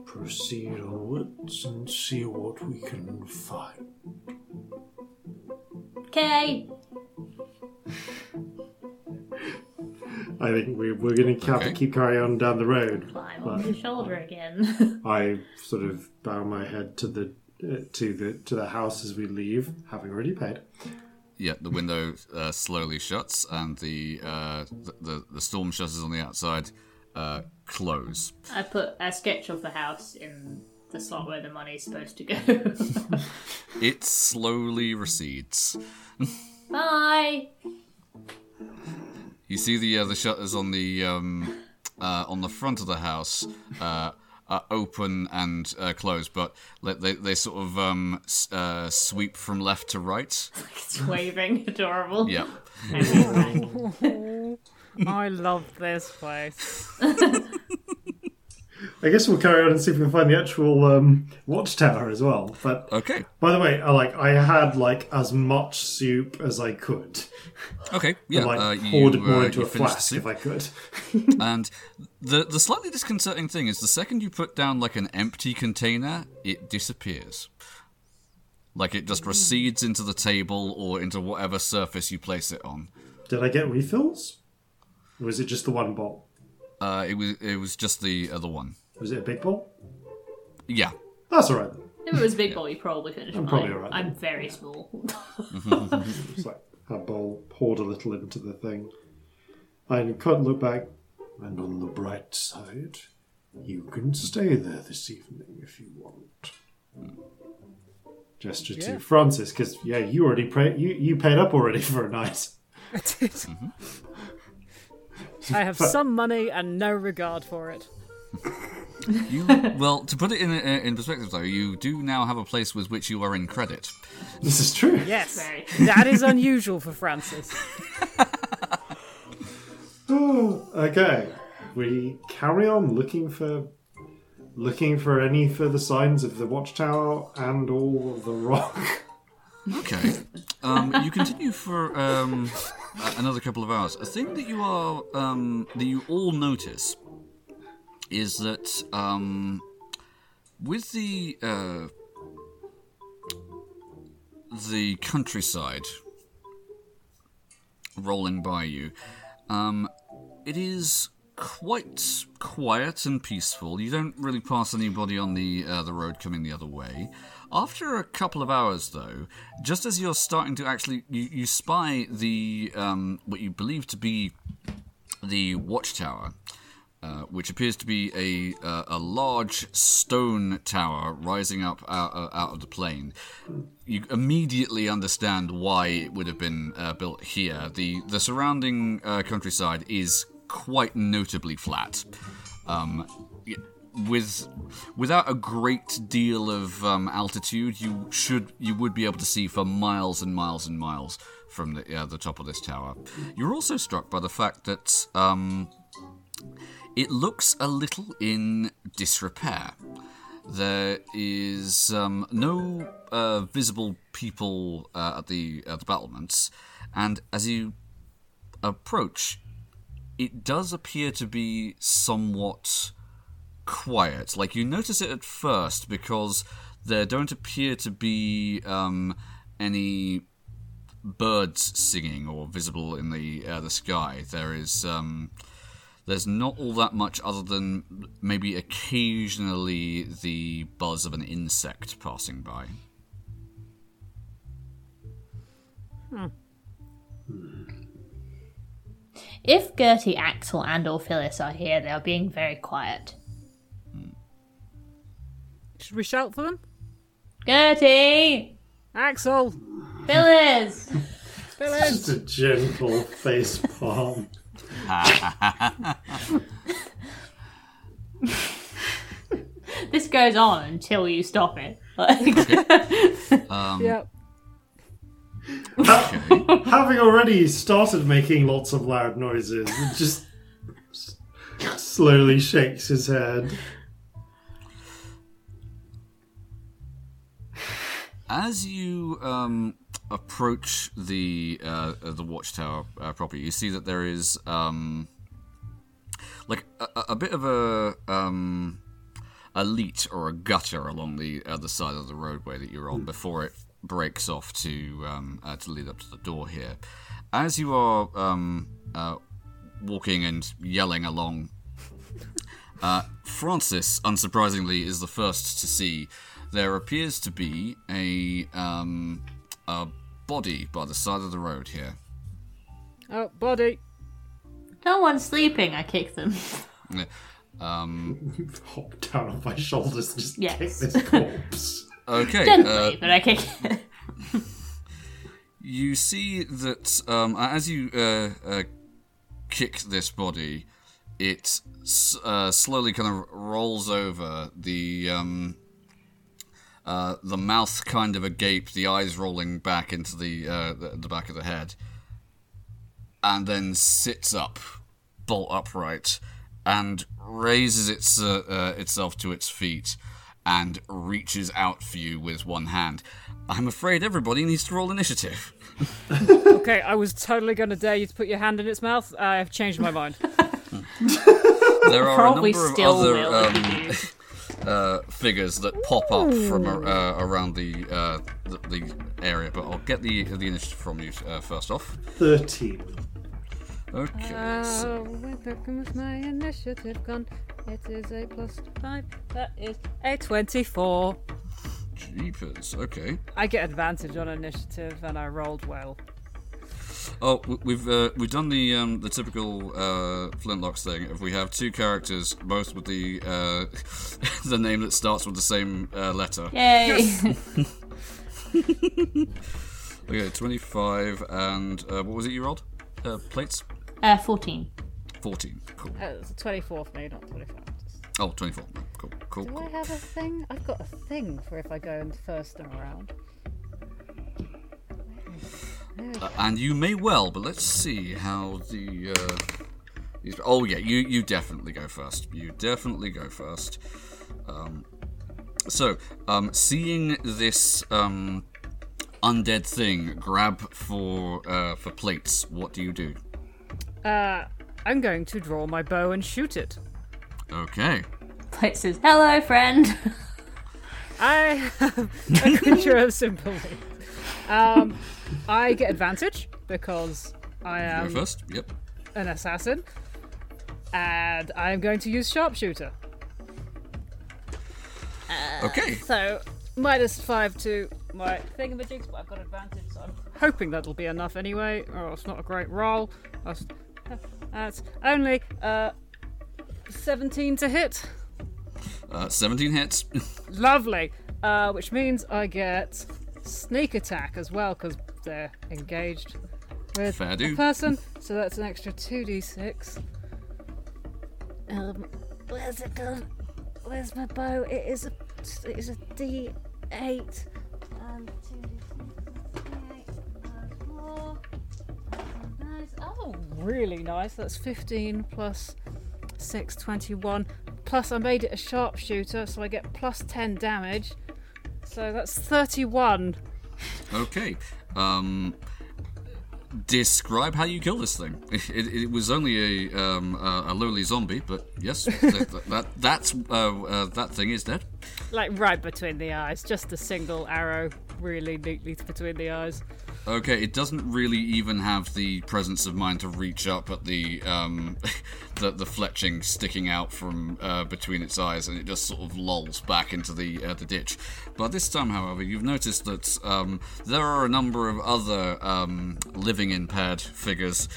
proceed onwards and see what we can find. Okay. I think we, we're going to have Okay. to keep carrying on down the road. Climb But- on your shoulder again. I sort of bow my head to the to the to the house as we leave, having already paid. Yeah, the window uh, slowly shuts, and the, uh, the the the storm shutters on the outside uh, close. I put a sketch of the house in the slot where the money is supposed to go. It slowly recedes. Bye. You see the uh, the shutters on the um, uh, on the front of the house uh, are open and uh, close, but they they sort of um, uh, sweep from left to right. It's waving. Adorable. Yeah. Okay, right. I love this place. I guess we'll carry on and see if we can find the actual um, watchtower as well. But Okay. by the way, I like I had like as much soup as I could. Okay. Yeah. and, like uh, you, poured it more uh, into a flask if I could. And the the slightly disconcerting thing is the second you put down like an empty container, it disappears. Like it just recedes into the table or into whatever surface you place it on. Did I get refills? Or was it just the one bowl? Uh, it was it was just the other one. Was it a big bowl? Yeah. That's all right. Then. If it was big boy, you probably finished. I'm probably alright I'm very small. It's like a bowl poured a little into the thing. I couldn't look back. And on the bright side, you can stay there this evening if you want. Gesture Yeah. to Francis because yeah, you already pay, you you paid up already for a night. I have some money and no regard for it. You well to put it in in perspective though, you do now have a place with which you are in credit. This is true. Yes, Very. that is unusual for Francis. Okay, we carry on looking for looking for any further signs of the watchtower and all of the rock. Okay. Um, you continue for um, a- another couple of hours. A thing that you are um, that you all notice is that um, with the uh, the countryside rolling by you, um, it is quite quiet and peaceful. You don't really pass anybody on the uh, the road coming the other way. After a couple of hours, though, just as you're starting to actually, you, you spy the um, what you believe to be the watchtower, uh, which appears to be a uh, a large stone tower rising up out, uh, out of the plain. You immediately understand why it would have been uh, built here. the The surrounding uh, countryside is quite notably flat. Um, with without a great deal of um, altitude, you should you would be able to see for miles and miles and miles from the uh, the top of this tower. You're also struck by the fact that um, it looks a little in disrepair. There is um, no uh, visible people uh, at the at the battlements, and as you approach, it does appear to be somewhat quiet. Like you notice it at first because there don't appear to be um, any birds singing or visible in the uh, the sky. There is um, there's not all that much other than maybe occasionally the buzz of an insect passing by. If Gertie, Axel, and or Phyllis are here, they are being very quiet. Should we shout for them? Gertie! Axel! Phyllis! Phyllis! Just a gentle face palm. This goes on until you stop it. Like, um, Yep. Having already started making lots of loud noises, he just slowly shakes his head. As you um, approach the uh, the watchtower uh, property, you see that there is um, like a, a- bit of a um, a leat or a gutter along the other side of the roadway that you're on before it breaks off to um, uh, to lead up to the door here. As you are um, uh, walking and yelling along uh, Francis, unsurprisingly, is the first to see. There appears to be a um, a body by the side of the road here. Oh, body. no one's sleeping, I kick them. Um, Hop down on my shoulders and just Yes. kick this corpse. okay, Gently, uh, but I kick it. you see that um, as you uh, uh, kick this body, it uh, slowly kind of rolls over. The um, uh, the mouth kind of agape, the eyes rolling back into the, uh, the the back of the head, and then sits up, bolt upright, and raises its uh, uh, itself to its feet. And reaches out for you with one hand. I'm afraid everybody needs to roll initiative. Okay, I was totally going to dare you to put your hand in its mouth. I have changed my mind. There are Probably a number of still other will. um, uh, figures that pop up from uh, around the, uh, the the area, but I'll get the the initiative from you uh, first off. 13. Okay. so- Uh, where comes my initiative gone? It is a plus five. That is a 24. Jeepers. Okay. I get advantage on initiative, and I rolled well. Oh, we've uh, we've done the um, the typical uh, Flintlocks thing. If we have two characters, both with the uh, the name that starts with the same uh, letter. Yay! Okay, twenty five and uh, what was it you rolled? Uh, plates. uh, 14. Fourteen. Cool. Uh, it's 24 for me, not 25. Just- Oh, 24. Cool. Cool. Do I have a thing? I've got a thing for if I go in first and around. Uh, and you may well, but let's see how the. Uh, these, oh yeah, you you definitely go first. You definitely go first. Um, so, um, seeing this um, undead thing grab for uh, for plates, what do you do? Uh, I'm going to draw my bow and shoot it. Okay. It says, hello, friend. I have a creature of sympathy. Um, I get advantage because I am first. Yep. an assassin, and I'm going to use sharpshooter. Okay. So minus five to my thingamajigs, but I've got advantage, so I'm hoping that'll be enough anyway. Or it's not a great roll. That's, that's only uh, 17 to hit. Uh, Seventeen hits. Lovely. Uh, which means I get sneak attack as well because they're engaged with Fair a do. person. So that's an extra 2d6. Um, where's it gone? Where's my bow? It is a, it is a d8. Um, 2d6. Oh, really nice. That's 15 plus 6, 21. Plus, I made it a sharpshooter, so I get plus 10 damage. So that's 31. Okay. Um, describe how you kill this thing. It, it was only a um, a, a lowly zombie, but yes, that, that that's uh, uh, that thing is dead. Like right between the eyes. Just a single arrow, really neatly between the eyes. Okay, it doesn't really even have the presence of mind to reach up at the um, the, the fletching sticking out from uh, between its eyes, and it just sort of lolls back into the uh, the ditch. But this time, however, you've noticed that um, there are a number of other um, living impaired figures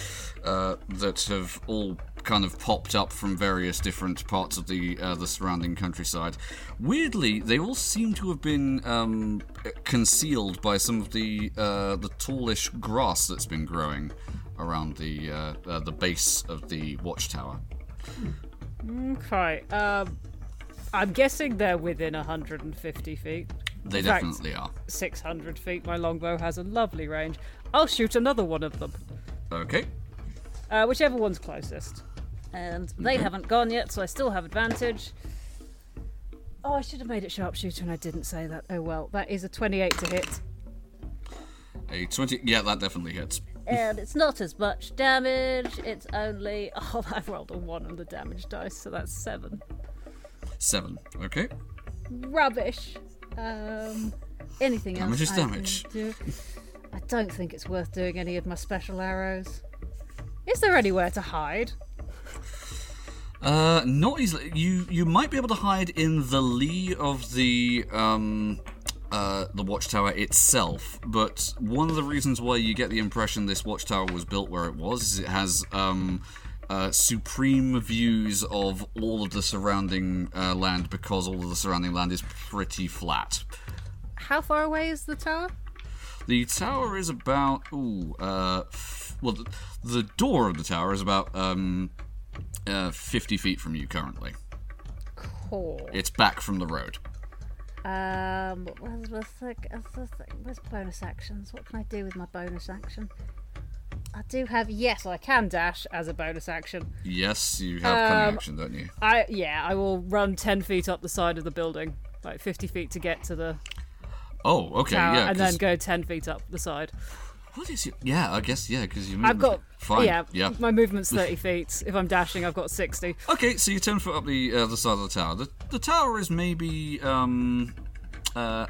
uh, that have all kind of popped up from various different parts of the uh, the surrounding countryside. Weirdly, they all seem to have been um, concealed by some of the uh, the tallish grass that's been growing around the uh, uh, the base of the watchtower. Okay. Um, I'm guessing they're within 150 feet. They In fact- definitely are. 600 feet. My longbow has a lovely range. I'll shoot another one of them. Okay. Uh, whichever one's closest. And they haven't gone yet, so I still have advantage. Oh, I should have made it sharpshooter and I didn't say that. Oh well, that is a 28 to hit. A twenty. Yeah, that definitely hits. And it's not as much damage, it's only. Oh, I've rolled a 1 on the damage dice, so that's 7. Seven. Okay. Rubbish. Um, anything Damage else? is I can damage. do? I don't think it's worth doing any of my special arrows. Is there anywhere to hide? Uh, not easily. You you might be able to hide in the lee of the um uh the watchtower itself, but one of the reasons why you get the impression this watchtower was built where it was is it has um uh, supreme views of all of the surrounding uh, land because all of the surrounding land is pretty flat. How far away is the tower? The tower is about ooh uh f- well the, the door of the tower is about um uh 50 feet from you currently. Cool. It's back from the road. Um, what's, the thing? where's the thing? Where's bonus actions? What can I do with my bonus action? I do have yes, I can dash as a bonus action. Yes, you have cunning Um, action, don't you? I yeah, I will run ten feet up the side of the building, like fifty feet to get to the Oh, okay, tower, yeah. and then go ten feet up the side. What is it? Yeah, I guess yeah, because you. I've got fine. yeah, yeah. My movement's thirty feet. If I'm dashing, I've got sixty. Okay, so you ten foot up the uh, the side of the tower. The the tower is maybe um uh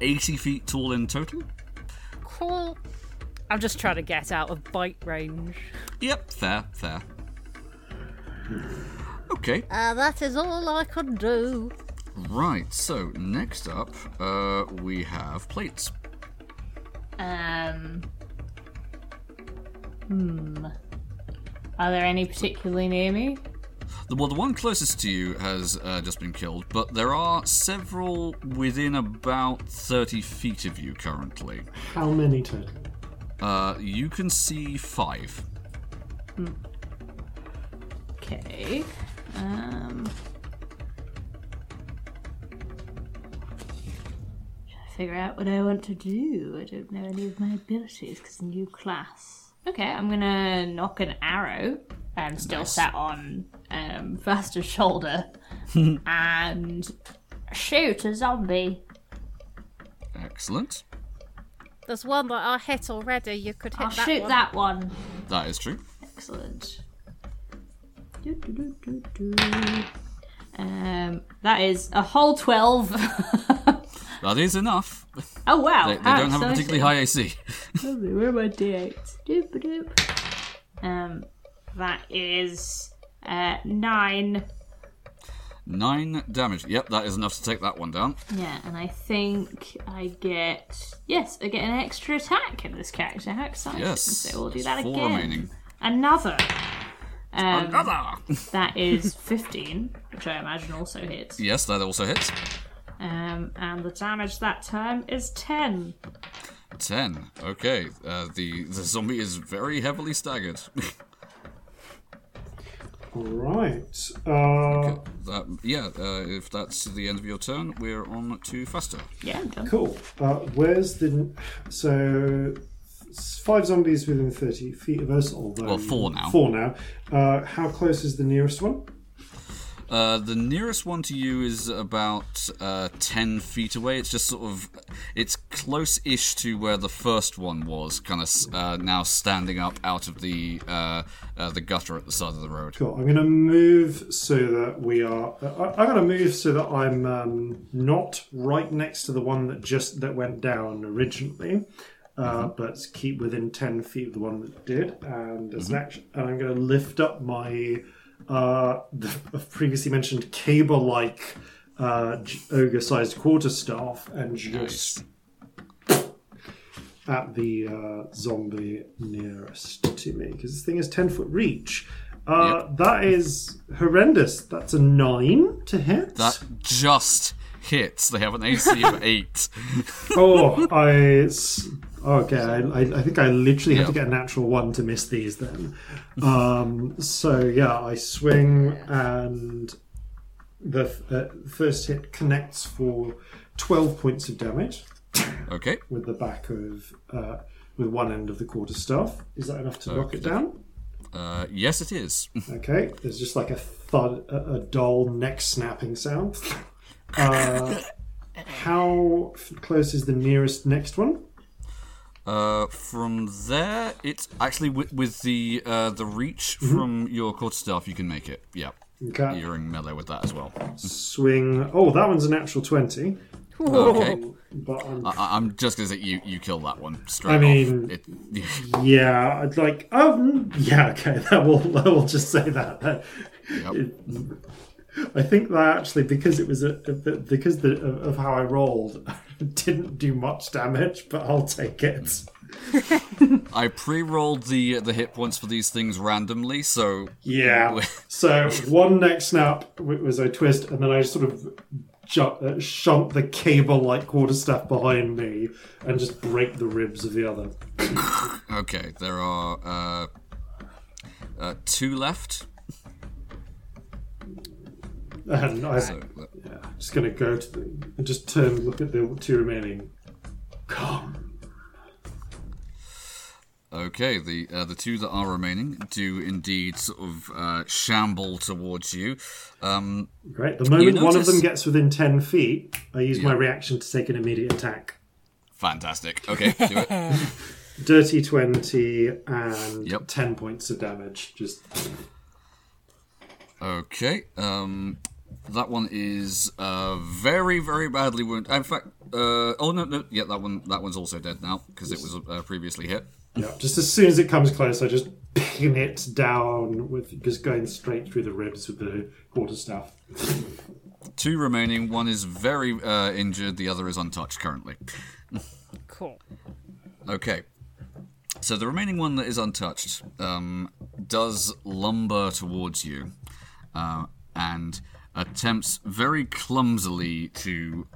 eighty feet tall in total. Cool. I'm just trying to get out of bite range. Yep, fair, fair. Okay, Uh, that is all I can do. right. So next up, uh, we have plates. Um. Hmm. Are there any particularly near me? The, well, the one closest to you has uh, just been killed, but there are several within about 30 feet of you currently. How many total? Uh, you can see five. Okay. Um. Trying figure out what I want to do. I don't know any of my abilities because new class. Okay, I'm gonna knock an arrow. I'm still sat on um, Faster's shoulder and shoot a zombie. Excellent. There's one that I hit already. You could hit I'll that shoot one. that one. That is true. Excellent. Do, do, do, do, do. Um, that is a whole twelve. That is enough. oh wow! They, they don't have a particularly high AC. Where are my d8s? Doop, doop. Um, that is uh, nine. Nine damage. Yep, that is enough to take that one down. Yeah, and I think I get yes, I get an extra attack in this character. How exciting! Yes. So we'll do that four again. remaining. Another. Um, Another! That is fifteen, which I imagine also hits. yes, that also hits. Um, and the damage that time is ten. Ten. Okay. Uh, the the zombie is very heavily staggered. Right. Uh, that, yeah. Uh, if that's the end of your turn, we're on to faster. Yeah, I'm done. cool. Uh, where's the. So. Five zombies within 30 feet of us, although. Well, four now. Four now. Uh, how close is the nearest one? Uh, the nearest one to you is about uh, 10 feet away. It's just sort of. It's close ish to where the first one was, kind of uh, now standing up out of the uh, uh, the gutter at the side of the road. Cool. I'm going to move so that we are. I, I'm going to move so that I'm um, not right next to the one that just that went down originally, uh, but keep within ten feet of the one that did. And as an action, and I'm going to lift up my uh, the previously mentioned caber-like uh, ogre-sized quarterstaff and just at the uh, zombie nearest to me because this thing is 10 foot reach Uh, That is horrendous. That's a nine to hit. That just hits. They have an AC of eight. Oh, I. Okay, I, I I think I literally have to get a natural one to miss these then. Um, so yeah, I swing and the uh, first hit connects for 12 points of damage Okay. with the back of. Uh, with one end of the quarter staff. Is that enough to knock it down? Uh, yes, it is. Okay, there's just like a thud, a, a dull neck snapping sound. Uh, how f- close is the nearest next one? Uh, from there, it's actually with, with the uh, the reach from your quarterstaff, you can make it. Yeah, Okay, you're in melee with that as well. swing. Oh, that one's a natural twenty. Okay, But I'm, I, I'm just gonna say you you kill that one straight I mean-. It, yeah, I'd like. Oh, yeah. Okay, that will. I will just say that. that Yep. I think that actually, because it was a, a because the, of how I rolled, didn't do much damage. But I'll take it. I pre-rolled the the hit points for these things randomly, so Yeah. So one neck snap was a twist, and then I sort of ju- uh, shunt the caber-like quarterstaff behind me and just break the ribs of the other. okay. There are uh, uh, two left. And I'm just going to go to the and just turn, look at the two remaining. Come. Okay, the uh, the two that are remaining do indeed sort of uh, shamble towards you. Um, Great. The moment one of them gets within ten feet, I use my reaction to take an immediate attack. fantastic. Okay, do it. Dirty twenty and Yep. ten points of damage. Just Okay. Um, that one is uh, very, very badly wounded. In fact, uh, oh no, no, yeah, that one, that one's also dead now because it was uh, previously hit. Yeah, just as soon as it comes close, I just pin it down with just going straight through the ribs with the quarterstaff. Two remaining. One is very uh, injured. The other is untouched currently. Cool. Okay. So the remaining one that is untouched um, does lumber towards you uh, and attempts very clumsily to.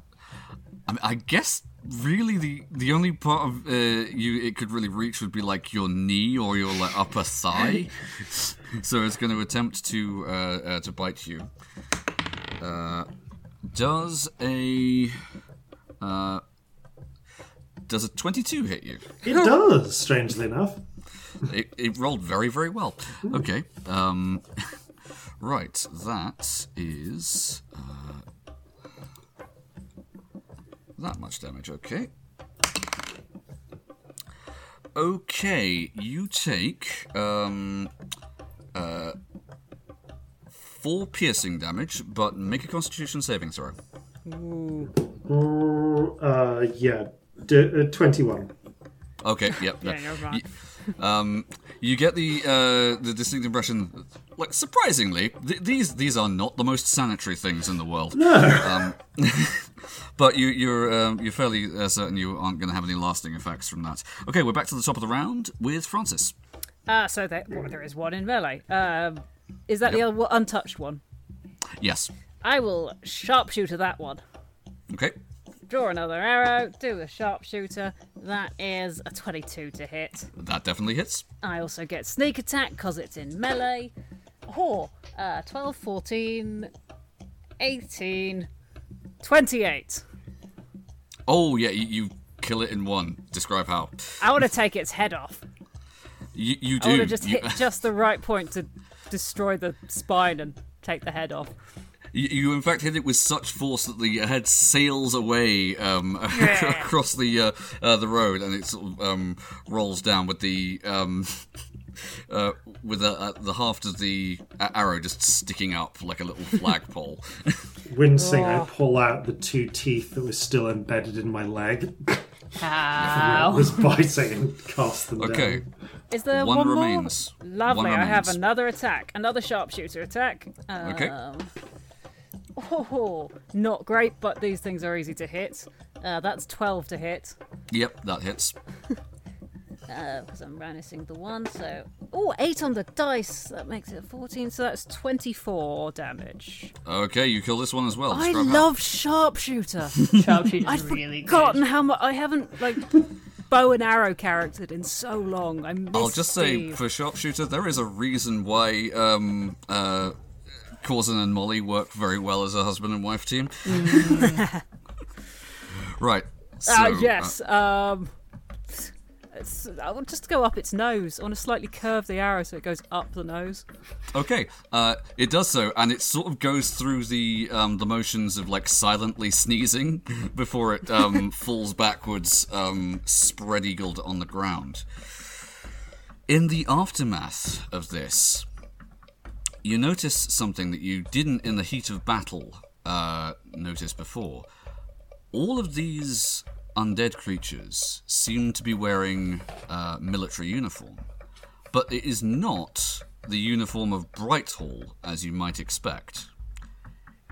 I, mean, I guess really the the only part of uh, you it could really reach would be like your knee or your like upper thigh. so it's going to attempt to uh, uh, to bite you. Uh, does a uh, does a twenty two hit you? It does, strangely enough. it, it rolled very, very well. Okay. Um, right. That is uh, that much damage. Okay. Okay. You take um, uh, four piercing damage, but make a Constitution saving throw. Uh, yeah, D- uh, 21. Okay. Yep. Yeah, you're right. Um, you get the uh, the distinct impression, like surprisingly, th- these these are not the most sanitary things in the world. No. Um, but you you're um, you're fairly uh, certain you aren't going to have any lasting effects from that. Okay, we're back to the top of the round with Francis. Uh, so there, well, there is one in melee. Um, is that the other untouched one? Yes. I will sharpshooter that one. Okay. Draw another arrow, do a sharpshooter. That is a 22 to hit. That definitely hits. I also get sneak attack because it's in melee. Oh, uh, 12, 14, 18, 28. Oh yeah, you, you kill it in one. Describe how. I want to take its head off. You you I want to just you, hit just the right point to destroy the spine and take the head off. You, you in fact hit it with such force that the head sails away um, across the uh, uh, the road, and it sort of um, rolls down with the um, uh, with the, uh, the haft of the arrow just sticking up like a little flagpole. Wincing, I pull out the two teeth that were still embedded in my leg. I Ow. was biting and cast them okay, down. Is there One one, remains. more? Lovely. One I have another attack, another sharpshooter attack. Um, okay. Oh, not great, but these things are easy to hit. Uh, that's 12 to hit Yep, that hits. because I'm minusing the one. So, Oh, eight on the dice. That makes it 14, so that's 24 damage. Okay, you kill this one as well. I Describe how. love sharpshooter. Sharpshooter's I've really forgotten good. how much I haven't like bow and arrow charactered in so long. I I'll just say Steve. for sharpshooter, there is a reason why um, uh, Corzin and Molly work very well as a husband and wife team. right. So, Ah, yes. um, it's, I'll just go up its nose. I want to slightly curve the arrow so it goes up the nose. Okay, uh, it does so, and it sort of goes through the um, the motions of like silently sneezing before it um, falls backwards, um, spread eagled on the ground. In the aftermath of this, you notice something that you didn't in the heat of battle uh, notice before. All of these undead creatures seem to be wearing uh, military uniform but it is not the uniform of Brighthall as you might expect.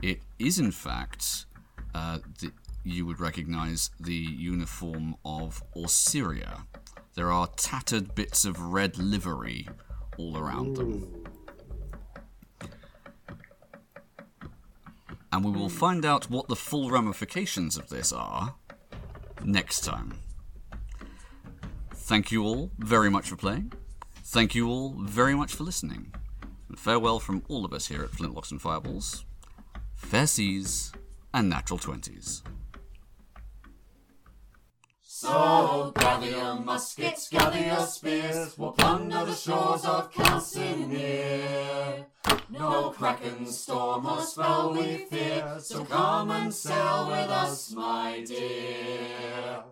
It is, in fact, uh, the, you would recognize the uniform of Orsiria. There are tattered bits of red livery all around them. And we will find out what the full ramifications of this are next time. Thank you all very much for playing. Thank you all very much for listening. And farewell from all of us here at Flintlocks and Fireballs. Fair seas and natural twenties. So gather your muskets, gather your spears, we'll plunder the shores of Calcinear. No kraken, storm, or spell we fear, so come and sail with us, my dear.